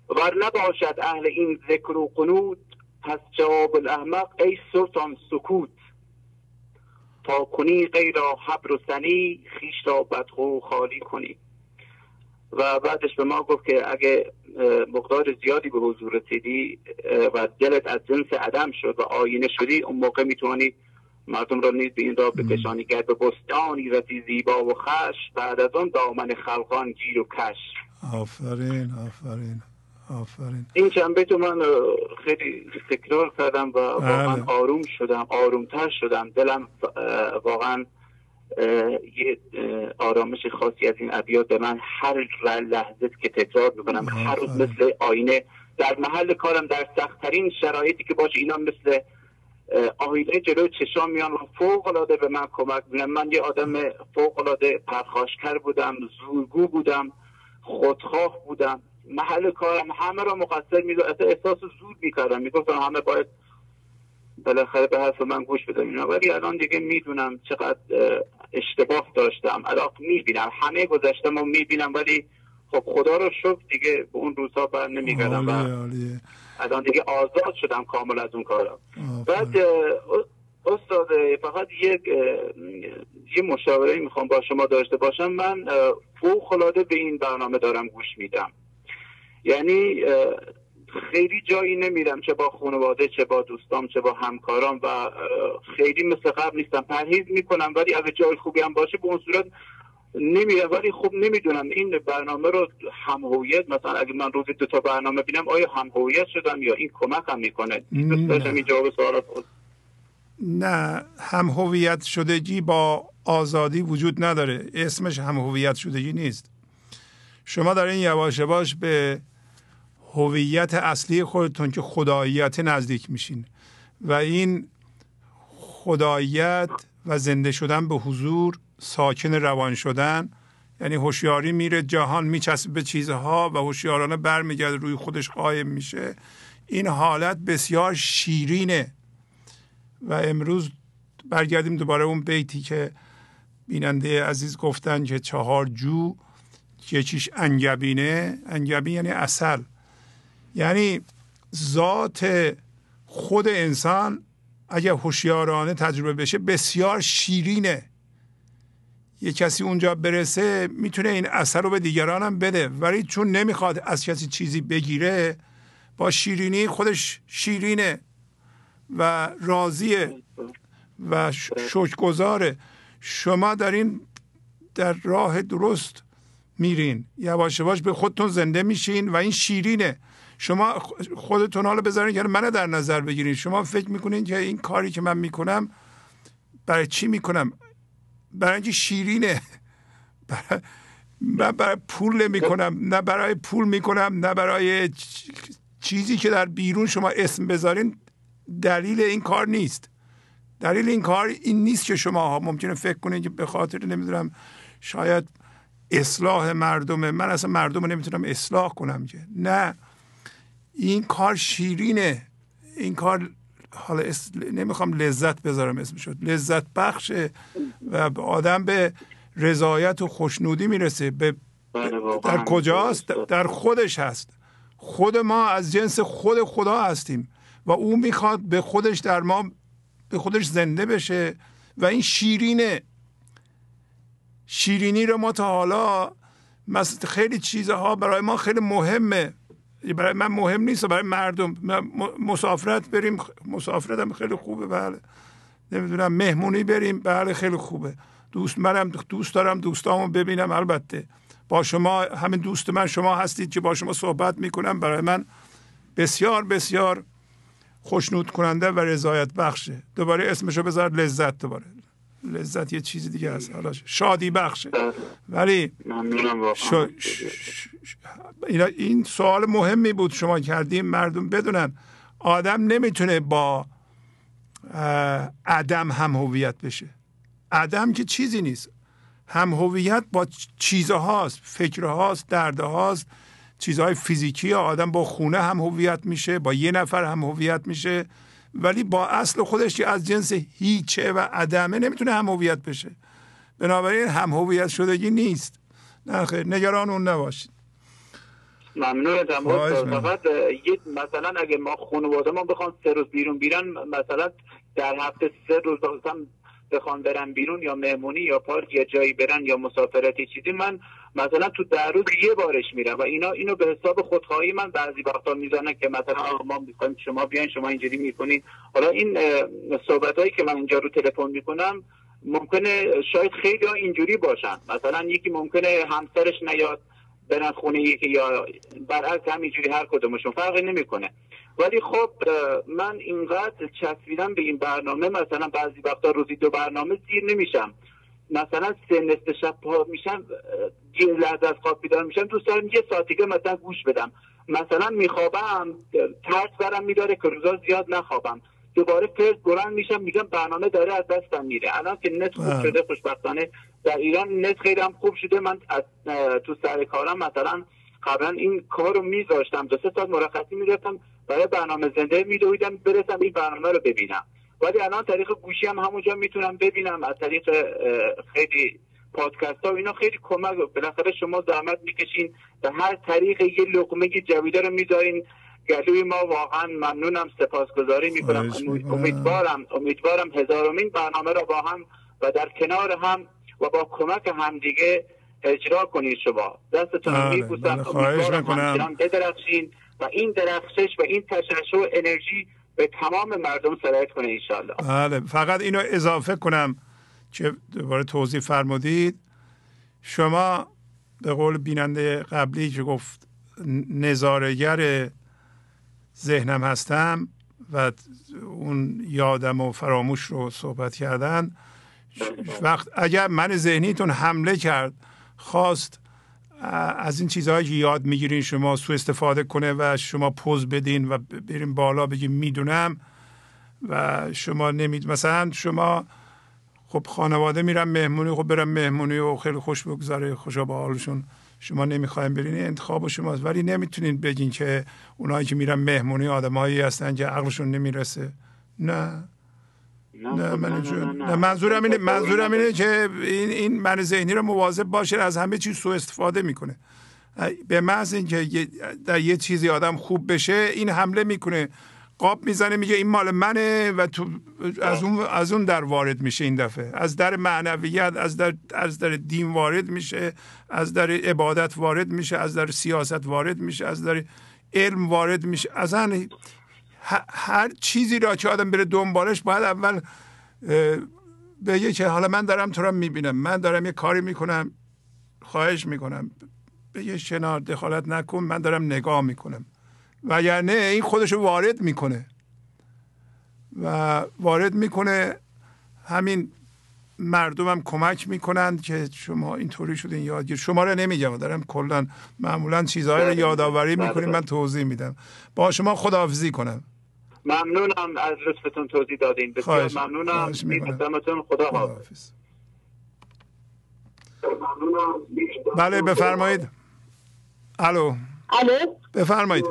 ور نباشد اهل این ذکر و قنود پس جواب الاحمق ای سلطان سکوت. تا کنی غیر حبر و سنی خیش را بدخو خالی کنی. و بعدش به ما گفت که اگه مقدار زیادی به حضور رسیدی و دلت از جنس عدم شد و آینه شدی اون موقع می‌تونی مردم را نیز به این را بکشانی گرد به بستانی رسی زیبا و خش بعد از آن دامن خلقان گیر و کش آفرین آفرین آفرین. این جنبه تو من خیلی تکرار کردم و واقعا بله. آروم شدم آرومتر شدم. دلم واقعا یه آرامش خاصی از این ابیات به من هر لحظه که تکرار می‌کنم هر روز مثل آینه. در محل کارم در سختترین شرایطی که باشه اینا مثل آینه جلو چشام میان و فوق العاده به من کمک می‌کنن. من یه آدم فوق العاده پرخاشکر بودم زورگو بودم خودخواه بودم. محل کارم همه را مقصر می‌دونم احساس زود می‌کردم. می‌گفتم همه باید بالاخره به حرف من گوش بدم اینا. ولی الان دیگه می‌دونم چقدر اشتباه داشتم. الان می‌بینم. همه گذشتم و می‌بینم. ولی خب خدا رو شکر دیگه به اون روزها بر نمیگردم الان دیگه آزاد شدم کامل از اون کارم بعد استاد فقط یک یه مشاوره می‌خوام با شما داشته باشم. من فوق العاده به این برنامه دارم گوش میدم. یعنی خیلی جایی نمیرم چه با خانواده چه با دوستام چه با همکارام و خیلی مثل قبل نیستم. پرهیز می‌کنم ولی اگه جای خوبی هم باشه به اون صورت نمیرم ولی خب نمی‌دونم. این برنامه رو هم هویت مثلا اگه من روزی دو تا برنامه بینم آیا هم هویت شدم یا این کمک هم می‌کنه؟ دوست داشتم این جواب سوالات نه هم هویت شدگی با آزادی وجود نداره. اسمش هم هویت شدگی نیست. شما در این یواش یواش به هویت اصلی خودتون که خداییت نزدیک میشین و این خداییت و زنده شدن به حضور ساکن روان شدن یعنی هوشیاری میره جهان میچسبه به چیزها و هوشیارانه برمیگرده روی خودش قایم میشه. این حالت بسیار شیرینه. و امروز برگردیم دوباره اون بیتی که بیننده عزیز گفتن که چهار جو یکیش انگبینه. انگبین یعنی اصل. یعنی ذات خود انسان اگر هوشیارانه تجربه بشه بسیار شیرینه. یه کسی اونجا برسه می‌تونه این اثر رو به دیگران بده. ولی چون نمی‌خواد از کسی چیزی بگیره با شیرینی خودش شیرینه و راضیه و شکرگزاره. شما در این در راه درست میرین. یواش یواش به خودتون زنده میشین و این شیرینه. شما خودتون حالا بذارین که منو در نظر بگیرید شما فکر می‌کنین که این کاری که من می‌کنم برای چی می‌کنم؟ برای اینکه شیرینه. برای من برای پول نمی‌کنم. نه برای پول می‌کنم نه برای چیزی که در بیرون شما اسم بذارین. دلیل این کار نیست. دلیل این کار این نیست که شما ممکنه فکر کنید که به خاطر نمی‌دونم شاید اصلاح مردمه من اصلا مردم رو نمی‌تونم اصلاح کنم که. نه. این کار شیرینه. این کار حالا نمی‌خوام لذت بذارم اسمشو لذت بخشه و آدم به رضایت و خوشنودی می‌رسه. به در کجاست؟ در خودش هست. خود ما از جنس خود خدا هستیم و او می‌خواد به خودش در ما به خودش زنده بشه و این شیرینه. شیرینی رو ما تا حالا مثل خیلی چیزها برای ما خیلی مهمه. برای من مهم نیست برای مردم. مسافرت بریم مسافرت هم خیلی خوبه بله. نمی‌دونم مهمونی بریم بله خیلی خوبه. دوست منم دوست دارم دوستامو ببینم البته. با شما همین دوست من شما هستید که با شما صحبت می‌کنم برای من بسیار بسیار خوشنود کننده و رضایت بخشه. دوباره اسمشو بذار لذت دوباره. لذت یه چیزی دیگه هست. حالا شادی بخشه. ولی شو این سوال مهمی بود شما کردیم. مردم بدونن آدم نمی‌تونه با عدم هم هویت بشه. عدم که چیزی نیست. هم هویت با چیزهاست فکرهاست دردهاست. چیزهای فیزیکی آدم با خونه هم هویت میشه با یه نفر هم هویت میشه. ولی با اصل خودش که از جنس هیچه و عدمه نمی‌تونه هم هویت بشه. بنابراین هم هویت شدگی نیست. نه خیر نگران اون نباشید. ممنونتم فقط مثلا اگه ما خانواده ما بخوان سه روز بیرون بیرن مثلا در هفته سه روز بخوان برن بیرون یا مهمونی یا پارک یا جایی برن یا مسافرتی چیزی من مثلا تو در روز یه بارش میرم و اینا اینو به حساب خودخواهی من بعضی وقتا می‌زنن که مثلا ما می‌خوایم شما بیاین شما اینجوری می‌کنین. حالا این صحبت هایی که من اینجا رو تلفن می‌کنم ممکنه شاید خیلی ها اینجوری باشن. مثلا یکی ممکنه همسرش نیاد برن خونه یکی یا برعکس همینجوری هر کدومشون فرقی نمی‌کنه. ولی خب من اینقدر چسبیدم به این برنامه مثلا بعضی وقتا روزی دو برنامه سیر نمیشم. مثلا سه نصف شب پا میشم یه لحظه از خواب بیدار میشم دوست دارم یه ساعتیگه مثلا گوش بدم. مثلا میخوابم ترس برم میداره که روزا زیاد نخوابم. دوباره فرد بلند میشم میگم برنامه داره از دستم میره. الان که نت خوب شده خوشبختانه در ایران نت خیلی هم خوب شده. من از تو سر کارم مثلا قبلا این کار رو میذاشتم. دو سه ساعت مرخصی می‌رفتم برای برنامه زنده میدویدم برسم این برنامه رو ببینم. ولی الان طریق گوشی هم همونجا می‌تونم ببینم از طریق خیلی پادکست ها و اینا خیلی کمک بالاخره شما زحمت می‌کشین. به هر طریق یه لقمه جویده رو می‌ذارین. گلوی ما واقعا ممنونم سپاسگزاری می‌کنم. امیدوارم امیدوارم هزارمین برنامه رو با هم و در کنار هم و با کمک همدیگه اجرا کنید شما. دستتون رو میبوسم. امیدوارم بدرخشین و این درخشش و این تشعشع و انرژی به تمام مردم سرایت کنه انشالله بله فقط اینو اضافه کنم که دوباره توضیح فرمودید. شما به قول بیننده قبلی که گفت نظارگر ذهنم هستم و اون یادم و فراموش رو صحبت کردن وقت اگر من ذهنیتون حمله کرد خواست از این چیزهایی که یاد می‌گیرین شما سو استفاده کنه و شما پوز بدین و بریم بالا بگیم می‌دونم و شما نمید مثلا شما خب خانواده میرم مهمونی خب برم مهمونی و خیلی خوش بگذاره خوشا با حالشون شما نمی‌خوایم برین انتخاب شماست. ولی نمی‌تونین بگین که اونایی که میرن مهمونی آدمایی هستن که عقلشون نمی‌رسه. نه. نه, من نه, منظورم اینه منظورم اینه که این این من ذهنی رو مواظب باشه از همه چیز سوء استفاده می‌کنه. به محض اینکه در یه چیزی آدم خوب بشه این حمله می‌کنه. قاب می‌زنه میگه این مال منه و تو از اون از اون در وارد میشه این دفعه. از در معنویت از در از در دین وارد میشه از در عبادت وارد میشه از در سیاست وارد میشه از در علم وارد میشه. از هر چیزی را که آدم بره دنبالش باید اول بگه که حالا من دارم تو را می‌بینم من دارم یه کاری می‌کنم خواهش می‌کنم به شنار دخالت نکن من دارم نگاه می‌کنم. و نه این خودش وارد می‌کنه. و وارد می‌کنه همین مردم هم کمک می‌کنند که شما اینطوری شدین یادگیر شما رو نمیگم دارم کلا معمولا چیزهایی رو یادآوری می‌کنیم من توضیح میدم. با شما خداحافظی کنم. ممنونم از لطفتون توضیح دادین. بسیار ممنونم. میبینمتون خدا حافظ بله بفرمایید. الو. الو. بفرمایید.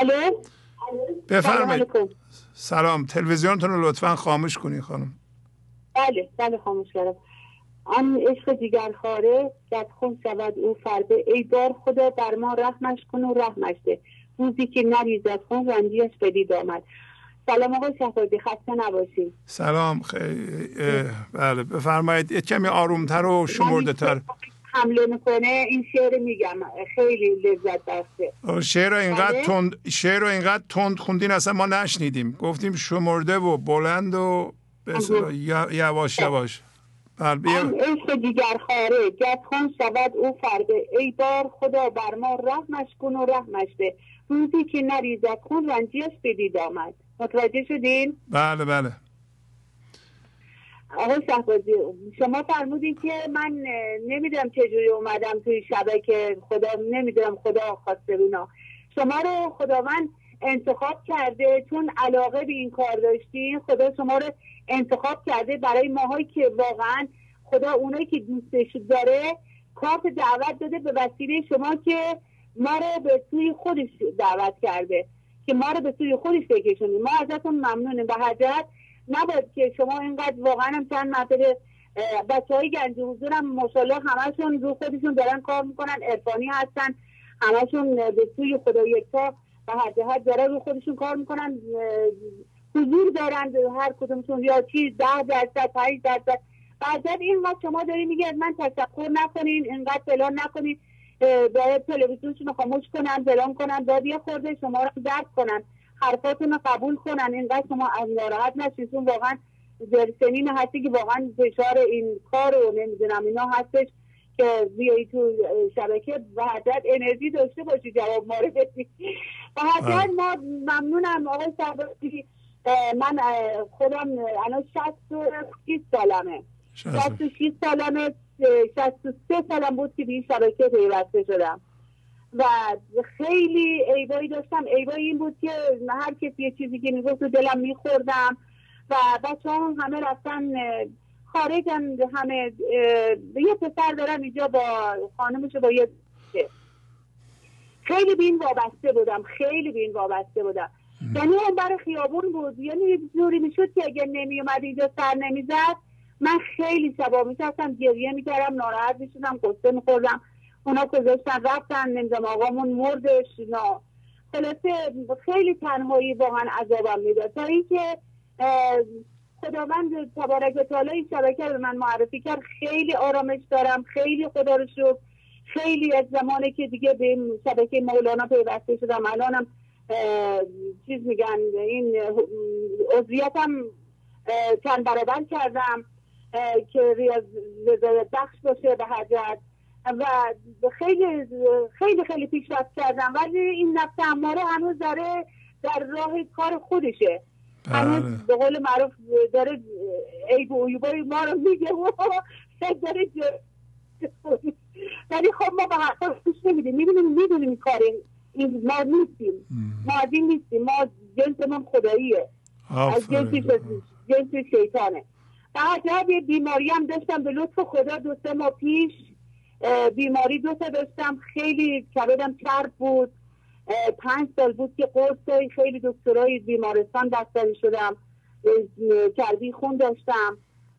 الو. بفرمایید. سلام تلویزیونتون رو لطفا خاموش کنید خانم. بله بله خاموش کردم. آن عشق دیگر خاره خون شود او فرده ای بار خدا بر ما رحمش کن و رحمش ده. روزی که نریزد خون رنجیش بدید آمد. سلام آقای شهبازی خسته نباشید. سلام خیلی بله بفرمایید کمی آرومتر و شمرده تر حمله می‌کنه این شعر میگم خیلی لذت بخشه. شعر رو اینقدر تند شعر رو اینقدر تند خوندین اصلا ما نشنیدیم. گفتیم شمرده و بلند و یواش یواش. بله عشق دیگر خاره گت خون شود او فرده. ای بار خدا بر ما رحمش کن و رحمش ده. روزی که نریزد خون رنجیش بدید آمد. متوجه شدین؟ بله بله. آقای شهبازی شما فرمودین که من نمی‌دونم چجوری اومدم توی شبکه خدا نمی‌دونم خدا خواسته بینا شما رو خداوند انتخاب کرده چون علاقه به این کار داشتین خدا شما رو انتخاب کرده برای ماهایی که واقعا خدا اونایی که دوستش داره کارت دعوت داده به وسیله شما که ما رو به سوی خودش دعوت کرده که ما رو به سوی خودش بکشونیم ما ازتون ممنونیم. به حضرت نباید که شما اینقدر واقعا هم چند مرتبه بچه های گنج حضور هم ماشاءالله همشون رو خودشون دارن کار می‌کنن ارفانی هستن همشون به سوی خدا یکتا و هر جهت داره رو خودشون کار می‌کنن. حضور دارن هر کدومشون یا چی ده درصد پنج درصد. بعد این وقت شما داری میگه من تشکر نکنین اینقدر فلان نکنین. باید تلویزیونشون رو خاموش کنن فلان کنن باید یه خورده شما رو درک کنن حرفاتون رو قبول کنن. اینقدر شما از ناراحت نشین چون واقعا سنین هستی که واقعا فشار این کار رو نمی‌دونم. اینا هستش که بیایی تو شبکه و حضرت انرژی داشته باشی جواب ما رو بدی. و حضرت ما ممنونم آقای سربازی من خودم الان 66 سالمه. 66 سالمه. 63 سالم بود که به این شبکه پیوسته شدم. و خیلی ایبایی داشتم. ایبایی این بود که هر کسی یه چیزی که می‌گفت تو دلم میخوردم. و بچه هم همه رفتن خارجن همه یه پسر دارم اینجا با خانمش با یه خیلی بین وابسته بودم. خیلی بین وابسته بودم. یعنی اون برای خیابون بود. یعنی جوری می‌شد که اگر نمی اومد اینجا سر نمی‌زد من خیلی شبا میشستم گریه می‌کردم ناراحت می‌شدم قصه میخوردم. اونا گذاشتن رفتن نمی‌دونم آقامون مردش نه خلاصه خیلی تنهایی واقعا عذابم می‌داد. تا اینکه خداوند تبارک تعالی این شبکه به من معرفی کرد. خیلی آرامش دارم خیلی خدا رو شکر. خیلی از زمانی که دیگه به شبکه مولانا پیوسته شدم. الانم چیز میگن این عضویتم چند برابر کردم. که رضایت بخش باشه به حجت و خیلی خیلی خیلی پیشرفت کردم. ولی این نفس اماره هنوز داره در راه کار خودشه. هنوز بله. به قول معروف داره عیب و عیوبای ما رو میگه و داره ولی خب ما به حرفا گوش نمیدیم. می‌دونیم می‌دونیم کار این ما نیستیم. ما از این نیستیم. ما جنسمون خداییه. از جنس آفرین. جنس شیطانه. بعد یه بیماری هم داشتم به لطف خدا دو سه ماه پیش. بیماری دو تا داشتم. خیلی کبدم چرب بود. پنج سال بود که قرص خیلی دکترای بیمارستان بستری شدم. چربی خون داشتم.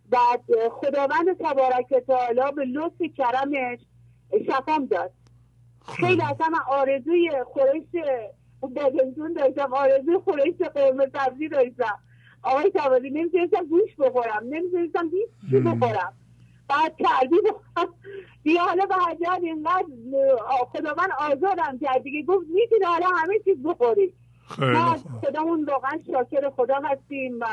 بعد خداوند تبارک تعالی به لطف کرمش شفام داد. خیلی اصلا من آرزوی خورش بادمجون داشتم. آرزوی خورش قرمه سبزی داشتم. آقای توازی نمی‌تونستم گوش بخورم نمی‌تونستم هیچ چی بخورم بعد چربی بخورم دیگه حالا به حجت اینقدر خدا من آزادم کرد دیگه گفت می‌تونی حالا همه چیز بخوری خیلی ما. خودمون واقعا شاکر خدا هستیم و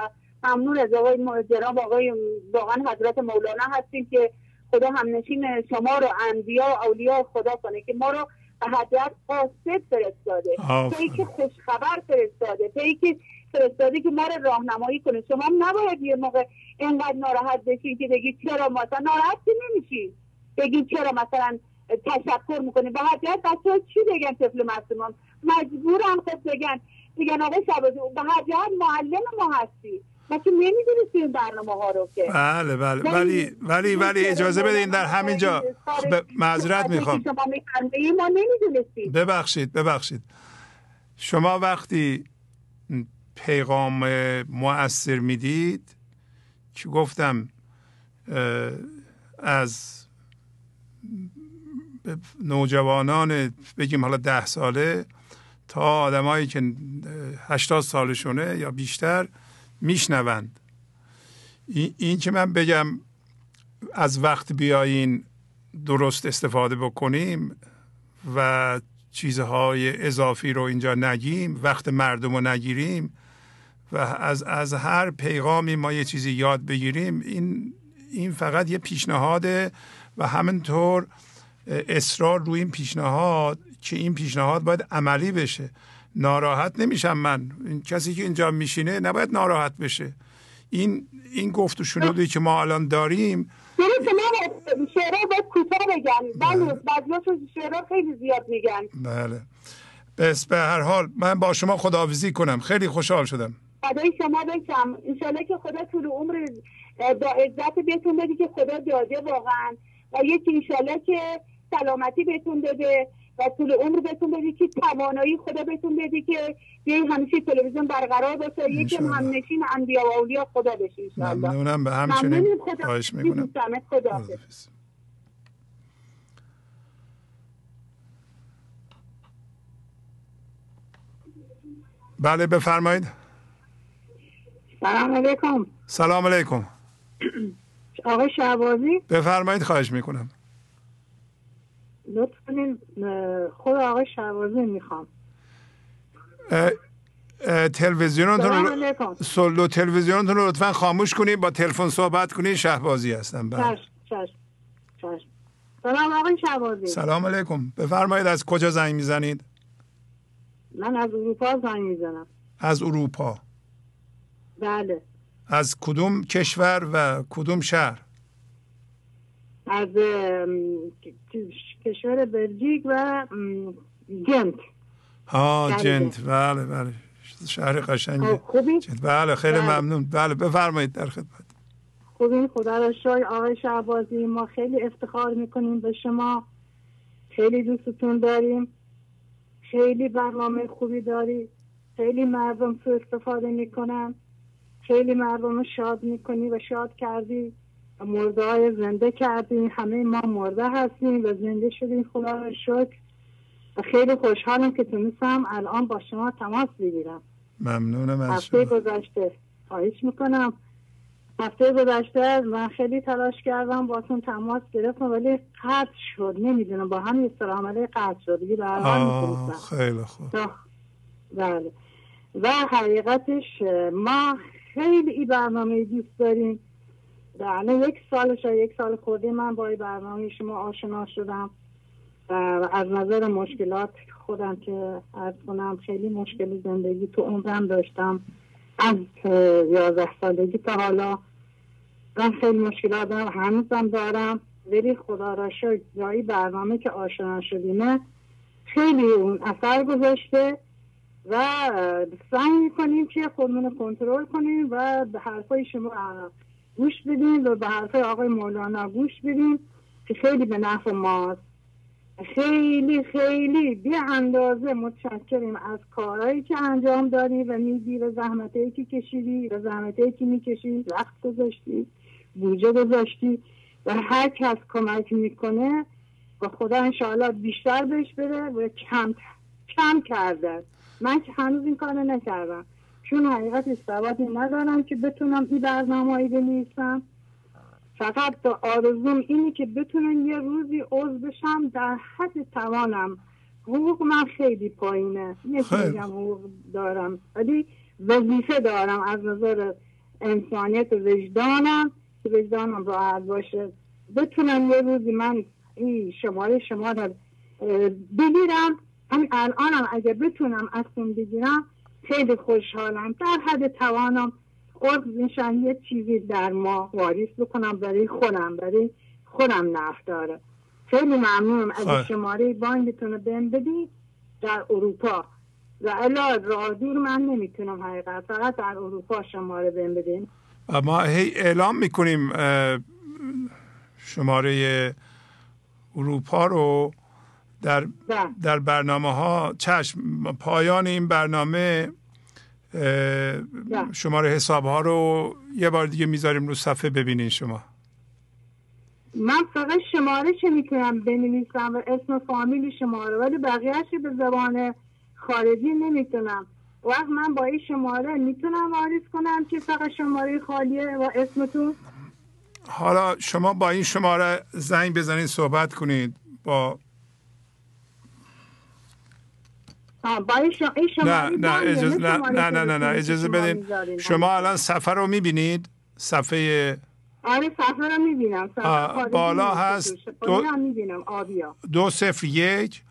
ممنون از آقای جناب آقای واقعا حضرت مولانا هستیم که خدا همنشین شما رو انبیا و اولیا خدا کنه که ما رو به حضرت قاصد فرستاده آفرین. پی که خوشخبر فرستاده پی که فرستاده که ما رو راهنمایی کنه. شما نباید یه موقع اینقدر ناراحت بشین که بگید چرا مثلا ناراحت که نمیشین بگید چرا مثلا تشکر می‌کنه به حضرت بچه ها چی بگن طفل معصومان مجبورم خود بگن. بگن آقای شبازی به حضرت معلم ما هستی. ما که نمی‌دونستی این برنامه ها رو که. بله بله. ولی ولی ولی اجازه بدین در همینجا ب- معذرت می‌خوام. ما نمی‌دونستیم. ببخشید ببخشید. شما وقتی پیغام مؤثر می‌دید؟ که گفتم؟ از نوجوانان بگیم حالا ده ساله تا آدمایی که هشتاد سالشونه یا بیشتر میشنوند. این, که من بگم از وقت بیاین درست استفاده بکنیم و چیزهای اضافی رو اینجا نگیم وقت مردم رو نگیریم و از, از هر پیغامی ما یه چیزی یاد بگیریم این, این فقط یه پیشنهاده و همینطور اصرار روی این پیشنهاد که این پیشنهاد باید عملی بشه. ناراحت نمیشم من. این کسی که اینجا میشینه نباید ناراحت بشه. این این گفت و شنودی که ما الان داریم درسته من شعرها باید کوتاه بگم. بله. بعضیاشون شعرها خیلی زیاد میگن. بله. بس به هر حال من با شما خداحافظی کنم. خیلی خوشحال شدم. فدای شما بشم. انشالله که خدا طول عمر با عزت بهتون بدی که خدا داده واقعا. و یکی انشالله که سلامتی بهتون بده و طول عمر بهتون بدی که توانایی خدا بهتون بدی که یه همیشه تلویزیون برقرار باشه یکی هم نشین انبیا و اولیا خدا بشه انشالله ممنونم به همچنین خواهش می‌کنم. خدا بله بفرمایید. سلام علیکم. سلام علیکم. آقای شعبازی بفرمایید خواهش می‌کنم. لطف خود آقای شعبازی می‌خوام. تلویزیونتون سلو تلویزیونتون رو لطفا خاموش کنید با تلفن صحبت کنید شهبازی هستم. بله. سلام آقای شهبازی. سلام علیکم. بفرمایید از کجا زنگ می‌زنید؟ من از اروپا زنگ می‌زنم. از اروپا. بله. از کدوم کشور و کدوم شهر؟ از کشور بلژیک و جنت. ها جنت. بله بله. شهر قشنگی. خب، خوبی؟ بله خیلی بله. ممنون. بله بفرمایید در خدمت. خوبی؟ خدا را شای آقای شعبازی ما خیلی افتخار می‌کنیم به شما. خیلی دوستتون داریم. خیلی برنامه خوبی داری. خیلی مردم تو استفاده می‌کنن. خیلی مردم رو شاد می‌کنی و شاد کردی و مرده های زنده کردی. همه ما مرده هستیم و زنده شدیم. خدا رو شکر. و خیلی خوشحالم که تونستم الان با شما تماس بگیرم. ممنونم از هفته گذشته. خواهش می‌کنم. هفته گذشته من خیلی تلاش کردم باتون تماس گرفتم ولی قطع شد. نمی‌دونم. با همین عمله قطع شد. دیگه خیلی خوب. بله. و حقیقتش ما خیلی برنامه دوست داریم در یک سالش یک سال خورده من با برنامه شما آشنا شدم و از نظر مشکلات خودم که از کنم خیلی مشکل زندگی تو عمرم داشتم. از یازده سالگی تا حالا من خیلی مشکلات دارم هنوزم دارم. ولی خدا را جایی برنامه که آشنا شدیمه خیلی اون اثر گذاشته. و سعی می‌کنیم که خودمون کنترل کنیم و به حرفای شما گوش بدیم و به حرفای آقای مولانا گوش بدیم که خیلی به نفع ماست. خیلی خیلی بی اندازه متشکریم از کارهایی که انجام داری و میدی و زحمتهایی که کشیدی و زحمتهایی که می‌کشی. وقت گذاشتی بوجه گذاشتی و هر کس کمک می‌کنه و خدا انشاءالله بیشتر بهش بره و کم کم کرده. من که هنوز این کار نکردم. چون حقیقت استعبادی ندارم که بتونم این برنامه هایی بنویسم. فقط آرزوم اینه که بتونم یه روزی عضو بشم در حد توانم. حقوق من خیلی پایینه. نمیگم حقوق دارم. ولی وظیفه دارم از نظر انسانیت و وجدانم که وجدانم راحت باشه. بتونم یه روزی من این شماره شما رو بگیرم. همین الانم اگه بتونم اصلا بگیرم خیلی خوشحالم. در حد توانم عرض میشن یه چیزی در ما واریس بکنم برای خودم برای خودم نفت داره. خیلی ممنونم. از شماره بانکتون رو بهم بدید در اروپا. و الا رادور من نمی‌تونم حقیقت فقط در اروپا شماره بهم بدین. ما هی اعلام می‌کنیم شماره اروپا رو. در. در برنامه ها چشم پایان این برنامه. شماره حساب ها رو یه بار دیگه می‌ذاریم رو صفحه ببینین شما من فقط شماره چه می‌تونم بنویسم و اسم فامیل شماره ولی بقیهش به زبان خارجی نمی‌تونم وقت من با این شماره می‌تونم واریز کنم که فقط شماره خالیه و اسمتون حالا شما با این شماره زنگ بزنید صحبت کنید با نه نه اجازه نه نه نه نه, نه اجازه بدین شما الان صفحه رو می‌بینید صفحه آره صفحه رو می‌بینم بالا هست دو, دو صفر یک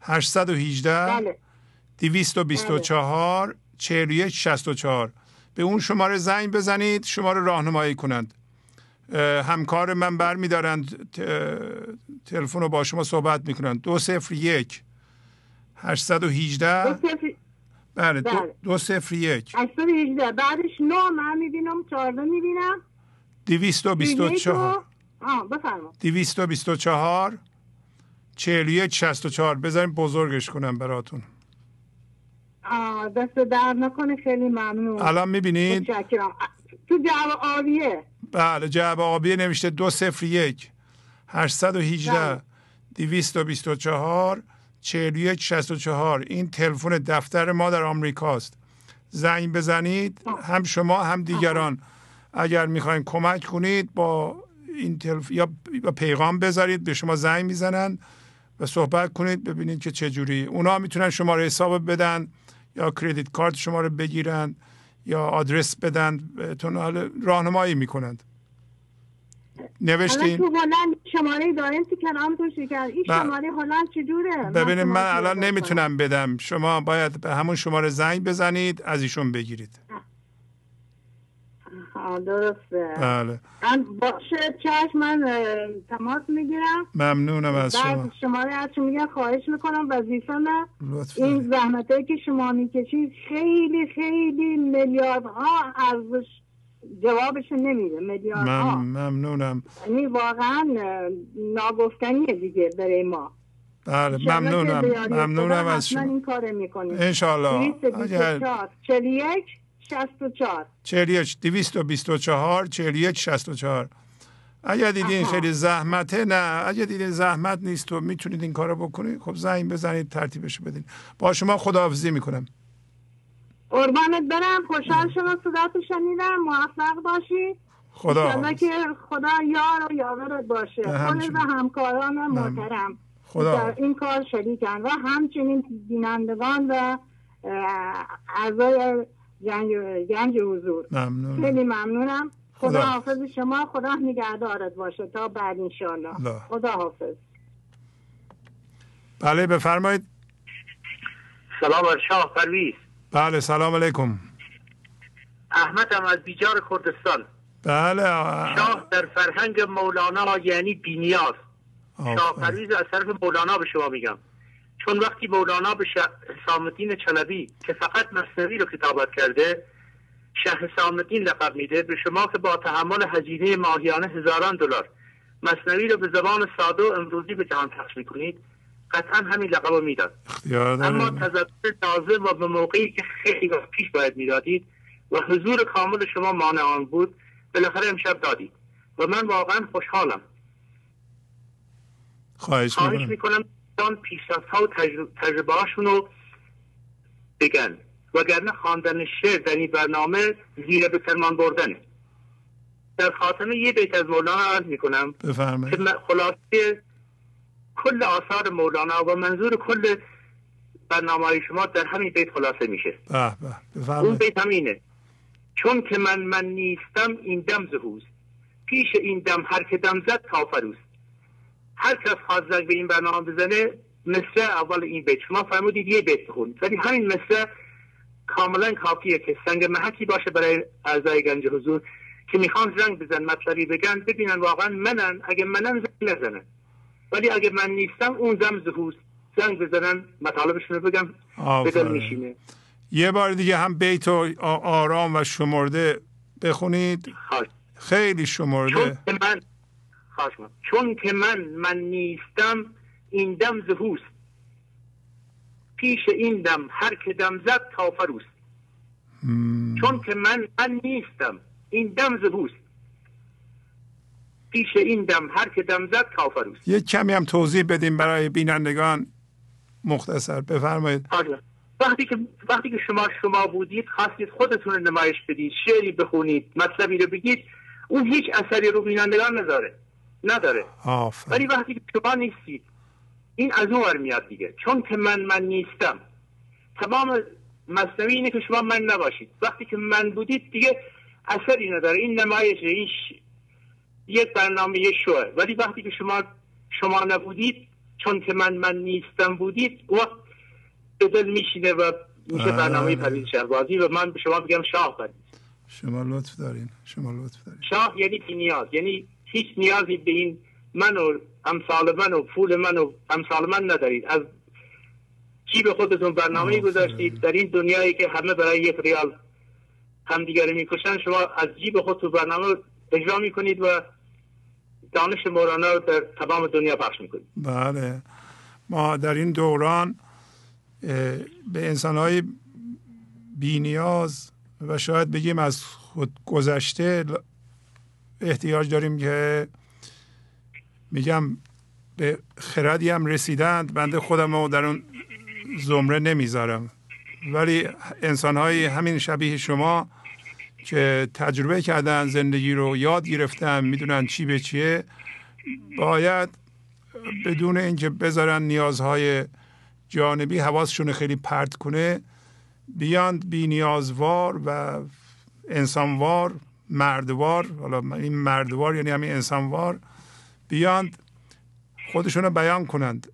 هشتصد و هیجده بله. دویست و بیست و چهار چهل یک شست و چهار به اون شماره زنگ بزنید شما رو راهنمایی کنند همکار من بر میدارند تلفن رو با شما صحبت می‌کنند دو صفر یک 818 دو صفر بله دو, بله. دو صفر یک. 818 بعدش 9 من می‌بینم 14 می‌بینم. دویست و بیست و چهار. آه بفرما دویست و بیست و چهار. چهل و یک شست و چهار. بذاریم بزرگش کنم براتون. آه دست در نکنه خیلی ممنون. الان می‌بینید؟ تو جواب آبیه. بله جعب آبیه نوشته دو صفر یک. هشتصد و هیجده بله. دویست و بیست و چهار چهل و یک شست و چهار. این تلفن دفتر ما در آمریکاست. زنگ بزنید هم شما هم دیگران. اگر می‌خواین کمک کنید با این تلف... یا یا پیغام بذارید به شما زنگ می‌زنن و صحبت کنید ببینید که چه جوری. اونا می‌تونن شماره حساب بدن یا کردیت کارت شما رو بگیرن یا آدرس بدن. بهتون راهنمایی می‌کنند. نوشتین؟ تو هلند شماره داریم تو کنارتون شکر. این. شماره هلند چجوره ببینید من الان نمی‌تونم بدم. شما باید به همون شماره زنگ بزنید از ایشون بگیرید. درسته. بله. من باشه چشم من تماس می‌گیرم. ممنونم از شما. بعد شماره ازشون میگم خواهش می‌کنم وظیفمه لطف این دارید. زحمت که شما می‌کشید خیلی خیلی میلیاردها ارزش جوابش نمیده میلیاردها مم- ممنونم. یعنی واقعا ناگفتنیه دیگه برای ما. بله ممنونم ممنونم از شما. این کار می‌کنیم. انشالله اگر 41 64 41 224 41 64 اگر دیدین. خیلی زحمته نه. اگر دیدین زحمت نیست و می‌تونید این کارو بکنید خب زنگ بزنید ترتیبش بدین. با شما خداحافظی می‌کنم. قربانت برم خوشحال شدم صداتو شنیدم موفق باشی. خدا که خدا یار و یاورت باشه. همچنین. و همکاران محترم. خدا در این کار شریکن و همچنین بینندگان و اعضای گنج, گنج حضور. ممنونم خیلی ممنونم. خدا خدا. حافظ. شما. خدا نگهدارت باشه. تا بعد انشالله الله. خدا حافظ. بله بفرمایید. سلام بر شاه پرویز. بله سلام علیکم. احمدم از بیجار کردستان. بله شاه در فرهنگ مولانا یعنی بینیاز. شاه. پرویز از طرف مولانا به شما میگم. چون وقتی مولانا به شه- حسام الدین چلبی که فقط مصنوی رو کتابت کرده شه حسام الدین لقب میده به شما که با تحمل هزینه ماهیانه هزاران دلار مصنوی رو به زبان ساده و امروزی به جهان پخش می‌کنید قطعا همین لقب رو می‌داد. اما تذکر تازه و به موقعی که خیلی پیش باید می‌دادید و حضور کامل شما مانع آن بود بالاخره امشب دادید. و من واقعا خوشحالم. خواهش خواهش می‌کنم. دان پیشرفت ها و تجربه, رو بگن. وگرنه خواندن شعر در این برنامه زیر به فرمان بردنه. در خاتمه یه بیت از مولانا عرض می‌کنم. که بفرمایید. من- خلاصه کل آثار مولانا و منظور کل برنامه شما در همین بیت خلاصه میشه. اون بیت همینه چون که من من نیستم این دم زهوست پیش این دم هر که دم زد کافروست هر کس خواست به این برنامه بزنه مثل اول این بیت. شما فرمودید یه بیت بخون. ولی همین مثل کاملا کافیه که سنگ محکی باشه برای اعضای گنج حضور که می‌خوان زنگ بزن مطلبی بگن ببینن واقعا منن. اگه منن زنگ نزنن. ولی اگه من نیستم اون زم زهوست زنگ بزنن مطالبشون رو بگم آفرین. میشینه. یه بار دیگه هم بیت و آرام و شمرده بخونید. خواهش. خیلی چون شمرده که من. چون که من من نیستم این دم زهوست پیش این دم هر که دم زد کافروست مم. چون که من من نیستم این دم زهوست پیش این دم هر که دم زد کافروست یه کمی هم توضیح بدیم برای بینندگان. مختصر بفرمایید. وقتی که وقتی که شما شما بودید خواستید خودتون رو نمایش بدید شعری بخونید مطلبی رو بگید اون هیچ اثری رو بینندگان نداره. نداره. آفرین. ولی وقتی که شما نیستید این از اون ور میاد دیگه. چون که من من نیستم. تمام مصنوی اینه که شما من نباشید. وقتی که من بودید دیگه اثری نداره. این نمایش این ش... یک برنامه یه شوه. ولی وقتی که شما شما نبودید چون که من من نیستم بودید وقت به دل میشینه و میشه بله. برنامه پرویز شهبازی و من به شما میگم شاه پرویز شما لطف دارین. شما لطف دارین. شاه یعنی بی نیاز. یعنی هیچ نیازی به این من و امثال من و پول من و امثال من ندارید. از به خودتون برنامه گذاشتید؟ در این دنیایی که همه برای یک ریال همدیگه می‌کشن شما از جیب خودتون برنامه اجرا می‌کنید و دانش مولانا رو در تمام دنیا پخش می‌کنید بله. ما در این دوران به انسانهای بینیاز و شاید بگیم از خود گذشته احتیاج داریم که میگم به خردی هم رسیدند. بنده خودم رو در اون زمره نمی‌ذارم. ولی انسان های همین شبیه شما که تجربه کردن زندگی رو یاد گرفتن می‌دونن چی به چیه. باید بدون اینکه بذارن نیازهای جانبی حواسشون خیلی پرت کنه بیاند بی نیازوار و انسانوار مردوار. حالا این مردوار یعنی همین انسانوار. بیاند خودشون رو بیان کنند.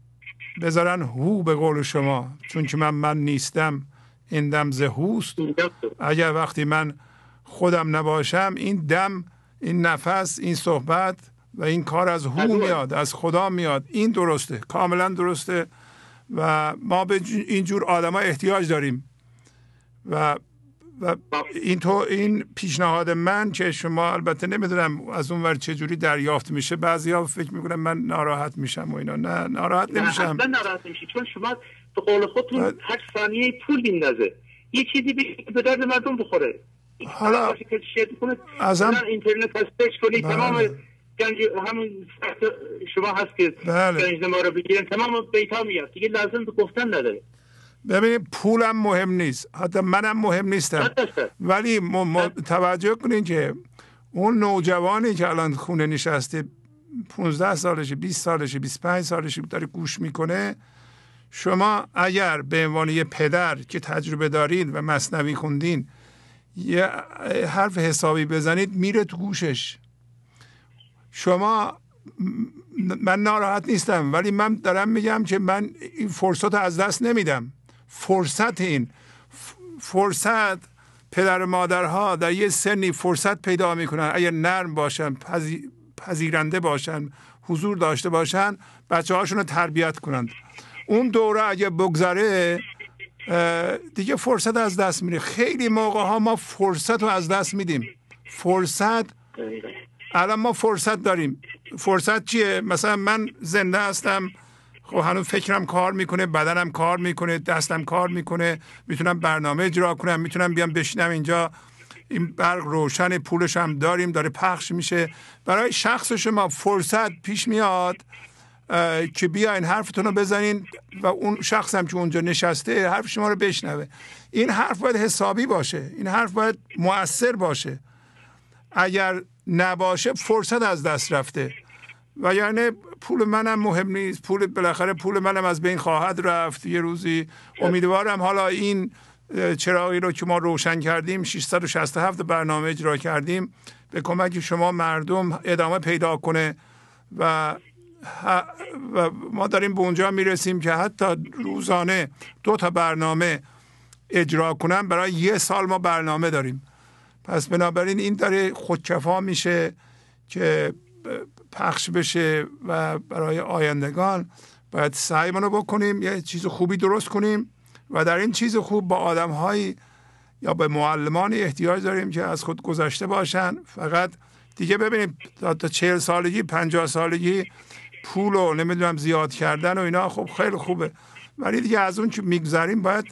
بذارن هو به قول شما. چون که من من نیستم این دم زهوست اگر وقتی من خودم نباشم این دم این نفس این صحبت و این کار از هو میاد از خدا میاد. این درسته کاملا درسته و ما به اینجور آدم ها احتیاج داریم. و و این تو این پیشنهاد من که شما البته نمی‌دونم از اون ور چه جوری دریافت میشه. بعضیا فکر می‌کنن من ناراحت میشم و اینا. نه ناراحت نمیشم. نه ناراحت نمیشی. چون شما به قول خودتون هر ثانیه پول میندازه. یه چیزی به درد مردم بخوره. حالا از هم اینترنت هستش کنی بله. تمام گنج همین شما هست که بله. گنج ما رو بگیرن. تمام بیتا میاد. دیگه لازم به گفتن نداره. ببینید پولم مهم نیست. حتی منم مهم نیستم. ولی توجه کنید که اون نوجوانی که الان خونه نشسته 15 سالشه 20 سالشه 25 سالشه داره گوش می‌کنه شما اگر به عنوان یه پدر که تجربه دارید و مصنوی خوندین یه حرف حسابی بزنید میره تو گوشش. شما من ناراحت نیستم ولی من دارم میگم که من این فرصت از دست نمیدم. فرصت این. فرصت پدر و مادرها در یه سنی فرصت پیدا می‌کنن. اگر نرم باشن پذیرنده باشن حضور داشته باشن بچه هاشون رو تربیت کنند اون دوره اگه بگذره دیگه فرصت از دست میره. خیلی موقع ها ما فرصت رو از دست میدیم. فرصت الان ما فرصت داریم. فرصت چیه؟ مثلا من زنده هستم. خب هنوز فکرم کار می‌کنه بدنم کار می‌کنه دستم کار می‌کنه. می‌تونم برنامه اجرا کنم می‌تونم بیام بشینم اینجا. این برق روشن پولش هم داریم داره پخش میشه. برای شخص شما فرصت پیش میاد. که بیاین حرفتون رو بزنین و اون شخص هم که اونجا نشسته حرف شما رو بشنوه. این حرف باید حسابی باشه. این حرف باید مؤثر باشه. اگر نباشه فرصت از دست رفته. و یعنی پول منم مهم نیست. پول بالاخره پول منم از بین خواهد رفت. یه روزی امیدوارم حالا این چراغی رو که ما روشن کردیم 667 برنامه اجرا کردیم به کمک شما مردم ادامه پیدا کنه و و ما داریم به اونجا می‌رسیم که حتی روزانه دو تا برنامه اجرا کنم برای یه سال ما برنامه داریم. پس بنابراین این داره خودکفا میشه که پخش بشه و برای آیندگان باید سعی رو بکنیم یه چیز خوبی درست کنیم و در این چیز خوب با آدم یا به معلمان احتیاج داریم که از خود گذشته باشن. فقط دیگه ببینیم تا چهل سالگی پنجاه سالگی پول و نمی‌دونم زیاد کردن و اینا. خب خیلی خوبه. ولی دیگه از اون که میگذریم باید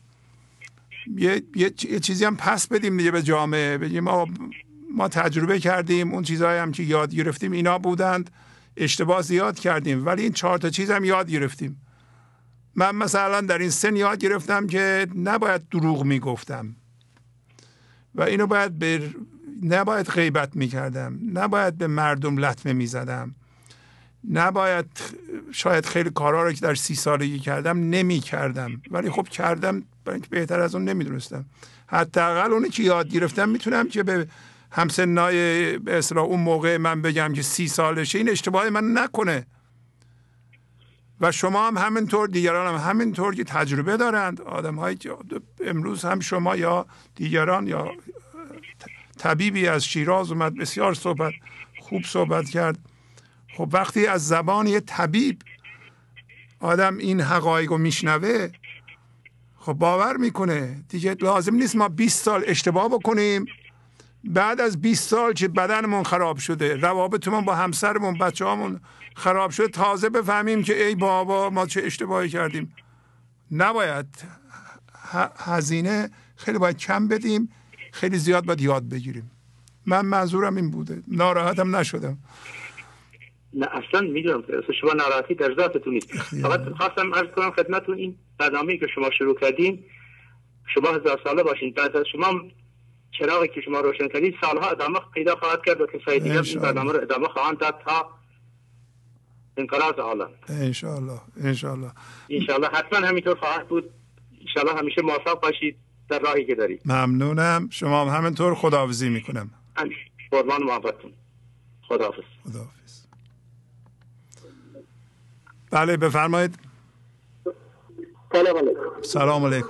یه،, یه،, چیزی هم پس بدیم دیگه به جامعه. بگیم ما ما تجربه کردیم اون چیزهایی هم که یاد گرفتیم اینا بودند. اشتباه زیاد کردیم ولی این چهار تا چیز هم یاد گرفتیم. من مثلا در این سن یاد گرفتم که نباید دروغ می‌گفتم. و اینو باید به نباید غیبت می‌کردم. نباید به مردم لطمه می‌زدم. نباید شاید خیلی کارها رو که در سی سالگی کردم نمی کردم ولی خب کردم بهتر از اون نمی‌دونستم. حداقل اونی که یاد گرفتم می‌تونم که به همسنای به اصطلاح اون موقع من بگم که سی سالشه این اشتباه من نکنه. و شما هم همینطور دیگران هم همینطور که تجربه دارند. آدم هایی که امروز هم شما یا دیگران یا طبیبی از شیراز اومد بسیار صحبت خوب صحبت کرد. خب وقتی از زبان یه طبیب آدم این حقایق رو میشنوه خب باور می‌کنه. دیگه لازم نیست ما 20 سال اشتباه بکنیم. بعد از 20 سال که بدنمون خراب شده روابطمون با همسرمون بچه هامون خراب شده تازه بفهمیم که ای بابا ما چه اشتباهی کردیم. نباید. هزینه خیلی باید کم بدیم خیلی زیاد باید یاد بگیریم. من منظورم این بوده. ناراحتم نشدم. نه اصلا می‌دونم شما ناراحتی در ذاتتون نیست. فقط خواستم عرض کنم خدمتتون این برنامه که شما شروع کردین شما هزار ساله باشین. بعد از شما چراغی که شما روشن کردین سالها ادامه پیدا خواهد کرد و کسای دیگر این برنامه رو ادامه خواهند داد تا انقراض عالم. انشاءالله انشاءالله. انشاءالله حتما همینطور خواهد بود. انشاءالله همیشه موفق باشید در راهی که دارید. ممنونم. شما هم همینطور خداحافظی می‌کنم. قربان محبتتون. خداحافظ. خداحافظ. بله بفرمایید. سلام علیکم. سلام علیکم.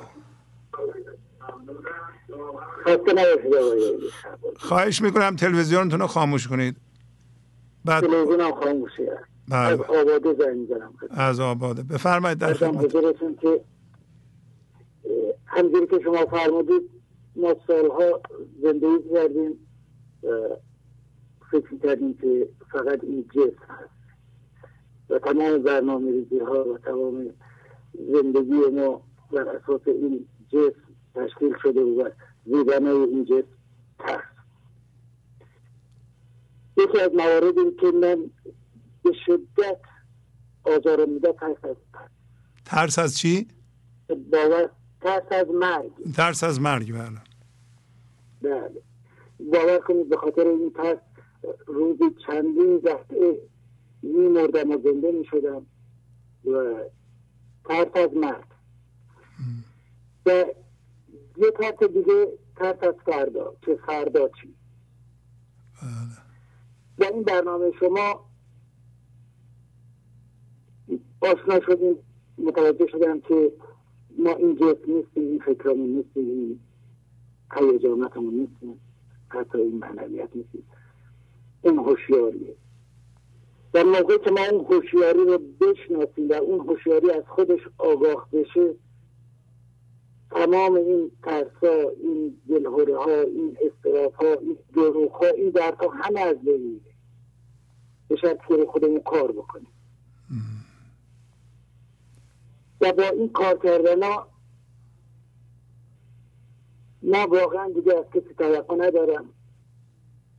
خواهش می‌کنم تلویزیونتون رو خاموش کنید. بعد تلویزیونم خاموشه بله. از آباده زنگ زنم از آباده بفرمایید در خدمت. که همجوری که شما فرمودید ما سالها زندگی کردیم فکر کردیم که فقط این جسم هست. و تمام برنامه ریزی ها و تمام زندگی ما بر اساس این جسم تشکیل شده و زیدن این جسم ترس. یکی از مواردی که من به شدت آزار میده ترس از ترس از چی؟ باور ترس از مرگ. ترس از مرگ بله. بله. باور کنید به خاطر این ترس روزی چندین دفعه می مردم و زنده می شدم و ترس از مرگ. و یه ترس دیگه ترس از فردا که فردا چی؟ بله. و این برنامه شما آشنا شدیم متوجه شدم که ما این جسم نیستیم این فکرامون نیستیم این هیجاناتمون نیستیم حتی این معنویت نیستیم. این هوشیاریه. در موقع که ما اون هوشیاری رو بشناسیم و اون هوشیاری از خودش آگاه بشه تمام این ترسا این دلهوره ها این استراف ها این دروخ ها این دردها همه از بین به شرط که خودمون کار بکنیم. و با این کار کردن ها ما واقعا دیگه از کسی توقع ندارم.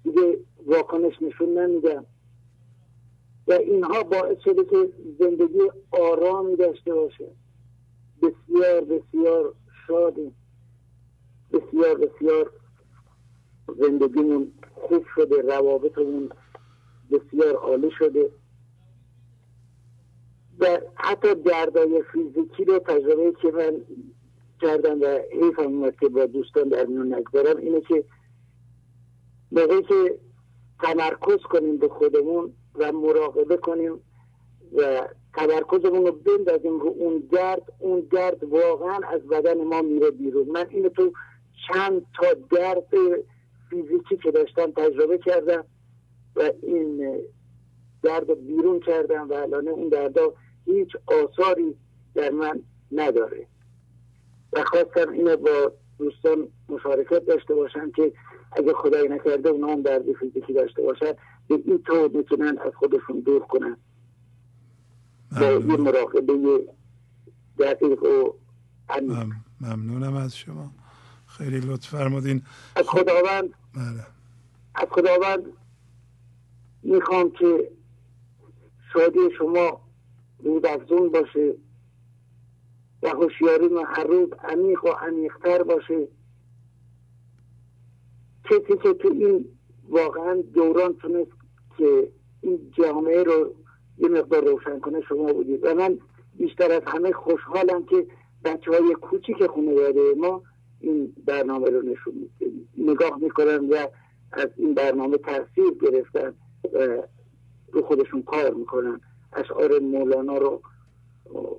دیگه واکنش نشون نمیدم. و اینها باعث شده که زندگی آرامی داشته باشه. بسیار بسیار شادیم بسیار بسیار زندگیمون خوب شده روابطمون بسیار عالی شده. و حتی دردای فیزیکی رو تجربه که من کردم و حیفم اومد که با دوستان در میون نگذارم اینه که موقعی که تمرکز کنیم به خودمون و مراقبه کنیم و تمرکزمون رو بندازیم رو اون درد اون درد واقعا از بدن ما میره بیرون. من اینو تو چند تا درد فیزیکی که داشتم تجربه کردم و این درد بیرون کردم و الان اون دردا هیچ آثاری در من نداره. و خواستم اینو با دوستان مشارکت داشته باشم که اگه خدای نکرده اونا هم درد فیزیکی داشته باشن. به این طور می‌تونن از خودشون دور کنن. با یه مراقبه دقیق و ممنونم از شما. خیلی لطف فرمودین. از خداوند. بله. از خداوند می‌خوام که شادی شما رود افزون باشه و هوشیاری ما هر روز عمیق و عمیقتر باشه. کسی که تو این واقعا دوران تونست که این جامعه رو یه مقدار روشن کنه شما بودید. و من بیشتر از همه خوشحالم که بچه های کوچیک خانواده ما این برنامه رو نشون نگاه می‌کنن و از این برنامه تاثیر گرفتن و رو خودشون کار می‌کنن. اشعار مولانا رو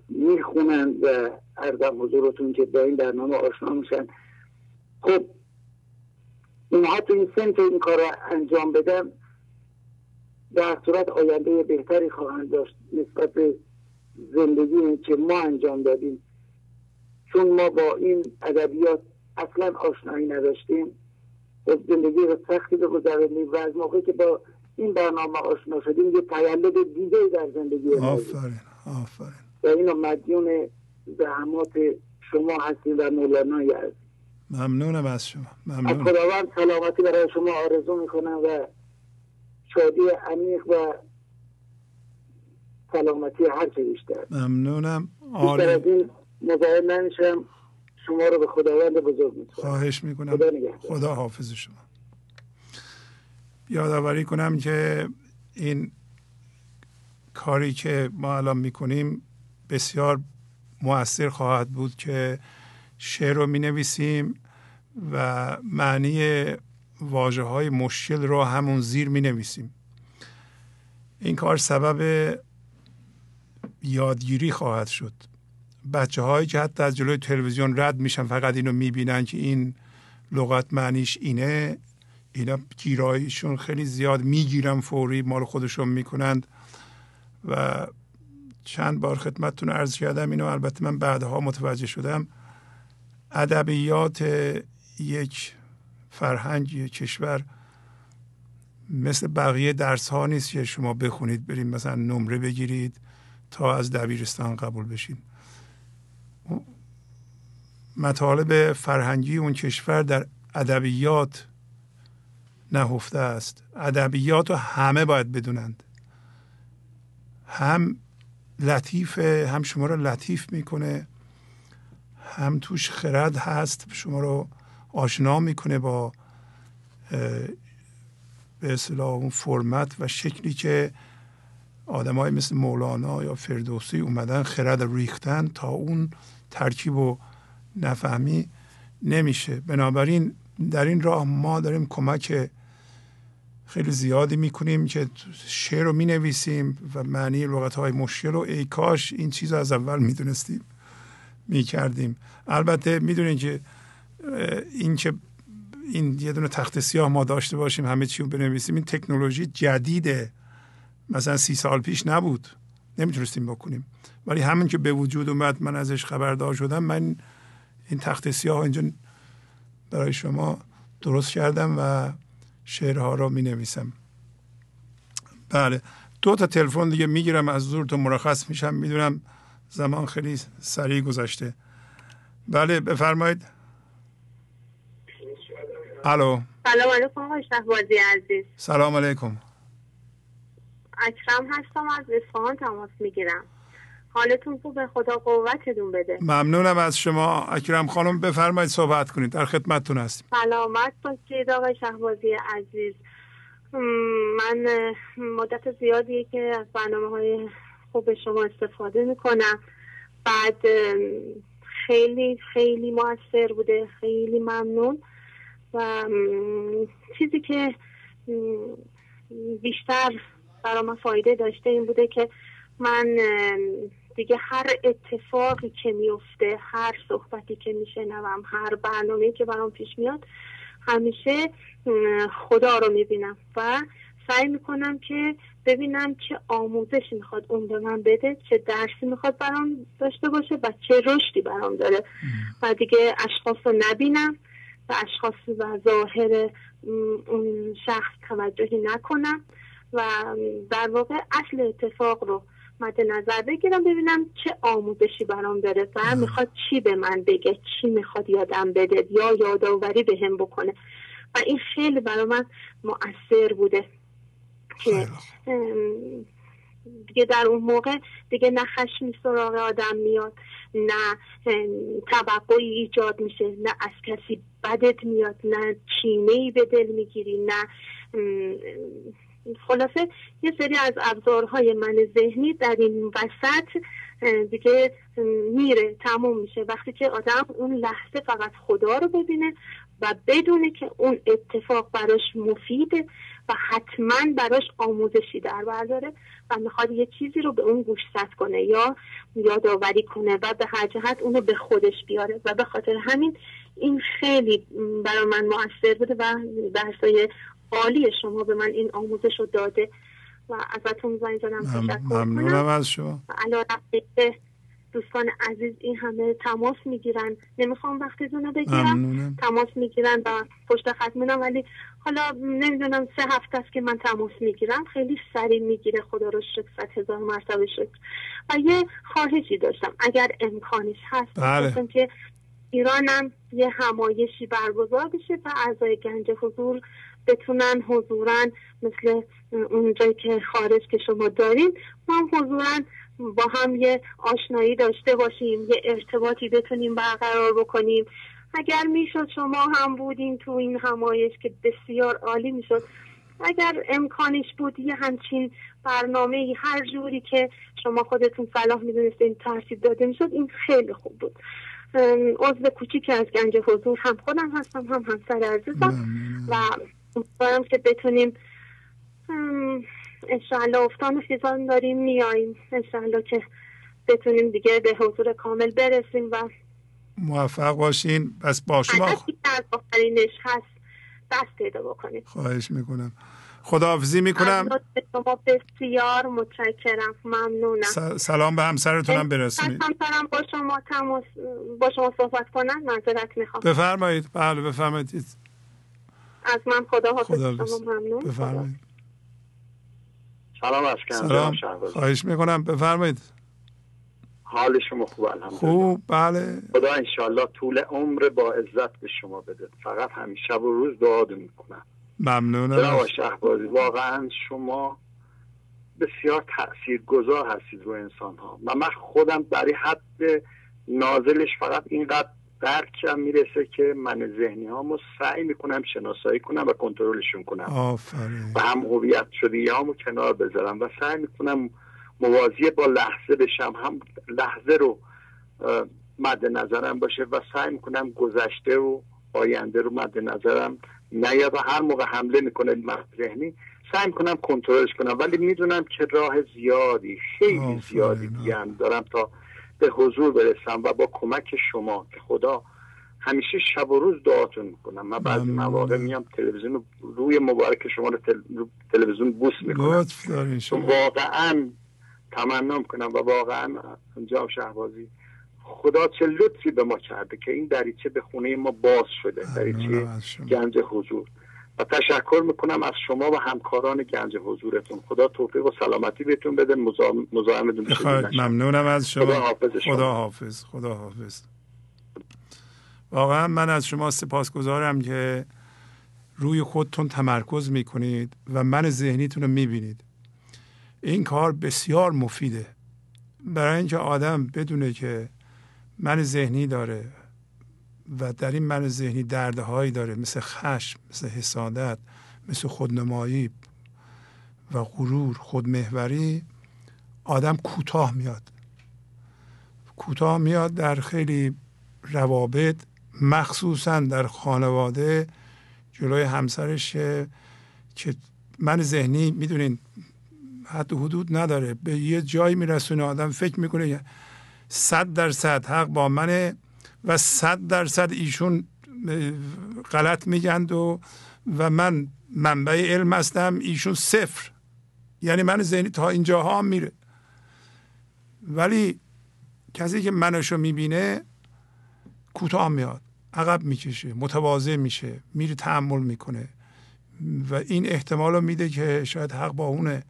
می‌خونن و ارزم حضورتون که با این برنامه آشنا میشن. خب اینها تو این سن که این کار انجام بدن در صورت آینده بهتری خواهند داشت نسبت به زندگی که ما انجام دادیم. چون ما با این ادبیات اصلا آشنایی نداشتیم و زندگی رو سختی رو گذراندیم و از موقعی که با این برنامه آشنا شدیم یه تولد دیگه در زندگی آفرین آفرین. و اینو مدیون زحمات شما هستیم و مولانای عزیز. ممنونم از شما از ممنونم خداوند سلامتی برای شما آرزو می‌کنم و شادی عمیق و سلامتی هر چه بیشتر. ممنونم. بیشتر از این مزاحم نمیشم شما رو به خداوند بزرگ می‌کنم. خواهش می‌کنم. خدا. خدا حافظ شما. یادآوری کنم که این کاری که ما الان می‌کنیم بسیار مؤثر خواهد بود که شعر رو می نویسیم و معنی واجه های مشکل رو همون زیر می نویسیم این کار سبب یادگیری خواهد شد. بچه هایی که حتی از جلوی تلویزیون رد میشن فقط اینو می‌بینن که این لغت معنیش اینه. اینا گیراییشون خیلی زیاد می‌گیرن فوری مال خودشون می‌کنند. و چند بار خدمتتون عرض کردم اینو البته من بعدها متوجه شدم. ادبیات یک فرهنگ یک کشور مثل بقیه درس ها نیست که شما بخونید برید مثلا نمره بگیرید تا از دبیرستان قبول بشید. مطالب فرهنگی اون کشور در ادبیات نهفته است. ادبیات رو همه باید بدونند. هم لطیفه هم شما رو لطیف می‌کنه هم توش خرد هست شما رو آشنا می‌کنه با به اصطلاح اون فرمت و شکلی که آدمای مثل مولانا یا فردوسی اومدن خرد ریختن تا اون ترکیب و نفهمی نمیشه. بنابراین در این راه ما داریم کمک خیلی زیادی می‌کنیم که شعر رو می‌نویسیم و معنی لغت های مشکل رو ای کاش این چیز رو از اول می‌دونستیم می‌کردیم. البته می‌دونین که این که این یه دونه تخت سیاه ما داشته باشیم همه چی رو بنویسیم این تکنولوژی جدیده مثلا سی سال پیش نبود. نمی‌تونستیم بکنیم. ولی همین که به وجود اومد من ازش خبردار شدم من این تخت سیاه اینجا برای شما درست کردم و شعرها رو می نویسم بله. دو تا تلفن دیگه می‌گیرم از زور تو مرخص میشم می‌دونم زمان خیلی سریع گذشته. بله بفرمایید. الو. سلام علیکم آقای شهبازی عزیز. سلام علیکم. اکرم هستم از اصفهان تماس می‌گیرم. حالتون خوبه؟ خدا قوتتون بده. ممنونم از شما. اکرم خانم بفرمایید صحبت کنید. در خدمتتون هستیم. سلامت باشید آقای شهبازی عزیز. من مدت زیادیه که از برنامه های خوب شما استفاده می‌کنم. بعد خیلی خیلی موثر بوده. خیلی ممنون. و چیزی که بیشتر برای من فایده داشته این بوده که من دیگه هر اتفاقی که میفته هر صحبتی که میشنوم هر برنامه که برام پیش میاد همیشه خدا رو می‌بینم و سعی می‌کنم که ببینم چه آموزشی می‌خواد اون به من بده چه درسی می‌خواد برام داشته باشه و چه رشدی برام داره. و دیگه اشخاص رو نبینم. و اشخاص و ظاهر اون شخص توجهی نکنم و در واقع اصل اتفاق رو مد نظر بگیرم ببینم چه آموزشی برام داره و می‌خواد چی به من بگه چی می‌خواد یادم بده یا یادآوری به هم بکنه. و این خیلی برای من مؤثر بوده که دیگه در اون موقع دیگه نه خشمی سراغ آدم میاد نه توقعی ایجاد میشه نه از کسی بدت میاد نه چینه ای به دل می‌گیری نه خلاصه یه سری از ابزارهای من ذهنی در این وسط دیگه میره تموم میشه. وقتی که آدم اون لحظه فقط خدا رو ببینه و بدونه که اون اتفاق براش مفیده و حتما براش آموزشی در برداره و می‌خواد یه چیزی رو به اون گوشزد کنه یا یادآوری کنه و به هر جهت اونو به خودش بیاره و به خاطر همین این خیلی برای من موثر بوده و درسای عالی شما به من این آموزش رو داده و ازتون زنگ زدم. ممنونم از شما. دوستان عزیز این همه تماس می‌گیرن. نمی‌خوام وقتتون رو بگیرم. تماس می‌گیرن و پشت خط میدم ولی حالا نمی‌دونم سه هفته است که من تماس می‌گیرم. خیلی سریع می‌گیره. خدا رو شکر صد هزار مرتبه شکر. و یه خواهشی داشتم. اگر امکانش هست بله. که ایرانم یه همایشی برگزار بشه و اعضای گنج حضور بتونن حضورا مثل اونجایی که خارج که شما دارین. ما هم حضورا با هم یه آشنایی داشته باشیم یه ارتباطی بتونیم برقرار بکنیم. اگر می‌شد شما هم بودین تو این همایش که بسیار عالی می‌شد. اگر امکانش بود یه همچین برنامه هر جوری که شما خودتون صلاح می‌دونستین ترتیب داده می‌شد این خیلی خوب بود. عضو کوچیک از گنج حضور هم خودم هستم هم همسر عزیزم. و امیدوارم که بتونیم انشاءالله افتان خیزان داریم میاییم. انشاءالله که بتونیم دیگه به حضور کامل برسیم و موفق باشین. پس با شما آخرینش هست. دست پیدا بکنیم. خواهش می‌کنم. خداحافظی می‌کنم. شما. بسیار متشکرم. ممنونم. سلام به همسرتونم برسونید. همسرم با شما تماس با شما صحبت کنن معذرت می‌خوام. بفرمایید. بله بفرمایید. از من خدا حافظ. شما ممنون. بفرمایید. سلام از سلام. خواهش می‌کنم. بفرمایید. حال شما خوب الحمدلله. خوب بله. خدا انشالله طول عمر با عزت به شما بده. فقط همین شب و روز دعا می‌کنم. ممنونم. جناب شهبازی واقعا شما بسیار تأثیر گذار هستید رو انسان ها و من خودم برای حد نازلش فقط اینقدر درکم می‌رسه که من ذهنی هامو سعی می‌کنم شناسایی کنم و کنترلشون کنم. آفرین. و هم هویت شدگی هامو کنار بذارم و سعی می‌کنم موازی با لحظه بشم هم لحظه رو مد نظرم باشه و سعی می‌کنم گذشته و آینده رو مد نظرم نیاد و هر موقع حمله می‌کنه من ذهنی سعی می‌کنم کنترلش کنم. ولی می‌دونم که راه زیادی خیلی زیادی دیگه هم دارم تا به حضور برسم و با کمک شما که خدا همیشه شب و روز دعاتون می‌کنم من بعضی. مواقع میام تلویزیون رو- روی مبارک شما رو تل... تلویزیون بوس می‌کنم واقعا تمنا می‌کنم و واقعا جناب شهبازی خدا چه لطفی به ما کرده که این دریچه به خونه ما باز شده دریچه. گنج حضور و تشکر می‌کنم از شما و همکاران گنج حضورتون. خدا توفیق و سلامتی بهتون بده. مزاحم- مزاحمتون نشم. ممنونم از شما. خدا حافظ شما. خدا حافظ خدا حافظ. واقعا من از شما سپاسگزارم که روی خودتون تمرکز می‌کنید و من ذهنیتون رو می‌بینید. این کار بسیار مفیده. برای اینکه آدم بدونه که من ذهنی داره و در این من ذهنی دردهایی داره مثل خشم مثل حسادت مثل خودنمایی و غرور خودمهوری آدم کوتاه میاد. کوتاه میاد در خیلی روابط مخصوصا در خانواده جلوی همسرش که- من ذهنی می‌دونین حد و حدود نداره. به یه جایی میرسونه آدم فکر می‌کنه صد درصد حق با منه. و صد درصد ایشون غلط میگند و و من منبع علم هستم ایشون صفر. یعنی من ذهنی تا اینجاها هم میره. ولی کسی که منشو می‌بینه کوتاه میاد عقب می‌کشه متواضع میشه میره تحمل می‌کنه. و این احتمال رو میده که شاید حق با اونه.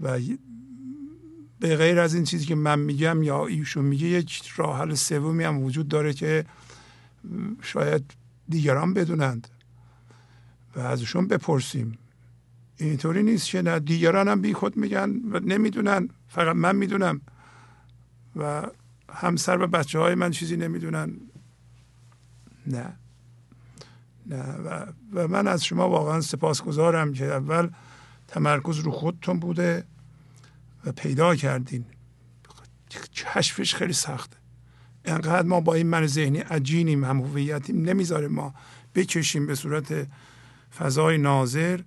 و به غیر از این چیزی که من میگم یا ایشون میگه یک راه حل سومی هم وجود داره که شاید دیگران بدونند و ازشون بپرسیم. اینطوری نیست که نه دیگران هم بی خود میگن و نمی‌دونن فقط من می‌دونم و همسر و بچه های من چیزی نمی‌دونن. نه. نه. و, و من از شما واقعا سپاسگزارم که اول تمرکز رو خودتون بوده. و پیدا کردین. کشفش خیلی سخته. انقدر ما با این من ذهنی عجینیم هم هویتیم نمی‌ذاره ما بکشیم به صورت فضای ناظر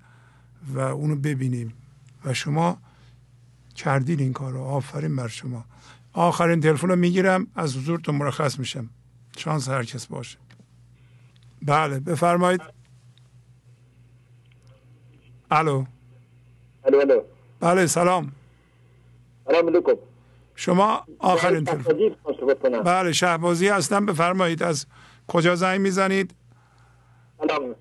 و اونو ببینیم. و شما کردین این کار رو آفرین بر شما. آخرین تلفن رو می‌گیرم از حضورتون مرخص میشم. شانس هر کس باشه. بله بفرمایید. الو. الو الو. بله سلام. سلام علیکم. شما آخرین تلفن بله شهبازی هستم. بفرمایید از کجا زنگ می‌زنید؟ سلام.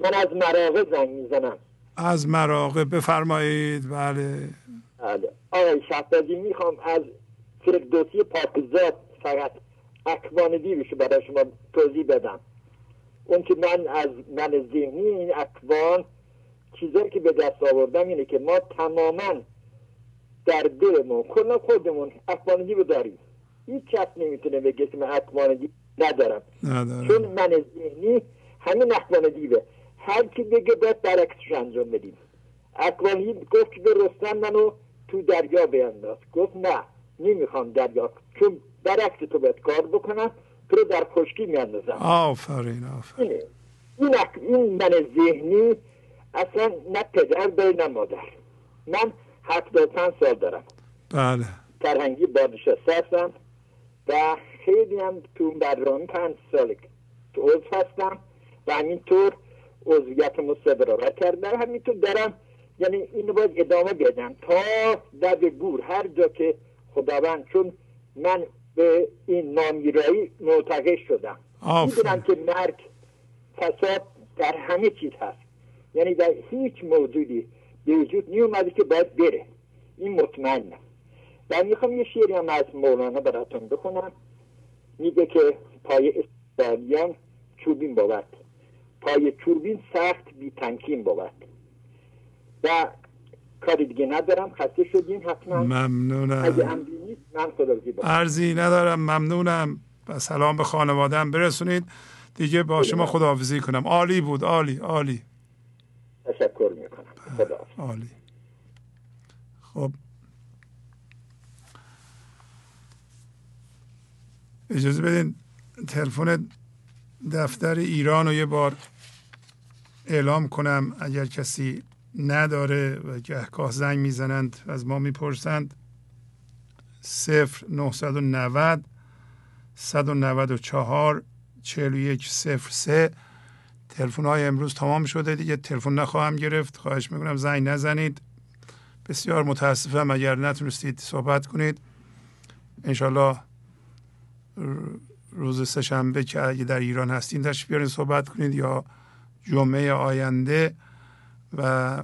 من از مراغه زنگ می‌زنم. از مراغه بفرمایید. بله. بله. آقای شهبازی می‌خوام از فردوسی پاکزاد فقط اکوان دیوشو برای شما توضیح بدم. اون که من از من ذهنی این اکوان چیزایی که به دست آوردم اینه که ما تماما در دلمون کلا خودمون اکوان دیو داریم هیچ کس نمی‌تونه بگه که من اکوان دیو ندارم. چون من ذهنی همین اکوان دیوه هر کی بگه باید برعکسش انجام بدیم. اکوانی گفت که رستم منو تو دریا بینداز. گفت نه نمی‌خوام دریا چون برعکس تو باید کار بکنم تو رو در خشکی میاندازم. آفرین آفرین. این, این من ذهنی اصلا نه پدر داری نه مادر. من هفتاد سال دارم. بله. فرهنگی بادنشسته هستم و خیلی هم تو برنامه پنج سال تو عضو هستم و همینطور عضویت مستبرارت کردم. همینطور دارم یعنی اینو باید ادامه بدم. تا در گور هر جا که خداوند چون من به این نامیرایی معتقد شدم. می‌دونم که مرگ فساد در همه چیز هست. یعنی در هیچ موجودی به وجود نیومده که باید بره این مطمئنم و می‌خوام یه شیری هم از مولانا براتون بخونم میگه که پای استالیان چوبین بود پای چوبین سخت بی تنکین بود و کاری دیگه ندارم خسته شدیم حتما ممنونم اگه هم من ارزی ندارم ممنونم. و سلام به خانوادم برسونید. دیگه با شما خداحافظی کنم. عالی بود عالی عالی. تشکر خدا عالی. خب. اجازه بدین تلفن دفتر ایران رو یه بار اعلام کنم. اگر کسی نداره و گهگاه زنگ می‌زنند از ما می‌پرسند صفر 990 194 41 صفر سه تلفن های امروز تمام شده دیگه. تلفن نخواهم گرفت. خواهش می‌کنم زنگ نزنید. بسیار متاسفم. اگر نتونستید صحبت کنید انشالله روز سهشنبه که اگه در ایران هستین تشریف بیارین صحبت کنید یا جمعه آینده. و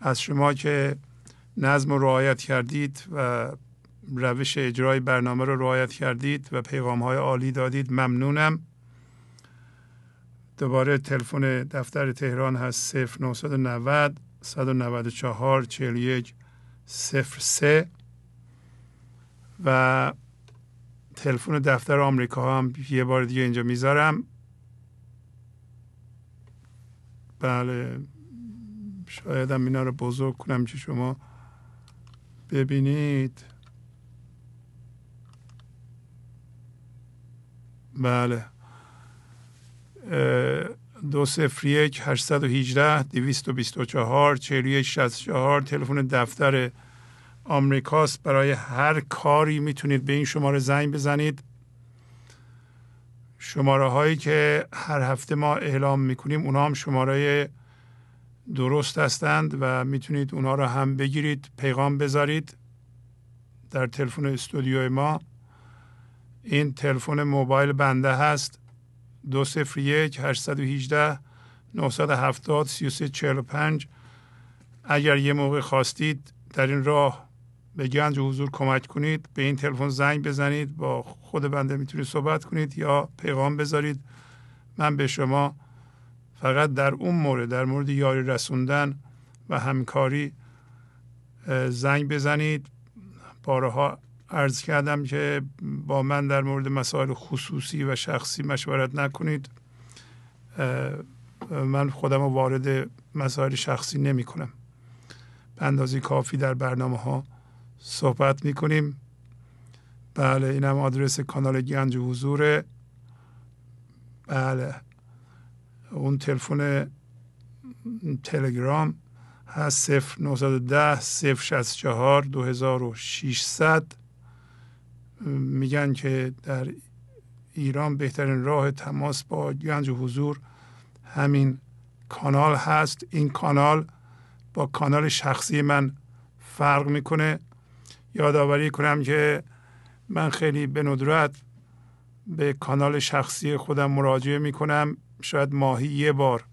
از شما که نظم رو رعایت کردید و روش اجرای برنامه رو رعایت کردید و پیغام های عالی دادید ممنونم. دوباره تلفن دفتر تهران هست 0990 194 41 03 و تلفن دفتر آمریکا هم یه بار دیگه اینجا می‌ذارم. بله شایدم اینا رو بزرگ کنم که شما ببینید. بله. دو سفر یک هشتصد و هیجده دویست و بیست و چهار چهل یک شست چهار. تلفن دفتر آمریکاست. برای هر کاری می‌تونید به این شماره زنگ بزنید. شماره هایی که هر هفته ما اعلام می‌کنیم اونا هم شماره درست هستند و می‌تونید اونا رو هم بگیرید پیغام بذارید در تلفن استودیوی ما. این تلفن موبایل بنده هست. دو سفر یک هشتصد و هیجده هفتاد سی و سه چهل و پنج. اگر یه موقع خواستید در این راه به گنج حضور کمک کنید به این تلفن زنگ بزنید با خود بنده می‌تونید صحبت کنید یا پیغام بذارید. من به شما فقط در اون مورد در مورد یاری رسوندن و همکاری زنگ بزنید. بارها عرض کردم که با من در مورد مسائل خصوصی و شخصی مشورت نکنید. من خودم رو وارد مسائل شخصی نمی کنم. به اندازه کافی در برنامه ها صحبت می کنیم. بله این هم آدرس کانال گنج حضوره. بله اون تلفن تلگرام هست 0910 064 2600 میگن که در ایران بهترین راه تماس با گنج حضور همین کانال هست. این کانال با کانال شخصی من فرق می‌کنه. یادآوری کنم که من خیلی به ندرت به کانال شخصی خودم مراجعه می‌کنم. شاید ماهی یه بار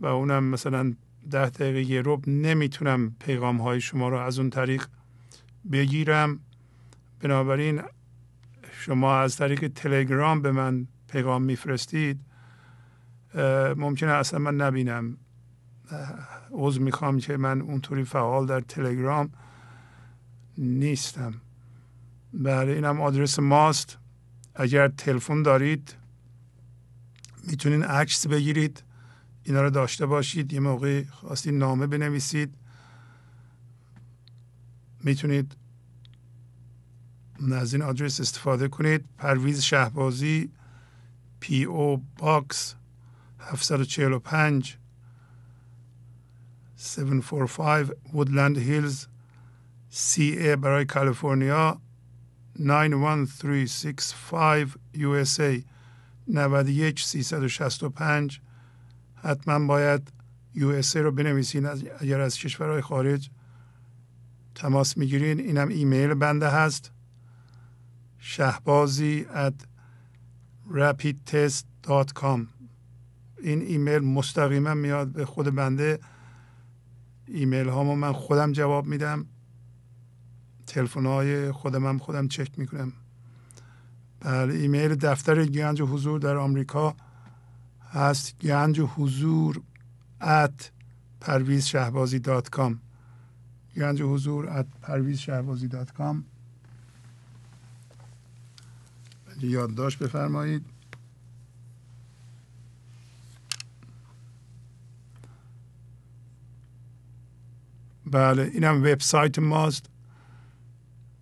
و اونم مثلا ده دقیقه یه روب نمی‌تونم پیغام های شما رو از اون طریق بگیرم. بنابراین شما از طریق تلگرام به من پیغام میفرستید ممکنه اصلا من نبینم. عضو می‌خوام که من اونطوری فعال در تلگرام نیستم. بله اینم آدرس ماست. اگر تلفن دارید می‌تونین عکس بگیرید. اینا رو داشته باشید یه موقع خواستید نامه بنویسید. می‌تونید از این آدرس استفاده کنید. پرویز شهبازی P.O. Box 745 745 وودلند هیلز سی ای برای کالیفرنیا 91365 USA 91 365 حتما باید USA رو بنویسین اگر از کشورهای خارج تماس می‌گیرین. اینم ایمیل بنده هست. شهبازی at rapidtest.com این ایمیل مستقیما میاد به خود بنده. ایمیل هامو من خودم جواب میدم. تلفن های خودم هم خودم چک می‌کنم. بله ایمیل دفتر گنج حضور در آمریکا هست. گنج حضور at پرویز شهبازی dot com گنج حضور at پرویز شهبازی dot com یادداشت بفرمایید. بله اینم وبسایت ماست.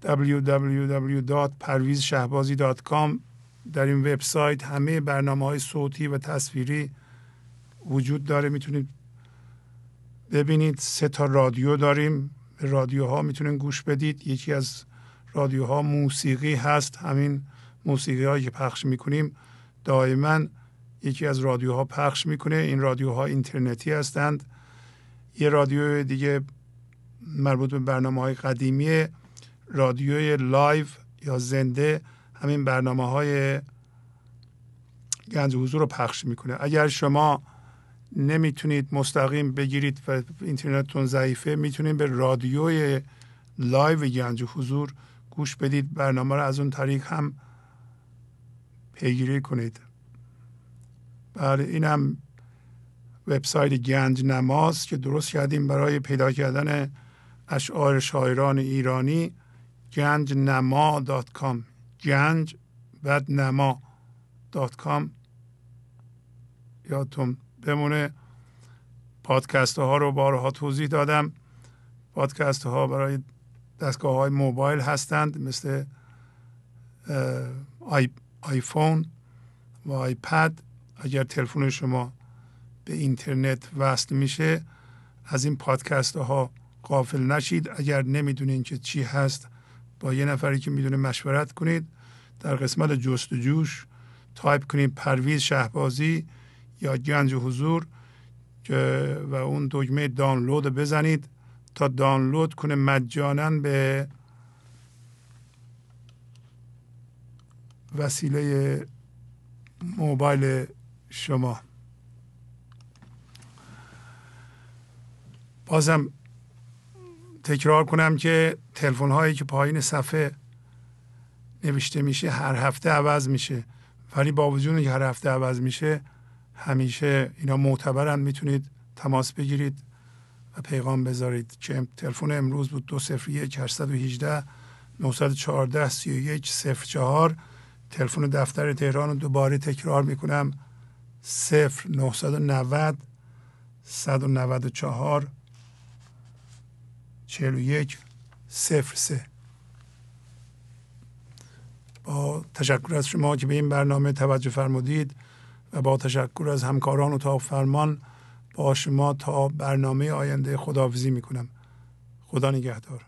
www.parvizshahbazi.com در این وبسایت همه برنامه های صوتی و تصویری وجود داره می‌تونید ببینید. سه تا رادیو داریم. به رادیوها می‌تونید گوش بدید. یکی از رادیوها موسیقی هست. همین موسیقی هایی که پخش می‌کنیم دائما یکی از رادیوها پخش می‌کنه. این رادیوها اینترنتی هستند. یه رادیو دیگه مربوط به برنامه های قدیمی رادیوی live یا زنده. همین برنامه های گنج حضور رو پخش می‌کنه. اگر شما نمی‌تونید مستقیم بگیرید و اینترنتتون ضعیفه می‌تونید به رادیوی live گنج حضور گوش بدید. برنامه رو از اون طریق هم پیگیری کنید. بله اینم وبسایت گنج نماست که درست کردیم برای پیدا کردن اشعار شاعران ایرانی گنج نما dot com. گنج بعد نما دات کام. یادتون بمونه پادکست ها رو بارها توضیح دادم. پادکست ها برای دستگاه های موبایل هستند مثل آی آیفون و آیپد اگر تلفن شما به اینترنت وصل میشه از این پادکست ها قافل نشید. اگر نمی‌دونین که چی هست با یه نفری که می‌دونه مشورت کنید در قسمت جستجوش تایپ کنید پرویز شهبازی یا گنج حضور و اون دکمه دانلود بزنید تا دانلود کنه مجانا به وسیله موبایل شما. بازم تکرار کنم که تلفن هایی که پایین صفحه نوشته میشه هر هفته عوض میشه. ولی با وجود که هر هفته عوض میشه همیشه اینا معتبرن. می‌تونید تماس بگیرید و پیغام بذارید که تلفن امروز بود دو صفر یک 818 914 31 04 تلفن دفتر تهران رو دوباره تکرار می‌کنم. 0 990 194 41 صفر سه. با تشکر از شما که به این برنامه توجه فرمودید و با تشکر از همکاران و تا فرمان با شما تا برنامه آینده خداحافظی می‌کنم. خدا نگهدار.